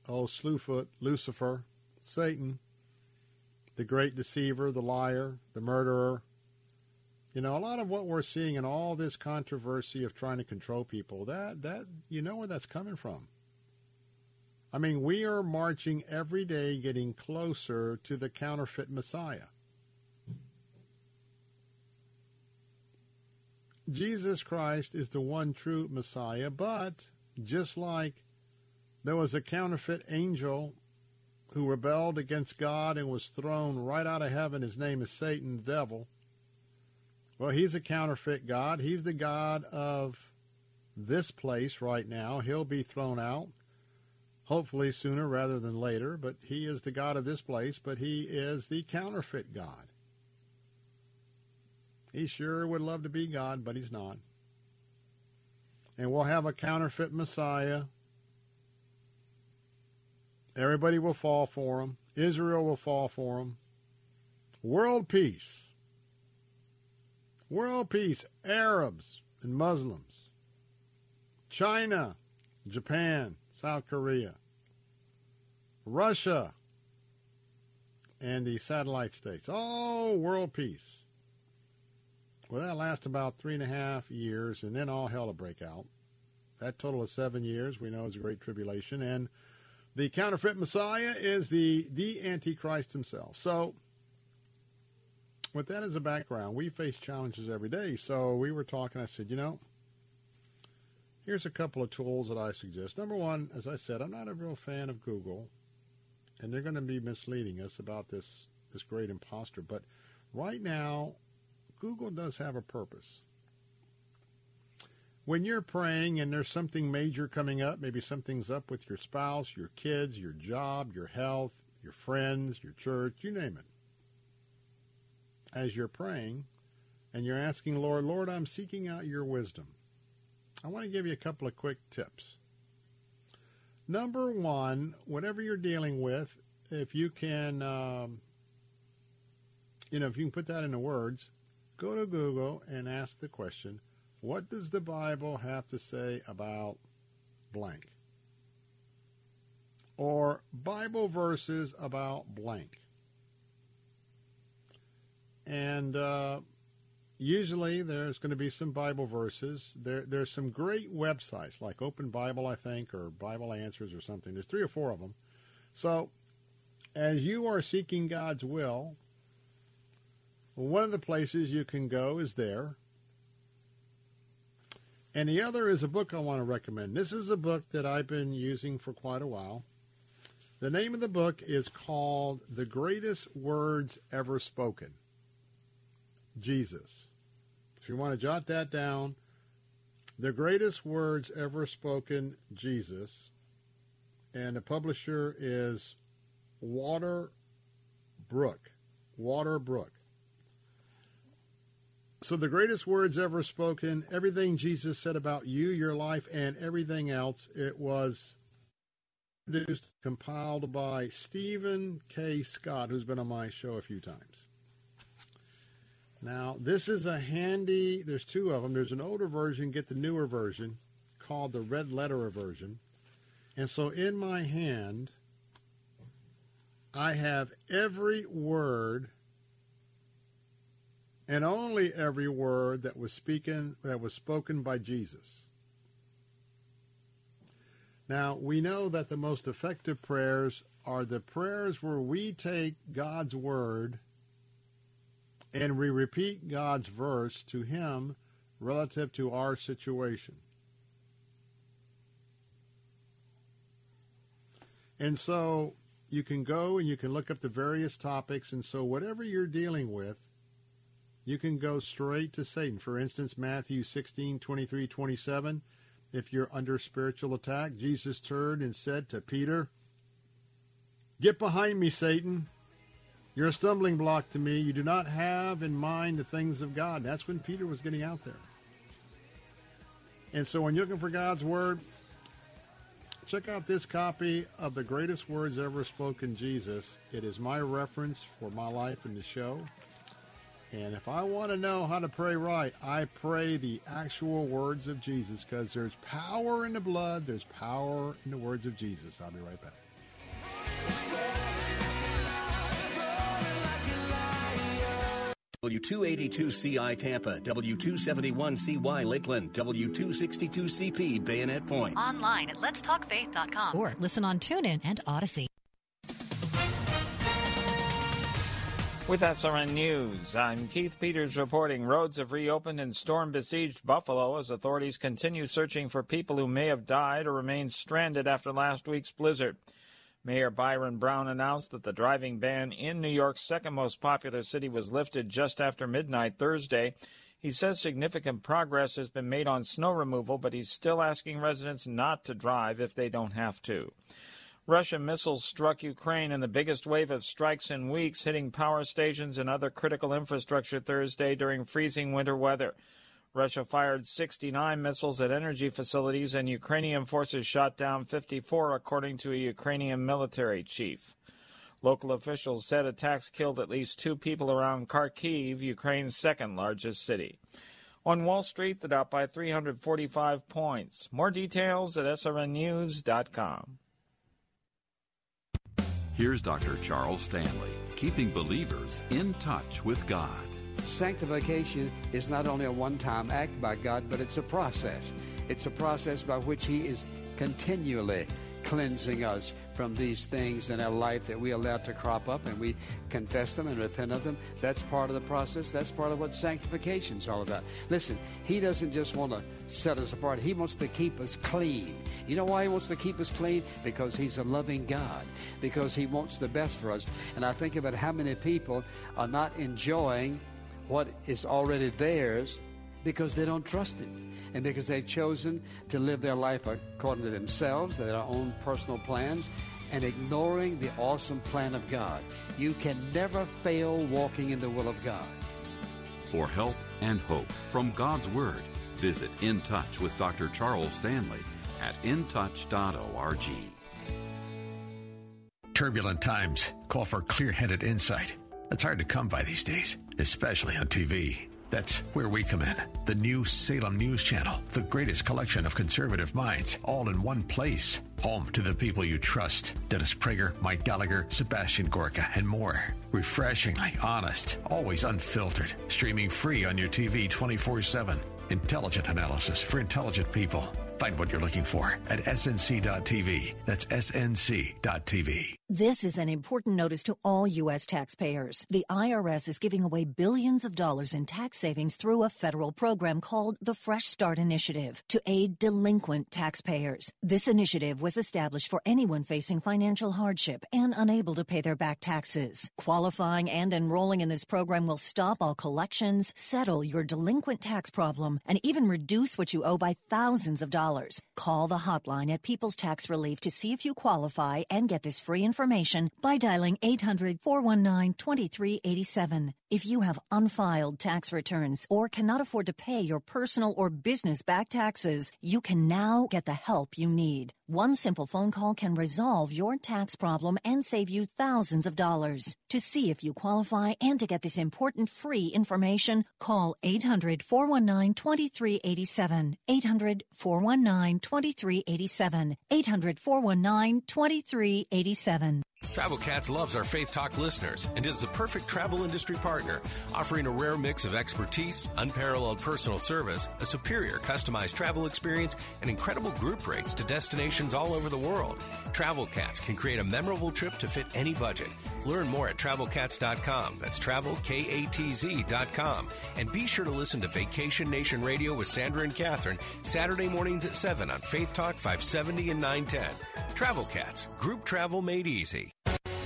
oh, Slewfoot, Lucifer, Satan, the great deceiver, the liar, the murderer, you know, a lot of what we're seeing in all this controversy of trying to control people, that that you know where that's coming from. I mean, we are marching every day getting closer to the counterfeit Messiah. Jesus Christ is the one true Messiah, but just like there was a counterfeit angel who rebelled against God and was thrown right out of heaven, his name is Satan, the devil well, he's a counterfeit God. He's the God of this place right now. He'll be thrown out, hopefully sooner rather than later, but he is the God of this place, but he is the counterfeit God. He sure would love to be God, but he's not. And we'll have a counterfeit Messiah. Everybody will fall for him. Israel will fall for him. World peace World peace, Arabs and Muslims, China, Japan, South Korea, Russia, and the satellite states. Oh, world peace. Well, that lasts about three and a half years, and then all hell will break out. That total of seven years we know is a great tribulation. And the counterfeit Messiah is the, the Antichrist himself. So with that as a background, we face challenges every day. So we were talking. I said, you know, here's a couple of tools that I suggest. Number one, as I said, I'm not a real fan of Google, and they're going to be misleading us about this this great imposter. But right now, Google does have a purpose. When you're praying and there's something major coming up, maybe something's up with your spouse, your kids, your job, your health, your friends, your church, you name it as you're praying and you're asking, Lord, Lord, I'm seeking out your wisdom. I want to give you a couple of quick tips. Number one, whatever you're dealing with, if you can, um, you know, if you can put that into words, go to Google and ask the question, what does the Bible have to say about blank? Or Bible verses about blank. And uh, usually there's going to be some Bible verses. There, there's some great websites like Open Bible, I think, or Bible Answers or something. There's three or four of them. So as you are seeking God's will, one of the places you can go is there. And the other is a book I want to recommend. This is a book that I've been using for quite a while. The name of the book is called The Greatest Words Ever Spoken Jesus. If you want to jot that down, The Greatest Words Ever Spoken Jesus. And the publisher is Water Brook. Water Brook. So the greatest words ever spoken, everything Jesus said about you, your life, and everything else, it was produced, compiled by Stephen K. Scott, who's been on my show a few times. Now, this is a handy, there's two of them. There's an older version, get the newer version, called the red letter version. And so in my hand, I have every word and only every word that was speaking that was spoken by Jesus. Now, we know that the most effective prayers are the prayers where we take God's word and we repeat God's verse to him relative to our situation. And so you can go and you can look up the various topics and so whatever you're dealing with you can go straight to Satan. For instance, Matthew 16, 23, 27. If you're under spiritual attack, Jesus turned and said to Peter, Get behind me, Satan. You're a stumbling block to me. You do not have in mind the things of God. That's when Peter was getting out there. And so when you're looking for God's Word, check out this copy of the greatest words ever spoken Jesus. It is my reference for my life in the show. And if I want to know how to pray right, I pray the actual words of Jesus because there's power in the blood, there's power in the words of Jesus. I'll be right back. W282CI Tampa, W271CY Lakeland, W262CP Bayonet Point. Online at letstalkfaith.com or listen on TuneIn and Audacy. With SRN News, I'm Keith Peters reporting roads have reopened in storm besieged Buffalo as authorities continue searching for people who may have died or remained stranded after last week's blizzard. Mayor Byron Brown announced that the driving ban in New York's second most popular city was lifted just after midnight Thursday. He says significant progress has been made on snow removal, but he's still asking residents not to drive if they don't have to. Russian missiles struck Ukraine in the biggest wave of strikes in weeks, hitting power stations and other critical infrastructure Thursday during freezing winter weather. Russia fired 69 missiles at energy facilities, and Ukrainian forces shot down 54, according to a Ukrainian military chief. Local officials said attacks killed at least two people around Kharkiv, Ukraine's second largest city. On Wall Street, the Dow by 345 points. More details at srnnews.com. Here's Dr. Charles Stanley, keeping believers in touch with God. Sanctification is not only a one time act by God, but it's a process. It's a process by which He is continually cleansing us from these things in our life that we allow to crop up and we confess them and repent of them. That's part of the process. That's part of what sanctification is all about. Listen, He doesn't just want to set us apart, He wants to keep us clean. You know why He wants to keep us clean? Because He's a loving God, because He wants the best for us. And I think about how many people are not enjoying what is already theirs because they don't trust Him and because they've chosen to live their life according to themselves, their own personal plans, and ignoring the awesome plan of God. You can never fail walking in the will of God. For help and hope from God's Word, visit In Touch with Dr. Charles Stanley at intouch.org. Turbulent times call for clear headed insight. It's hard to come by these days, especially on TV. That's where we come in. The new Salem News Channel, the greatest collection of conservative minds, all in one place. Home to the people you trust Dennis Prager, Mike Gallagher, Sebastian Gorka, and more. Refreshingly honest, always unfiltered. Streaming free on your TV 24 7. Intelligent analysis for intelligent people. Find what you're looking for at snc.tv. That's snc.tv. This is an important notice to all U.S. taxpayers. The IRS is giving away billions of dollars in tax savings through a federal program called the Fresh Start Initiative to aid delinquent taxpayers. This initiative was established for anyone facing financial hardship and unable to pay their back taxes. Qualifying and enrolling in this program will stop all collections, settle your delinquent tax problem, and even reduce what you owe by thousands of dollars. Call the hotline at People's Tax Relief to see if you qualify and get this free information by dialing 800 419 2387. If you have unfiled tax returns or cannot afford to pay your personal or business back taxes, you can now get the help you need. One simple phone call can resolve your tax problem and save you thousands of dollars. To see if you qualify and to get this important free information, call 800 419 2387. 800 419 2387. 800 419 2387. Travel Katz loves our Faith Talk listeners and is the perfect travel industry partner, offering a rare mix of expertise, unparalleled personal service, a superior customized travel experience, and incredible group rates to destinations all over the world. Travel Katz can create a memorable trip to fit any budget. Learn more at travelkatz.com. That's travelkatz.com. And be sure to listen to Vacation Nation Radio with Sandra and Catherine Saturday mornings at 7 on Faith Talk 570 and 910. Travel Katz, group travel made easy. Give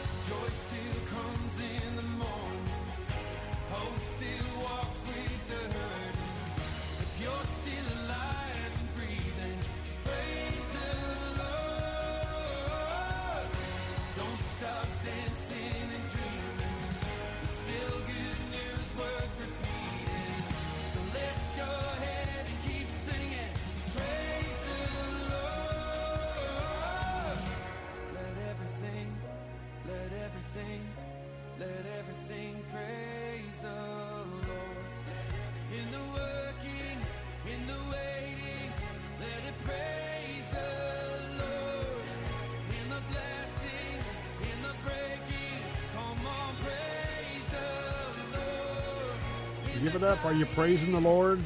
praising the Lord?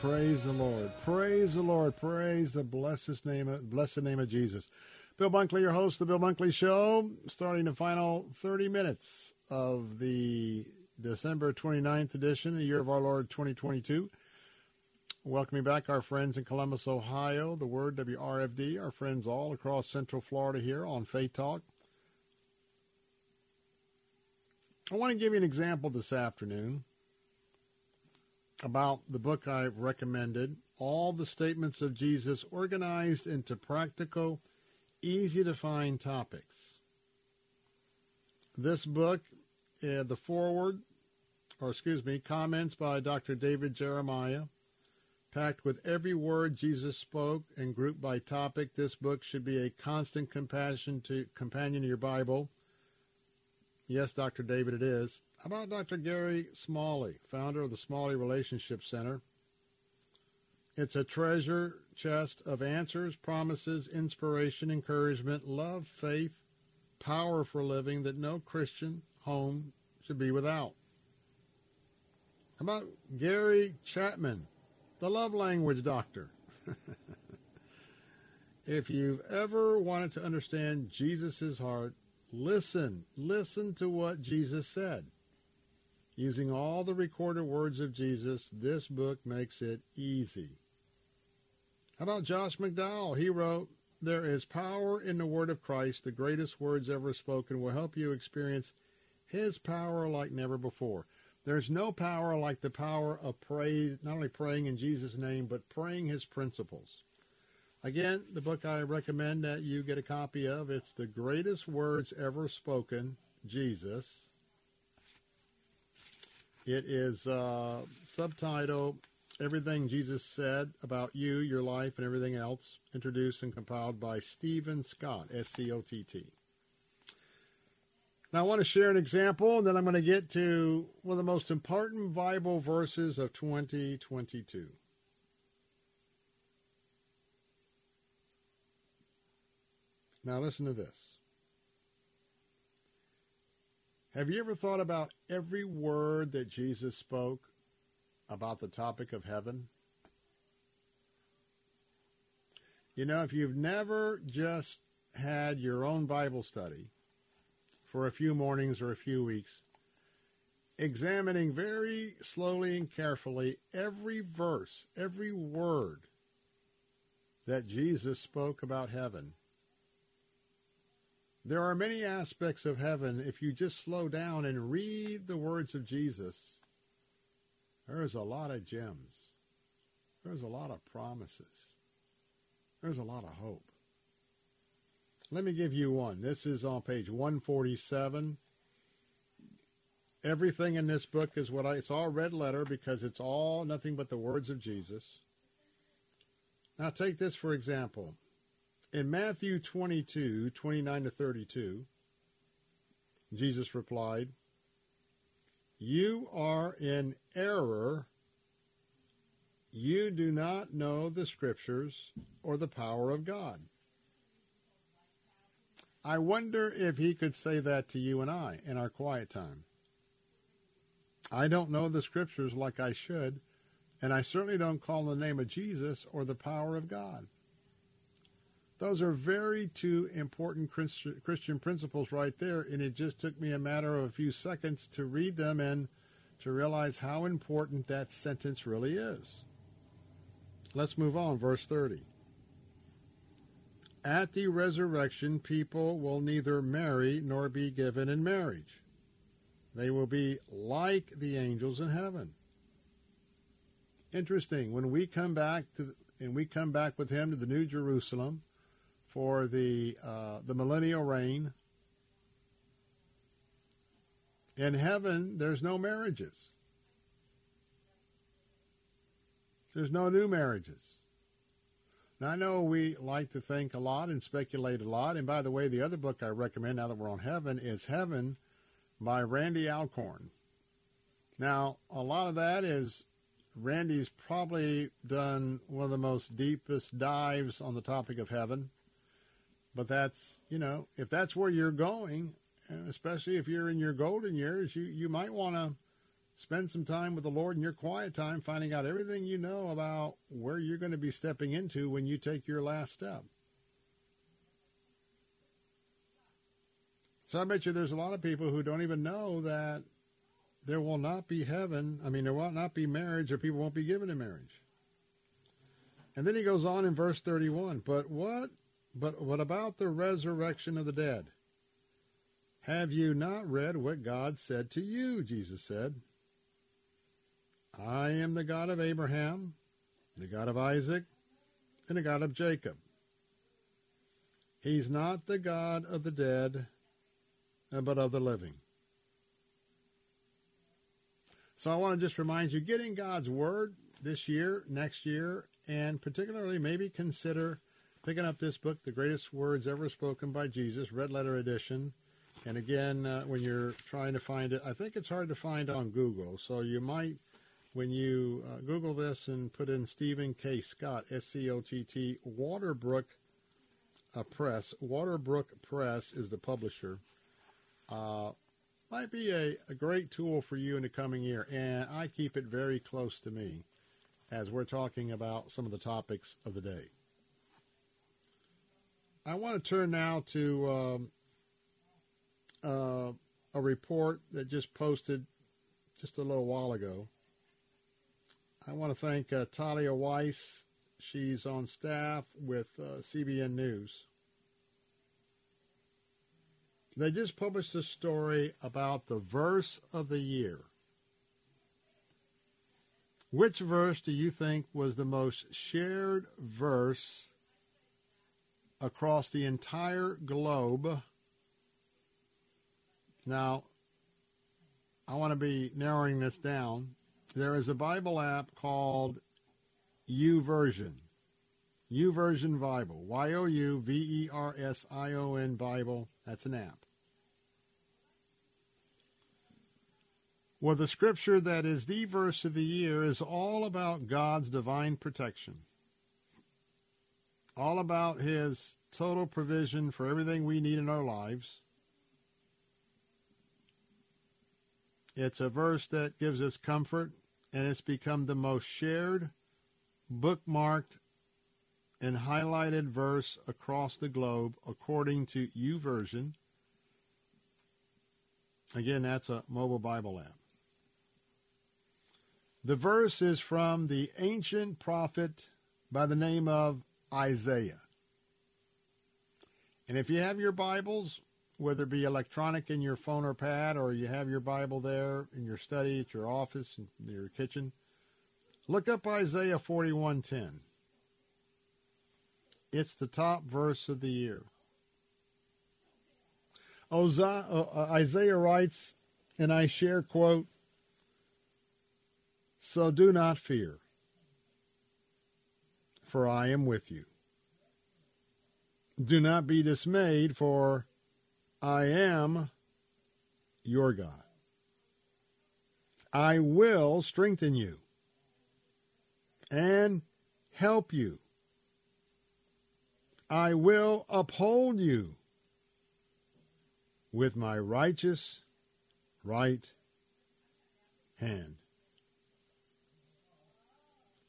Praise the Lord. Praise the Lord. Praise the blessed name of, blessed name of Jesus. Bill Bunkley, your host, the Bill Bunkley Show, starting the final 30 minutes of the December 29th edition, the year of our Lord 2022. Welcoming back our friends in Columbus, Ohio, the Word WRFD, our friends all across Central Florida here on Faith Talk. I want to give you an example this afternoon about the book I recommended, All the Statements of Jesus Organized into Practical, Easy to Find Topics. This book, uh, the foreword, or excuse me, comments by Dr. David Jeremiah, packed with every word Jesus spoke and grouped by topic. This book should be a constant compassion to companion to your Bible. Yes, Dr. David, it is. How about Dr. Gary Smalley, founder of the Smalley Relationship Center? It's a treasure chest of answers, promises, inspiration, encouragement, love, faith, power for living that no Christian home should be without. How about Gary Chapman, the love language doctor? if you've ever wanted to understand Jesus' heart, listen. Listen to what Jesus said. Using all the recorded words of Jesus, this book makes it easy. How about Josh McDowell? He wrote, There is power in the word of Christ. The greatest words ever spoken will help you experience his power like never before. There's no power like the power of praise, not only praying in Jesus' name, but praying his principles. Again, the book I recommend that you get a copy of, it's The Greatest Words Ever Spoken, Jesus. It is uh, subtitled Everything Jesus Said About You, Your Life, and Everything Else, introduced and compiled by Stephen Scott, S-C-O-T-T. Now, I want to share an example, and then I'm going to get to one of the most important Bible verses of 2022. Now, listen to this. Have you ever thought about every word that Jesus spoke? about the topic of heaven? You know, if you've never just had your own Bible study for a few mornings or a few weeks, examining very slowly and carefully every verse, every word that Jesus spoke about heaven. There are many aspects of heaven. If you just slow down and read the words of Jesus, there's a lot of gems. There's a lot of promises. There's a lot of hope. Let me give you one. This is on page 147. Everything in this book is what I, it's all red letter because it's all nothing but the words of Jesus. Now take this for example. In Matthew 22, 29 to 32, Jesus replied, You are in error. You do not know the scriptures or the power of God. I wonder if he could say that to you and I in our quiet time. I don't know the scriptures like I should, and I certainly don't call the name of Jesus or the power of God. Those are very two important Christian principles right there, and it just took me a matter of a few seconds to read them and to realize how important that sentence really is. Let's move on, verse 30. At the resurrection, people will neither marry nor be given in marriage. They will be like the angels in heaven. Interesting. When we come back to and we come back with him to the New Jerusalem for the uh, the millennial reign. In heaven, there's no marriages. There's no new marriages. Now, I know we like to think a lot and speculate a lot. And by the way, the other book I recommend now that we're on heaven is Heaven by Randy Alcorn. Now, a lot of that is Randy's probably done one of the most deepest dives on the topic of heaven. But that's, you know, if that's where you're going, especially if you're in your golden years, you, you might want to spend some time with the Lord in your quiet time, finding out everything you know about where you're going to be stepping into when you take your last step. So I bet you there's a lot of people who don't even know that there will not be heaven. I mean, there will not be marriage, or people won't be given in marriage. And then he goes on in verse 31. But what? But what about the resurrection of the dead? Have you not read what God said to you? Jesus said. I am the God of Abraham, the God of Isaac, and the God of Jacob. He's not the God of the dead, uh, but of the living. So I want to just remind you, get in God's Word this year, next year, and particularly maybe consider picking up this book, The Greatest Words Ever Spoken by Jesus, Red Letter Edition. And again, uh, when you're trying to find it, I think it's hard to find on Google. So you might, when you uh, Google this and put in Stephen K. Scott, S-C-O-T-T, Waterbrook uh, Press. Waterbrook Press is the publisher. Uh, might be a, a great tool for you in the coming year. And I keep it very close to me as we're talking about some of the topics of the day. I want to turn now to um, uh, a report that just posted just a little while ago. I want to thank uh, Talia Wise. She's on staff with uh, CBN News. They just published a story about the verse of the year. Which verse do you think was the most shared verse across the entire globe? Now, I want to be narrowing this down. There is a Bible app called YouVersion. YouVersion Bible. Y O U V E R S I O N Bible. That's an app. Well, the scripture that is the verse of the year is all about God's divine protection, all about His total provision for everything we need in our lives. It's a verse that gives us comfort and it's become the most shared, bookmarked, and highlighted verse across the globe, according to YouVersion. Again, that's a mobile Bible app. The verse is from the ancient prophet by the name of Isaiah. And if you have your Bibles, whether it be electronic in your phone or pad, or you have your Bible there in your study, at your office, in your kitchen, look up Isaiah 41:10. It's the top verse of the year. Uh, Isaiah writes, and I share quote, So do not fear, for I am with you. Do not be dismayed, for I am your God. I will strengthen you and help you. I will uphold you with my righteous right hand.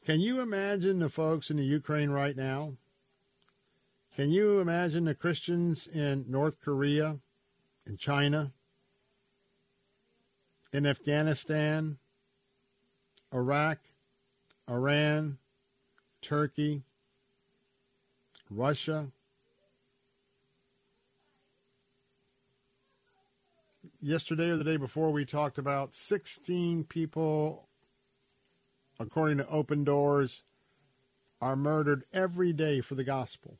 Can you imagine the folks in the Ukraine right now? Can you imagine the Christians in North Korea, in China, in Afghanistan, Iraq, Iran, Turkey, Russia? Yesterday or the day before, we talked about 16 people, according to Open Doors, are murdered every day for the gospel.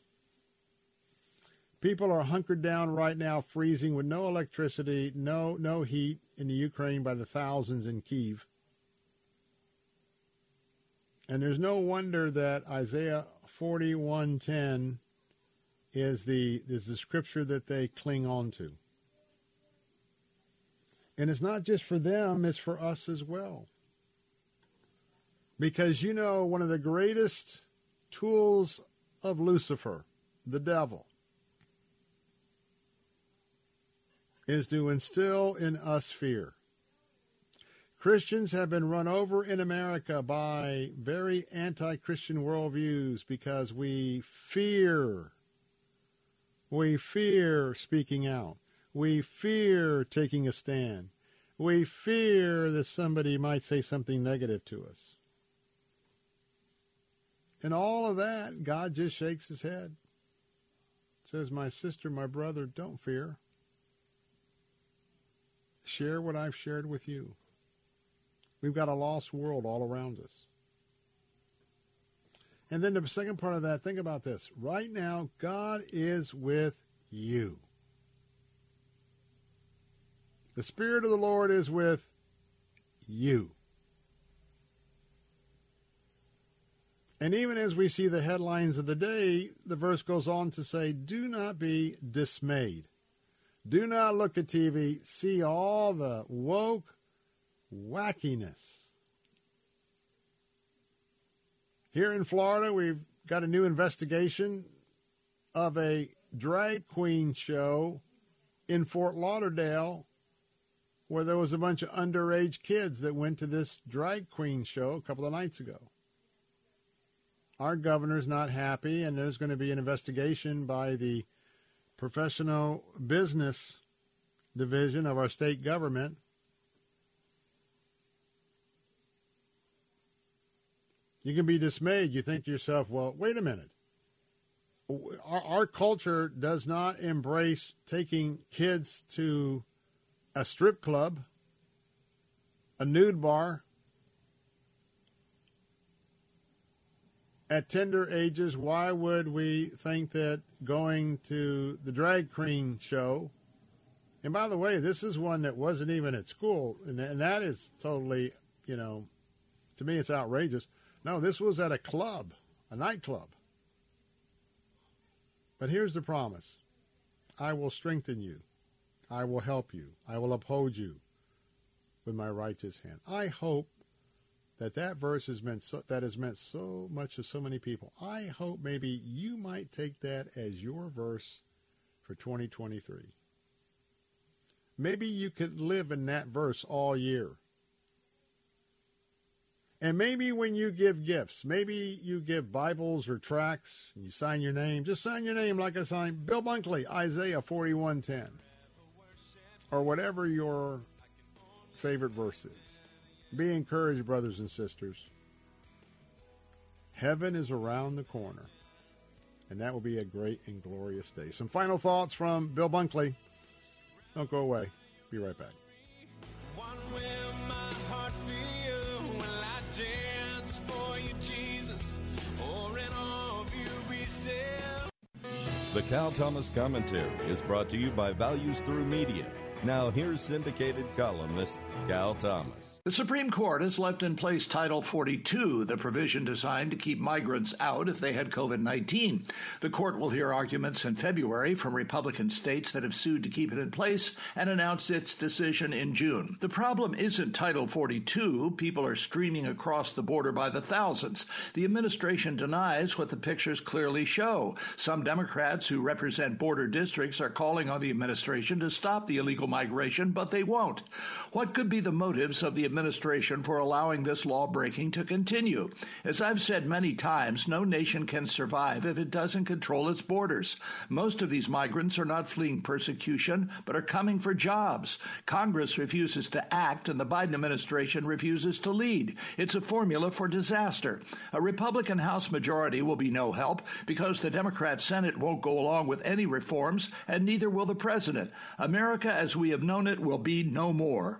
People are hunkered down right now, freezing with no electricity, no no heat in the Ukraine by the thousands in Kiev. And there's no wonder that Isaiah 41:10 is the is the scripture that they cling on to. And it's not just for them, it's for us as well. Because you know one of the greatest tools of Lucifer, the devil, is to instill in us fear. Christians have been run over in America by very anti Christian worldviews because we fear. We fear speaking out. We fear taking a stand. We fear that somebody might say something negative to us. And all of that, God just shakes his head. Says, My sister, my brother, don't fear. Share what I've shared with you. We've got a lost world all around us. And then the second part of that, think about this. Right now, God is with you. The Spirit of the Lord is with you. And even as we see the headlines of the day, the verse goes on to say, Do not be dismayed. Do not look at TV. See all the woke wackiness. Here in Florida, we've got a new investigation of a drag queen show in Fort Lauderdale where there was a bunch of underage kids that went to this drag queen show a couple of nights ago. Our governor's not happy, and there's going to be an investigation by the professional business division of our state government. You can be dismayed. You think to yourself, well, wait a minute. Our, our culture does not embrace taking kids to a strip club, a nude bar, at tender ages, why would we think that going to the drag queen show, and by the way, this is one that wasn't even at school, and, and that is totally, you know, to me it's outrageous. No, this was at a club, a nightclub. But here's the promise I will strengthen you, I will help you, I will uphold you with my righteous hand. I hope that that verse has meant so, that has meant so much to so many people. I hope maybe you might take that as your verse for 2023. Maybe you could live in that verse all year. And maybe when you give gifts, maybe you give Bibles or tracts, and you sign your name. Just sign your name like I signed Bill Bunkley, Isaiah 41:10. Or whatever your favorite verse is. Be encouraged, brothers and sisters. Heaven is around the corner. And that will be a great and glorious day. Some final thoughts from Bill Bunkley. Don't go away. Be right back. The Cal Thomas Commentary is brought to you by Values Through Media. Now, here's syndicated columnist Cal Thomas. The Supreme Court has left in place Title 42, the provision designed to keep migrants out if they had COVID 19. The court will hear arguments in February from Republican states that have sued to keep it in place and announce its decision in June. The problem isn't Title 42. People are streaming across the border by the thousands. The administration denies what the pictures clearly show. Some Democrats who represent border districts are calling on the administration to stop the illegal migration, but they won't. What could be the motives of the administration for allowing this law breaking to continue. As I've said many times, no nation can survive if it doesn't control its borders. Most of these migrants are not fleeing persecution, but are coming for jobs. Congress refuses to act, and the Biden administration refuses to lead. It's a formula for disaster. A Republican House majority will be no help because the Democrat Senate won't go along with any reforms, and neither will the president. America as we have known it will be no more.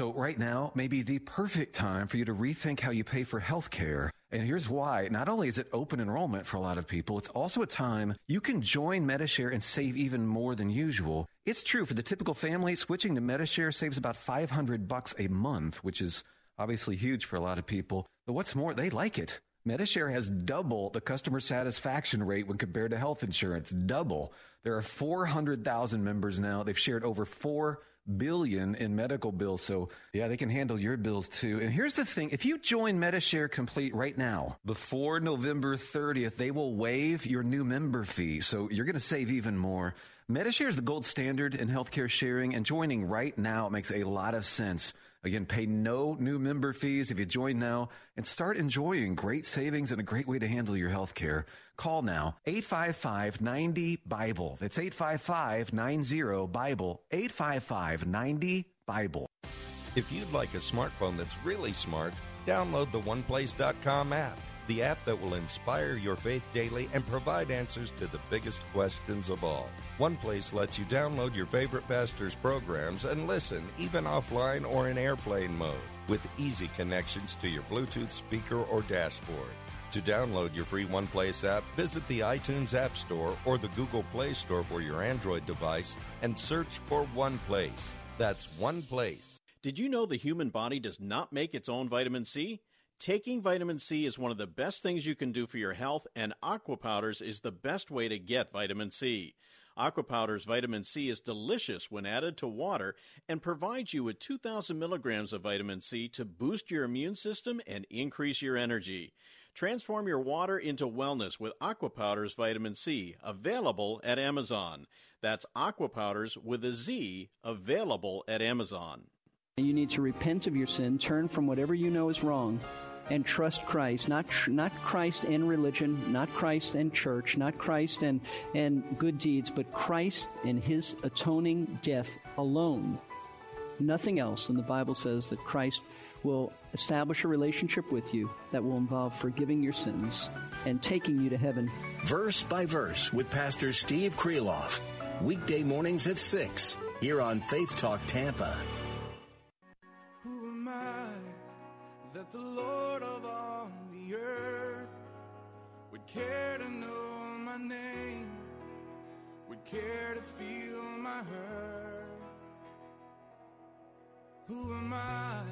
So, right now may be the perfect time for you to rethink how you pay for health care. And here's why. Not only is it open enrollment for a lot of people, it's also a time you can join Medi-Share and save even more than usual. It's true for the typical family, switching to Medi-Share saves about 500 bucks a month, which is obviously huge for a lot of people. But what's more, they like it. Medi-Share has double the customer satisfaction rate when compared to health insurance. Double. There are 400,000 members now. They've shared over 4 billion in medical bills. So yeah, they can handle your bills too. And here's the thing. If you join Medi-Share Complete right now, before November 30th, they will waive your new member fee. So you're going to save even more. Medi-Share is the gold standard in healthcare sharing and joining right now makes a lot of sense. Again, pay no new member fees if you join now and start enjoying great savings and a great way to handle your health care. Call now 855 90 Bible. That's 855 90 Bible. 855 90 Bible. If you'd like a smartphone that's really smart, download the OnePlace.com app, the app that will inspire your faith daily and provide answers to the biggest questions of all. OnePlace lets you download your favorite pastor's programs and listen, even offline or in airplane mode, with easy connections to your Bluetooth speaker or dashboard. To download your free OnePlace app, visit the iTunes App Store or the Google Play Store for your Android device and search for OnePlace. That's OnePlace. Did you know the human body does not make its own vitamin C? Taking vitamin C is one of the best things you can do for your health, and Aqua Powderz is the best way to get vitamin C. Aqua Powderz vitamin C is delicious when added to water and provides you with 2,000 milligrams of vitamin C to boost your immune system and increase your energy. Transform your water into wellness with Aqua Powderz vitamin C, available at Amazon. That's Aqua Powderz with a Z, available at Amazon. You need to repent of your sin, turn from whatever you know is wrong, and trust Christ, not tr- not Christ and religion, not Christ and church, not Christ and and good deeds, but Christ and his atoning death alone. Nothing else. And the Bible says that Christ will establish a relationship with you that will involve forgiving your sins and taking you to heaven. Verse by verse with Pastor Steve Kreloff. Weekday mornings at 6 here on Faith Talk Tampa. Who am I that the Lord of all the earth would care to know my name, would care to feel my hurt? Who am I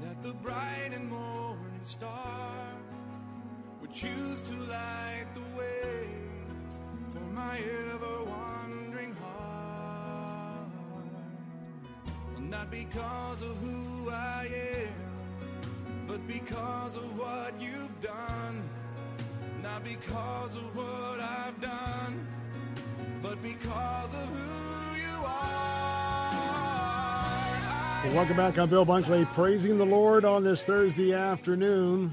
that the bright and morning star would choose to light the way for my ever wandering heart. Not because of who I am, but because of what you've done. Not because of what I've done, but because of who you are. Well, welcome back. I'm Bill Bunkley, praising the Lord on this Thursday afternoon.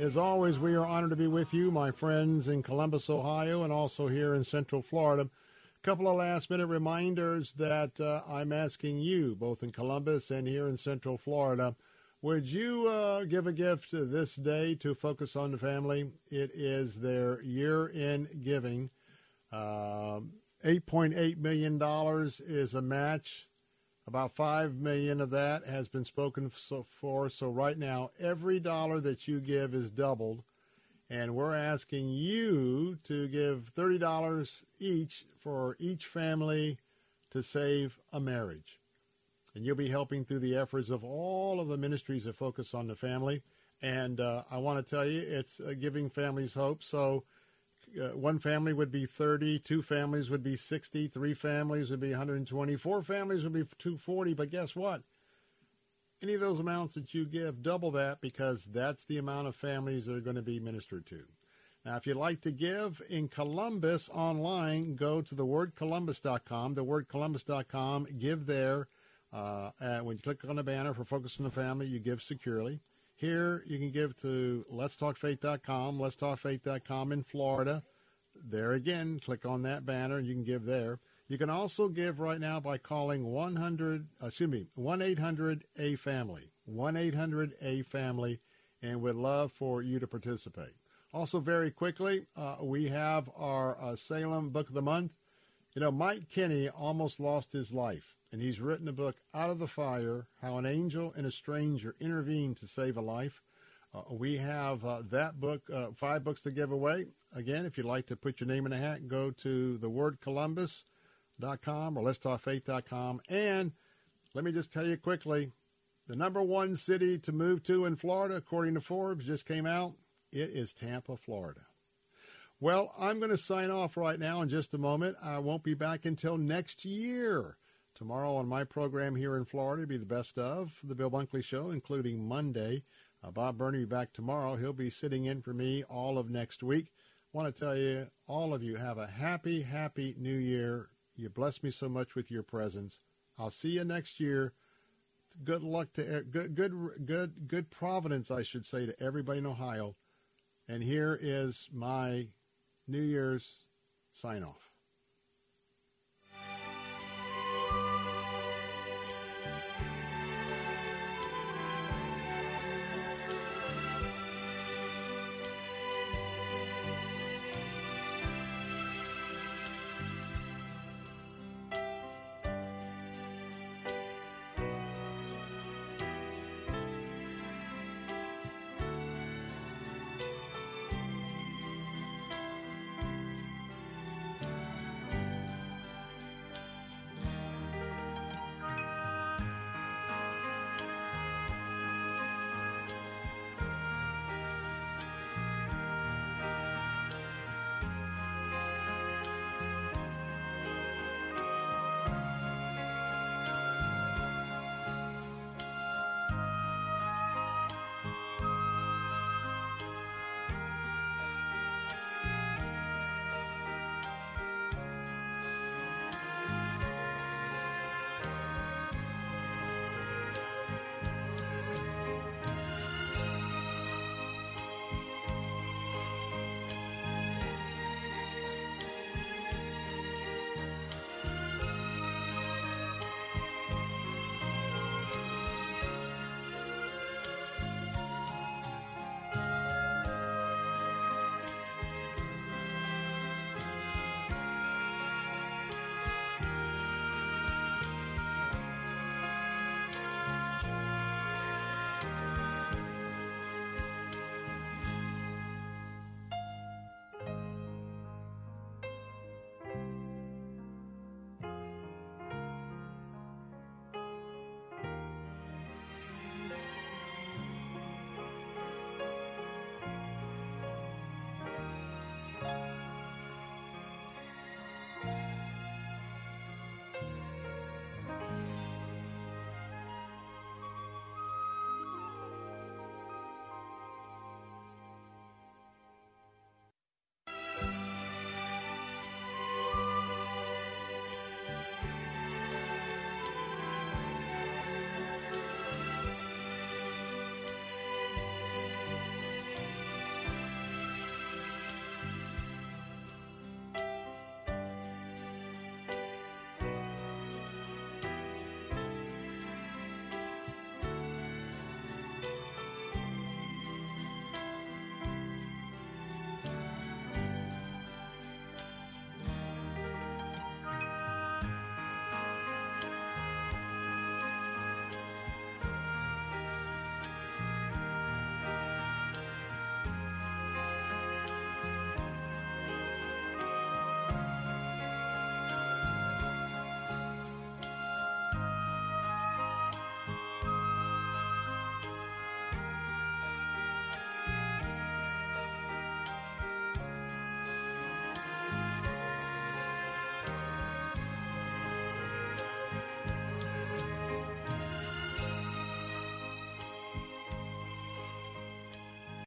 As always, we are honored to be with you, my friends in Columbus, Ohio, and also here in Central Florida. A couple of last minute reminders that uh, I'm asking you, both in Columbus and here in Central Florida. Would you uh, give a gift this day to Focus on the Family? It is their year in giving. Uh, $8.8 million is a match about five million of that has been spoken for. So right now, every dollar that you give is doubled, and we're asking you to give thirty dollars each for each family to save a marriage, and you'll be helping through the efforts of all of the ministries that focus on the family. And uh, I want to tell you, it's uh, giving families hope. So uh, one family would be 30, two families would be 60, three families would be 120, four families would be 240. But guess what? Any of those amounts that you give, double that because that's the amount of families that are going to be ministered to. Now, if you'd like to give in Columbus online, go to thewordcolumbus.com, thewordcolumbus.com, give there. Uh, and when you click on the banner for Focus on the Family, you give securely. Here, you can give to letstalkfaith.com, letstalkfaith.com in Florida. There again, click on that banner and you can give there. You can also give right now by calling 100, excuse me, 1-800-A-FAMILY, 1-800-A-FAMILY, and we'd love for you to participate. Also, very quickly, uh, we have our uh, Salem Book of the Month. You know, Mike Kinney almost lost his life and he's written a book, Out of the Fire How an Angel and a Stranger Intervened to Save a Life. Uh, we have uh, that book, uh, five books to give away. Again, if you'd like to put your name in a hat, go to thewordcolumbus.com or letstalkfaith.com. And let me just tell you quickly, the number one city to move to in Florida, according to Forbes, just came out. It is Tampa, Florida. Well, I'm going to sign off right now in just a moment. I won't be back until next year. Tomorrow on my program here in Florida be the best of the Bill Bunkley Show, including Monday. Uh, Bob Burney back tomorrow. He'll be sitting in for me all of next week. want to tell you, all of you, have a happy, happy new year. You bless me so much with your presence. I'll see you next year. Good luck to good, good, good, good providence, I should say, to everybody in Ohio. And here is my New Year's sign off.